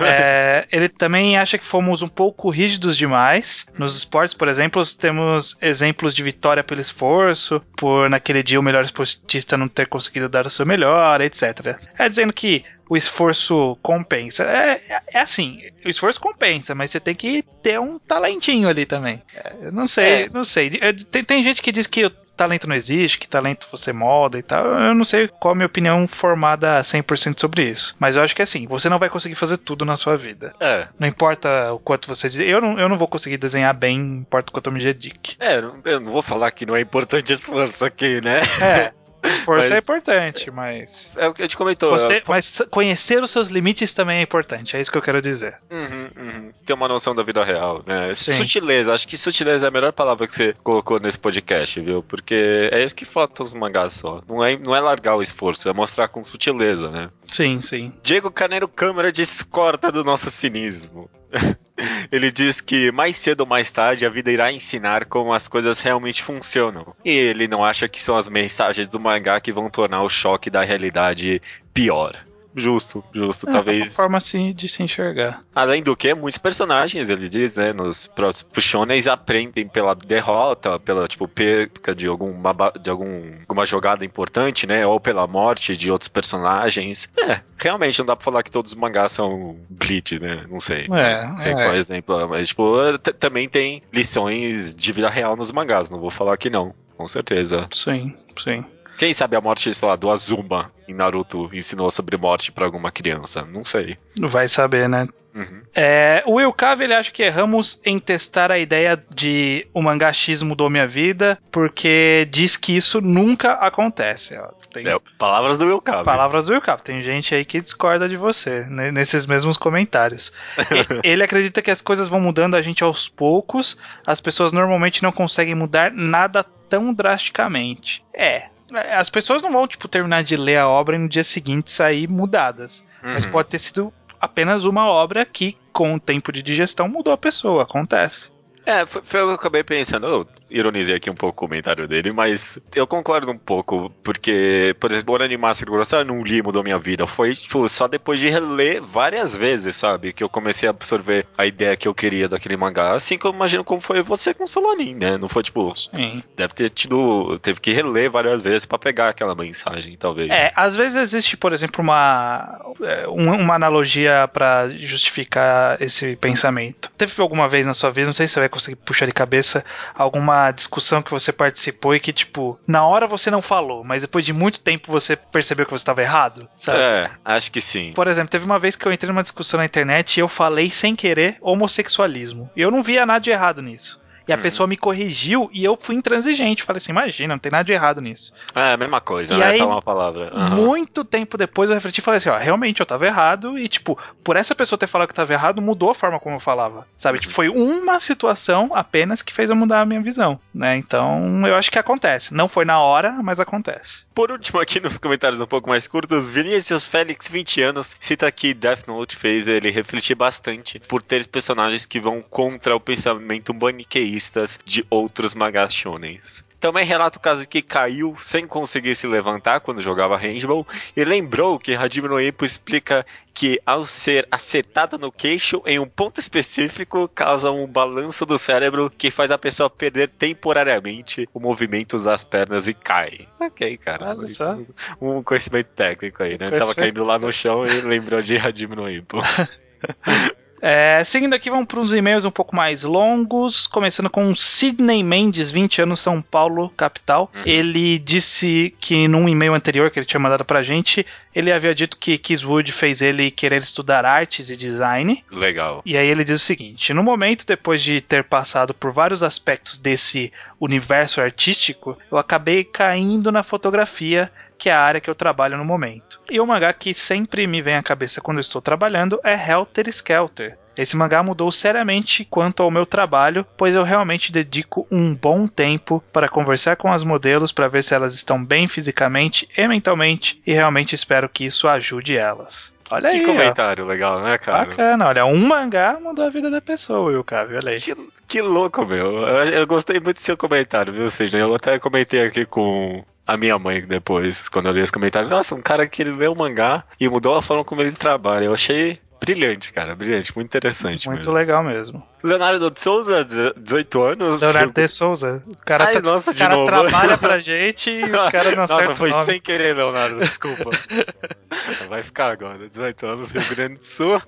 É, ele também acha que fomos um pouco rígidos demais. Nos esportes, por exemplo, temos exemplos de vitória pelo esforço, por naquele dia o melhor esportista não ter conseguido dar o seu melhor, etc. É dizendo que o esforço compensa. É, é- assim, o esforço compensa, mas você tem que ter um talentinho ali também. É, eu não sei, É. não sei. É, Tem, tem gente que diz que o talento não existe, que talento você molda e tal. Eu não sei qual a minha opinião formada 100% sobre isso. Mas eu acho que é assim, você não vai conseguir fazer tudo na sua vida. É. Não importa o quanto você. Eu não, eu não vou conseguir desenhar bem, não importa o quanto eu me dedique. É, eu não- eu não vou falar que não é importante esforço aqui, né? É. [laughs] Esforço é Mas- importante, mas. É o que a gente comentou. Você, mas conhecer os seus limites também é importante, é isso que eu quero dizer. Uhum, uhum. Ter uma noção da vida real, né? Sim. Sutileza, acho que sutileza é a melhor palavra que você colocou nesse podcast, viu? Porque é isso que falta os mangás só. Não é, não é largar o esforço, é mostrar com sutileza, né? Sim, sim. Diego Caneiro Câmara discorda do nosso cinismo. [laughs] Ele diz que mais cedo ou mais tarde a vida irá ensinar como as coisas realmente funcionam. E ele não acha que são as mensagens do mangá que vão tornar o choque da realidade pior. Justo, justo, É uma talvez. forma assim, de se enxergar. Além do que, muitos personagens, ele diz, né, nos próximos shonens aprendem pela derrota, pela, tipo, perca de, alguma, de algum, alguma jogada importante, né, ou pela morte de outros personagens. É, realmente não dá pra falar que todos os mangás são Bleach, né, não sei. É, não sei é. qual é exemplo, mas, tipo, também tem lições de vida real nos mangás, não vou falar que não, com certeza. Sim, sim. Quem sabe a morte, sei lá, do Azuma em Naruto ensinou sobre morte pra alguma criança, não sei. Vai saber, né? Uhum. É, o Will Cave, ele acha que erramos em testar a ideia de o mangá X mudou minha vida, porque diz que isso nunca acontece. Tem É, palavras do Will Cave. palavras do Will Cave. Tem gente aí que discorda de você, né, nesses mesmos comentários. [laughs] Ele acredita que as coisas vão mudando a gente aos poucos, as pessoas normalmente não conseguem mudar nada tão drasticamente. É. As pessoas não vão, tipo, terminar de ler a obra e no dia seguinte sair mudadas. Mas Uhum. pode ter sido apenas uma obra que, com o tempo de digestão, mudou a pessoa. Acontece. É, foi, foi o que eu acabei pensando. Ironizei aqui um pouco o comentário dele, mas eu concordo um pouco, porque, por exemplo, o Master Grosso eu não li, mudou minha vida. Foi, tipo, só depois de reler várias vezes, sabe? Que eu comecei a absorver a ideia que eu queria daquele mangá. Assim que eu imagino como foi você com o Solanin, né? Não foi, tipo, Sim. deve ter tido. Teve que reler várias vezes pra pegar aquela mensagem, talvez. É, às vezes existe, por exemplo, uma, é, um- uma analogia pra justificar esse pensamento. Teve alguma vez na sua vida, não sei se você vai conseguir puxar de cabeça, alguma discussão que você participou e que, tipo, na hora você não falou, mas depois de muito tempo você percebeu que você estava errado, sabe? É, acho que sim. Por exemplo, teve uma vez que eu entrei numa discussão na internet e eu falei sem querer homossexualismo. E eu não via nada de errado nisso. E a Uhum. pessoa me corrigiu e eu fui intransigente. Falei assim: imagina, não tem nada de errado nisso. É, a mesma coisa, E né? aí, Só uma palavra. Aham. Muito tempo depois eu refleti e falei assim: ó, realmente eu tava errado. E, tipo, por essa pessoa ter falado que tava errado, mudou a forma como eu falava. Sabe? Uhum. Tipo, foi uma situação apenas que fez eu mudar a minha visão. Né? Então, eu acho que acontece. Não foi na hora, mas acontece. Por último, aqui nos comentários um pouco mais curtos, Vinícius Félix, 20 anos, cita que Death Note fez ele refletir bastante por ter personagens que vão contra o pensamento de outros mangás shonens. Também relata o caso que caiu sem conseguir se levantar quando jogava handball e lembrou que Hajime no Ippo explica que ao ser acertado no queixo em um ponto específico causa um balanço do cérebro que faz a pessoa perder temporariamente o movimento das pernas e cai. Ok, cara. Um conhecimento técnico aí, né? Tava caindo lá no chão e lembrou de Hajime no Ippo. [laughs] É, seguindo aqui, vamos para uns e-mails um pouco mais longos, começando com Sidney Mendes, 20 anos, São Paulo, capital. Uhum. Ele disse que num e-mail anterior que ele tinha mandado pra gente, ele havia dito que Kiswood fez ele querer estudar artes e design. Legal. E aí ele diz o seguinte: no momento, depois de ter passado por vários aspectos desse universo artístico, eu acabei caindo na fotografia, que é a área que eu trabalho no momento. E o mangá que sempre me vem à cabeça quando eu estou trabalhando é Helter Skelter. Esse mangá mudou seriamente quanto ao meu trabalho, pois eu realmente dedico um bom tempo para conversar com as modelos para ver se elas estão bem fisicamente e mentalmente, e realmente espero que isso ajude elas. Olha Que aí, ó. comentário legal, né, cara? Bacana, olha, um mangá mudou a vida da pessoa, viu, cara? Olha aí. Que, que louco, meu. Eu, eu gostei muito do seu comentário, viu, Sidney? Eu até comentei aqui com a minha mãe depois, quando eu li esse comentário. Nossa, um cara que ele lê o mangá e mudou a forma como ele trabalha. Eu achei brilhante, cara. Brilhante, muito interessante Muito mesmo. legal mesmo. Leonardo de Souza, 18 anos. Leonardo de Souza. O cara, Ai, tra- nossa, o cara novo. trabalha pra gente e o cara não [laughs] acerta Nossa, foi nome. sem querer, Leonardo, desculpa. [laughs] Vai ficar agora, 18 anos, Rio Grande do Sul.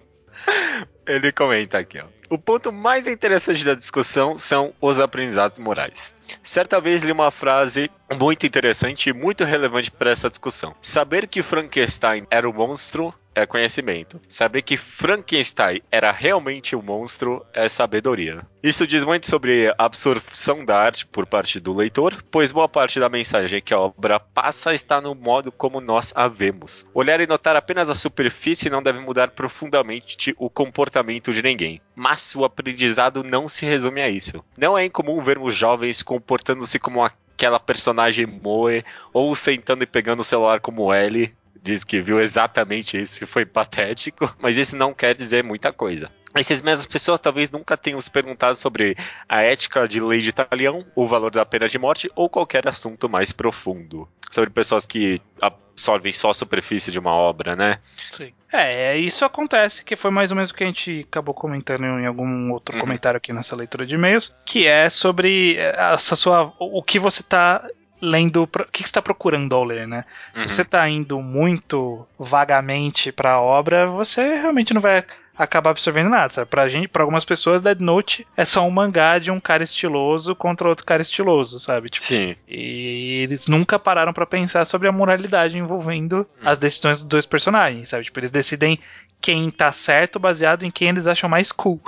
Ele comenta aqui, ó. O ponto mais interessante da discussão são os aprendizados morais. Certa vez li uma frase muito interessante e muito relevante para essa discussão. Saber que Frankenstein era um monstro é conhecimento. Saber que Frankenstein era realmente um monstro é sabedoria. Isso diz muito sobre a absorção da arte por parte do leitor, pois boa parte da mensagem que a obra passa está no modo como nós a vemos. Olhar e notar apenas a superfície não deve mudar profundamente o comportamento de ninguém, mas o aprendizado não se resume a isso. Não é incomum vermos jovens comportando-se como aquela personagem Moe ou sentando e pegando o celular como Ellie, diz que viu exatamente isso e foi patético, mas isso não quer dizer muita coisa. Essas mesmas pessoas talvez nunca tenham se perguntado sobre a ética de lei de talião, o valor da pena de morte ou qualquer assunto mais profundo. Sobre pessoas que absorvem só a superfície de uma obra, né? Sim. É, isso acontece, que foi mais ou menos o que a gente acabou comentando em algum outro Uhum. comentário aqui nessa leitura de e-mails, que é sobre essa sua, o que você tá lendo, o que que você tá procurando ao ler, né? Uhum. Se você tá indo muito vagamente pra obra, você realmente não vai acabar absorvendo nada, sabe? Pra gente, para algumas pessoas, Dead Note é só um mangá de um cara estiloso contra outro cara estiloso, sabe? Tipo, Sim, e eles nunca pararam pra pensar sobre a moralidade envolvendo as decisões dos dois personagens, sabe? Tipo, eles decidem quem tá certo baseado em quem eles acham mais cool.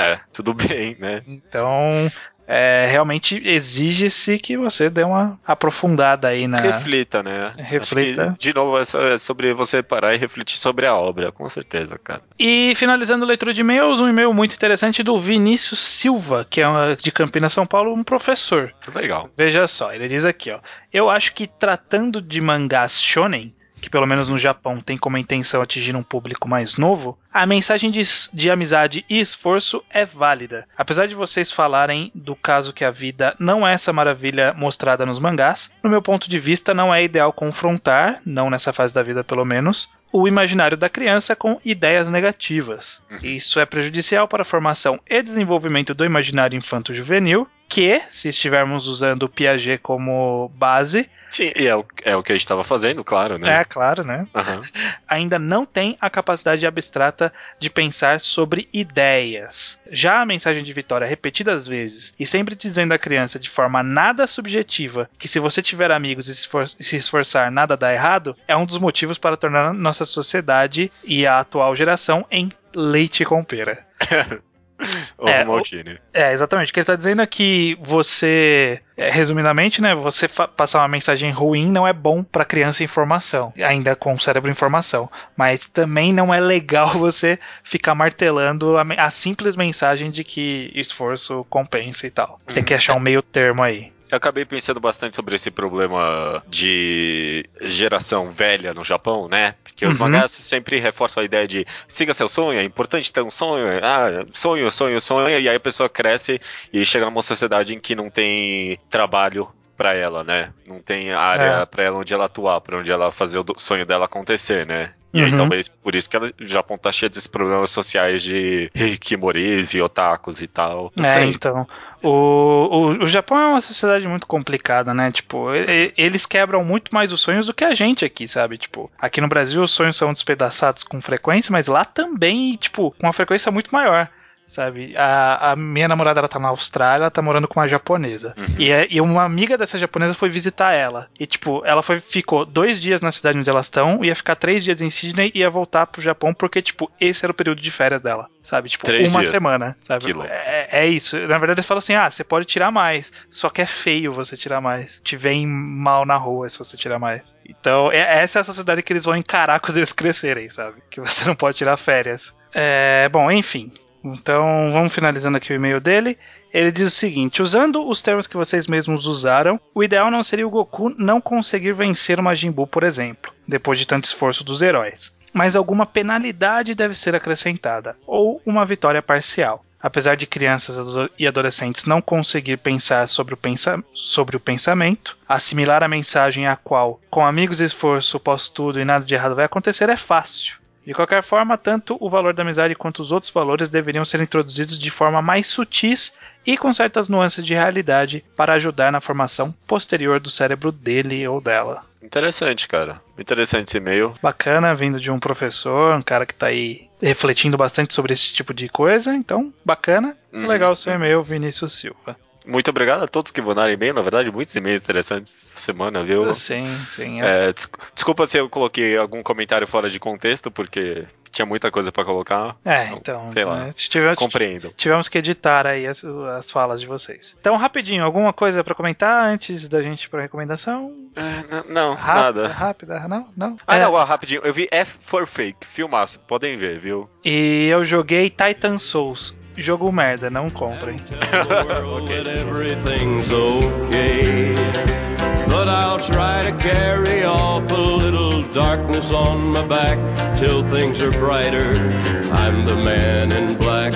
é, tudo bem, né? Então, é, realmente exige-se que você dê uma aprofundada aí na. Reflita, né? Reflita. Que, de novo, é é sobre você parar e refletir sobre a obra, com certeza, cara. E finalizando a leitura de e-mails, um e-mail muito interessante do Vinícius Silva, que é uma- de Campinas, São Paulo, um professor. Legal. Veja só, ele diz aqui, ó. Eu acho que tratando de mangás shonen, que pelo menos no Japão tem como intenção atingir um público mais novo, a mensagem de, de amizade e esforço é válida. Apesar de vocês falarem do caso que a vida não é essa maravilha mostrada nos mangás, no meu ponto de vista não é ideal confrontar, não nessa fase da vida pelo menos, o imaginário da criança com ideias negativas. Isso é prejudicial para a formação e desenvolvimento do imaginário infanto-juvenil, que, se estivermos usando o Piaget como base, Sim, e é o, é o que a gente tava fazendo, claro, né? é claro, né? Aham. [laughs] ainda não tem a capacidade abstrata de pensar sobre ideias. Já a mensagem de Vitória repetidas vezes e sempre dizendo à criança de forma nada subjetiva que se você tiver amigos e se esfor- se esforçar nada dá errado, é um dos motivos para tornar nossa sociedade e a atual geração em leite com pera. [laughs] Ovo É, o- Maltine. É, exatamente. O que ele tá dizendo é que você, é, resumidamente, né, você passar uma mensagem ruim não é bom pra criança em formação, ainda com o cérebro em formação. Mas também não é legal [laughs] você ficar martelando a, a simples mensagem de que esforço compensa e tal. Tem que achar um meio termo aí. Eu acabei pensando bastante sobre esse problema de geração velha no Japão, né? Porque os Uhum. mangás sempre reforçam a ideia de siga seu sonho, é importante ter um sonho, ah, sonho, sonho, sonho, e aí a pessoa cresce e chega numa sociedade em que não tem trabalho pra ela, né? Não tem área É. pra ela onde ela atuar, pra onde ela fazer o sonho dela acontecer, né? E aí Uhum. talvez por isso que ela- o Japão tá cheio desses problemas sociais de hikimoris e otakus e tal. Não É, sei. então. O, o, o Japão é uma sociedade muito complicada, né? Tipo, e- eles quebram muito mais os sonhos do que a gente aqui, sabe? Tipo, aqui no Brasil os sonhos são despedaçados com frequência, mas lá também, tipo, com uma frequência muito maior. Sabe? A, a minha namorada ela tá na Austrália, ela tá morando com uma japonesa. Uhum. E, é- e uma amiga dessa japonesa foi visitar ela. E, tipo, ela foi, ficou dois dias na cidade onde elas estão, ia ficar três dias em Sydney e ia voltar pro Japão, porque, tipo, esse era o período de férias dela. Sabe? Tipo, Três uma dias. semana. Sabe? É, é isso. Na verdade, eles falam assim: ah, você pode tirar mais. Só que é feio você tirar mais. Te vem mal na rua se você tirar mais. Então, é- essa é a sociedade que eles vão encarar quando eles crescerem, sabe? Que você não pode tirar férias. É, bom, enfim. Então, vamos finalizando aqui o e-mail dele. Ele diz o seguinte: usando os termos que vocês mesmos usaram, o ideal não seria o Goku não conseguir vencer o Majin Buu, por exemplo, depois de tanto esforço dos heróis. Mas alguma penalidade deve ser acrescentada, ou uma vitória parcial. Apesar de crianças e adolescentes não conseguir pensar sobre o, pensa sobre o pensamento, assimilar a mensagem a qual, com amigos, esforço, posso tudo e nada de errado vai acontecer, é fácil. De qualquer forma, tanto o valor da amizade quanto os outros valores deveriam ser introduzidos de forma mais sutis e com certas nuances de realidade para ajudar na formação posterior do cérebro dele ou dela. Interessante, cara. Interessante esse e-mail. Bacana, vindo de um professor, um cara que tá aí refletindo bastante sobre esse tipo de coisa. Então, bacana. Uhum. Legal o seu e-mail, Vinícius Silva. Muito obrigado a todos que mandaram e-mail. Na verdade, muitos e-mails interessantes essa semana, viu? Sim, sim. é. É, des- desculpa se eu coloquei algum comentário fora de contexto, porque tinha muita coisa pra colocar. É, Não, então. sei lá. né, tivemos, Compreendo. tivemos que editar aí as, as falas de vocês. Então, rapidinho, alguma coisa pra comentar antes da gente ir pra recomendação? É, não, Rápida, nada. rápida, não? Não? Ah, É, não, ó, rapidinho. Eu vi F for Fake, filmaço. Podem ver, viu? E eu joguei Titan Souls. Jogo merda, não comprem. [laughs] But I'll try to carry off a little darkness on my back till things are brighter. I'm the man in black.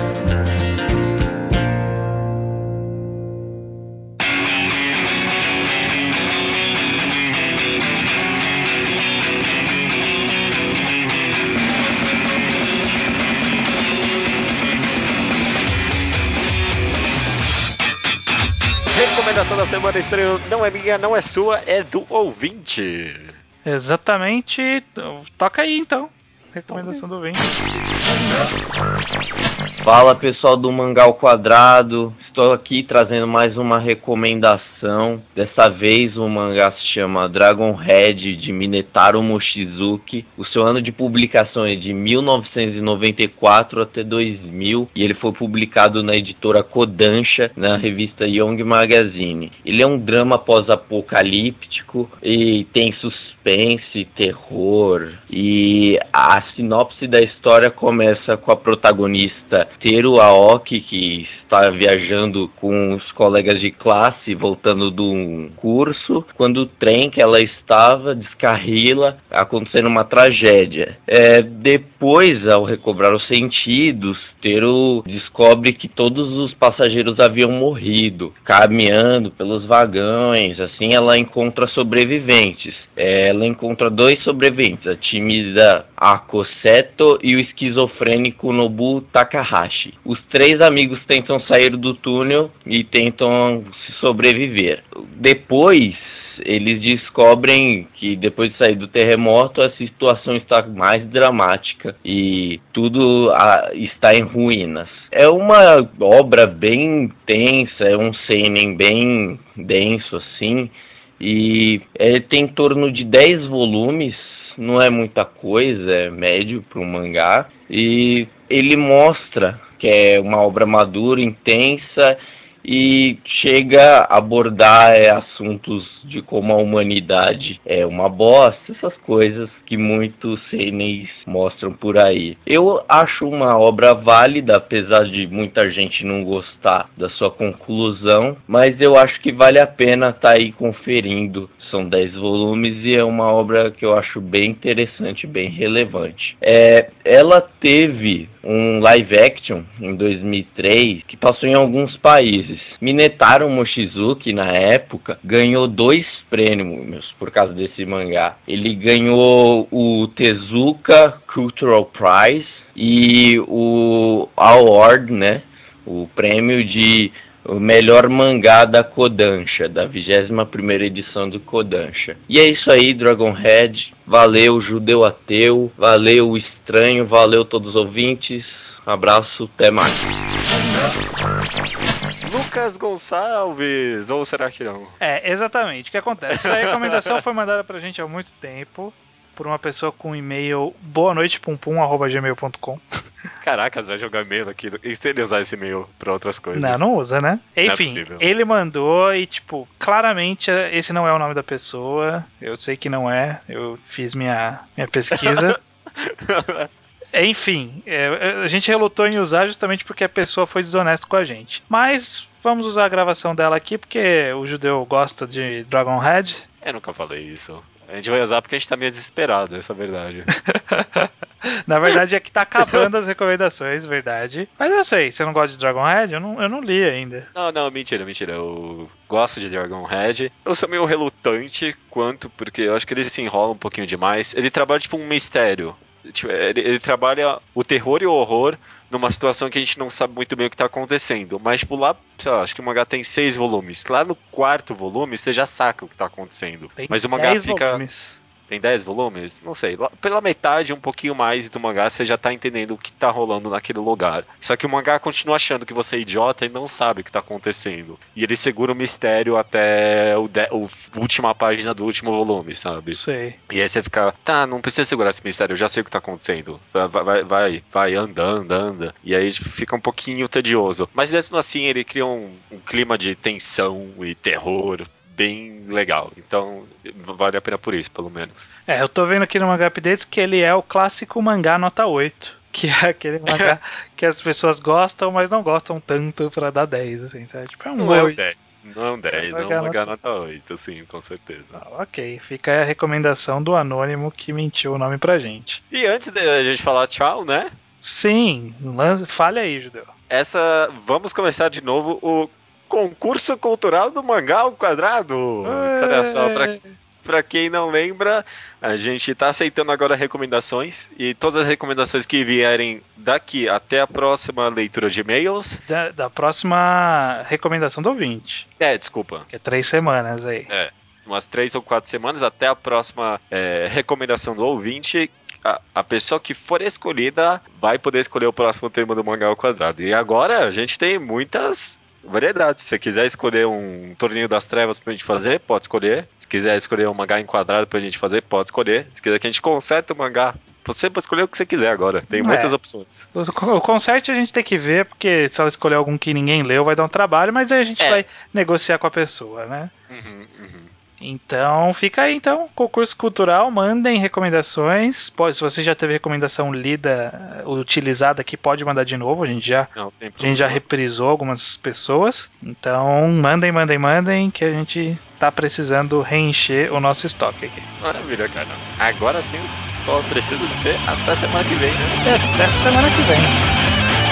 Da semana estreia não é minha, não é sua, é do ouvinte. Exatamente. Toca aí então. Recomendação do ouvinte. Fala pessoal do Mangal Quadrado, estou aqui trazendo mais uma recomendação. Dessa vez o mangá se chama Dragon Head de Minetaro Mochizuki. O seu ano de publicação é de 1994 até 2000 e ele foi publicado na editora Kodansha, na revista Young Magazine. Ele é um drama pós-apocalíptico e tem suspense, terror e a sinopse da história começa com a protagonista Teru Aoki que está viajando com os colegas de classe voltando de um curso quando o trem que ela estava descarrila acontecendo uma tragédia. É, depois, ao recobrar os sentidos, Teru descobre que todos os passageiros haviam morrido, caminhando pelos vagões. Assim, ela encontra sobreviventes. Ela encontra dois sobreviventes, a tímida Ako Seto e o esquizofrênico Nobu Takahashi. Os três amigos tentam sair do túnel e tentam sobreviver. Depois, eles descobrem que depois de sair do terremoto a situação está mais dramática e tudo ah, está em ruínas. É uma obra bem intensa, é um seinen bem denso assim e é, tem em torno de 10 volumes, não é muita coisa, é médio para um mangá e ele mostra que é uma obra madura, intensa e chega a abordar é, assuntos de como a humanidade é uma bosta, essas coisas que muitos seinen mostram por aí. Eu acho uma obra válida, apesar de muita gente não gostar da sua conclusão, mas eu acho que vale a pena estar tá aí conferindo. São 10 volumes e é uma obra que eu acho bem interessante, bem relevante. É, ela teve um live action em 2003 que passou em alguns países. Minetaro Mochizuki, na época, ganhou dois prêmios por causa desse mangá. Ele ganhou o Tezuka Cultural Prize e o Award, né? O prêmio de o melhor mangá da Kodansha, da 21ª edição do Kodansha. E é isso aí, Dragonhead. Valeu, Judeu Ateu. Valeu, Estranho. Valeu, todos os ouvintes. Um abraço, até mais. Lucas Gonçalves, ou será que não? É, exatamente. O que acontece? Essa recomendação foi mandada pra gente há muito tempo por uma pessoa com e-mail boanoitepumpum.gmail.com Caracas, vai jogar e-mail aqui. E se ele usar esse e-mail pra outras coisas? Não, não usa, né? é Enfim, possível. ele mandou e, tipo, claramente esse não é o nome da pessoa. Eu sei que não é. Eu fiz minha, minha pesquisa. [laughs] Enfim, é, a gente relutou em usar justamente porque a pessoa foi desonesta com a gente. Mas vamos usar a gravação dela aqui porque o judeu gosta de Dragonhead. Eu nunca falei isso. A gente vai usar porque a gente tá meio desesperado, essa é a verdade. [laughs] Na verdade é que tá acabando as recomendações, verdade. Mas eu sei, você não gosta de Dragonhead? Eu não, eu não li ainda. Não, não, mentira, mentira. Eu gosto de Dragonhead. Eu sou meio relutante quanto, porque eu acho que ele se enrola um pouquinho demais. Ele trabalha tipo um mistério. Tipo, ele, ele trabalha o terror e o horror numa situação que a gente não sabe muito bem o que tá acontecendo. Mas, tipo, lá, sei lá, acho que o mangá tem seis volumes. Lá no quarto volume, você já saca o que tá acontecendo. Tem Mas o mangá 10 fica. volumes. Tem 10 volumes? Não sei. Pela metade, um pouquinho mais do mangá, você já tá entendendo o que tá rolando naquele lugar. Só que o mangá continua achando que você é idiota e não sabe o que tá acontecendo. E ele segura o mistério até o, de- o última página do último volume, sabe? Sei. E aí você fica, tá, não precisa segurar esse mistério, eu já sei o que tá acontecendo. Vai, vai, vai, vai anda, anda, anda. E aí fica um pouquinho tedioso. Mas mesmo assim, ele cria um, um clima de tensão e terror bem legal. Então, vale a pena por isso, pelo menos. É, eu tô vendo aqui no Manga Updates que ele é o clássico mangá nota 8. [laughs] Que é aquele mangá [laughs] que as pessoas gostam, mas não gostam tanto pra dar 10, assim, sabe? Tipo, é um Não é um 8. 10. Não é um 10, não é Mangá um mangá nota 8, sim, com certeza. Ah, ok, fica aí a recomendação do anônimo que mentiu o nome pra gente. E antes da gente falar tchau, né? Sim, lan- fale aí, Judeu. Essa. Vamos começar de novo o concurso cultural do mangá ao quadrado. Olha só, pra, pra quem não lembra, a gente tá aceitando agora recomendações. E todas as recomendações que vierem daqui até a próxima leitura de e-mails. Da, da próxima recomendação do ouvinte, É, desculpa. que é três semanas aí. Umas três ou quatro semanas até a próxima é, recomendação do ouvinte. A, a pessoa que for escolhida vai poder escolher o próximo tema do mangá ao quadrado. E agora a gente tem muitas variedades. Se você quiser escolher um torneio das trevas pra gente fazer, pode escolher. Se quiser escolher um mangá enquadrado pra gente fazer, pode escolher. Se quiser que a gente conserte o mangá, você pode escolher o que você quiser agora. Tem É. muitas opções. O o conserte a gente tem que ver, porque se ela escolher algum que ninguém leu, vai dar um trabalho, mas aí a gente É. vai negociar com a pessoa, né? Uhum, uhum. Então, fica aí então, concurso cultural, mandem recomendações. Pode, se você já teve recomendação lida, uh, utilizada aqui, pode mandar de novo. A gente já, Não, a gente já reprisou algumas pessoas. Então, mandem, mandem, mandem, que a gente tá precisando reencher o nosso estoque aqui. Maravilha, cara. Agora sim, só preciso dizer até semana que vem, né? Até semana que vem.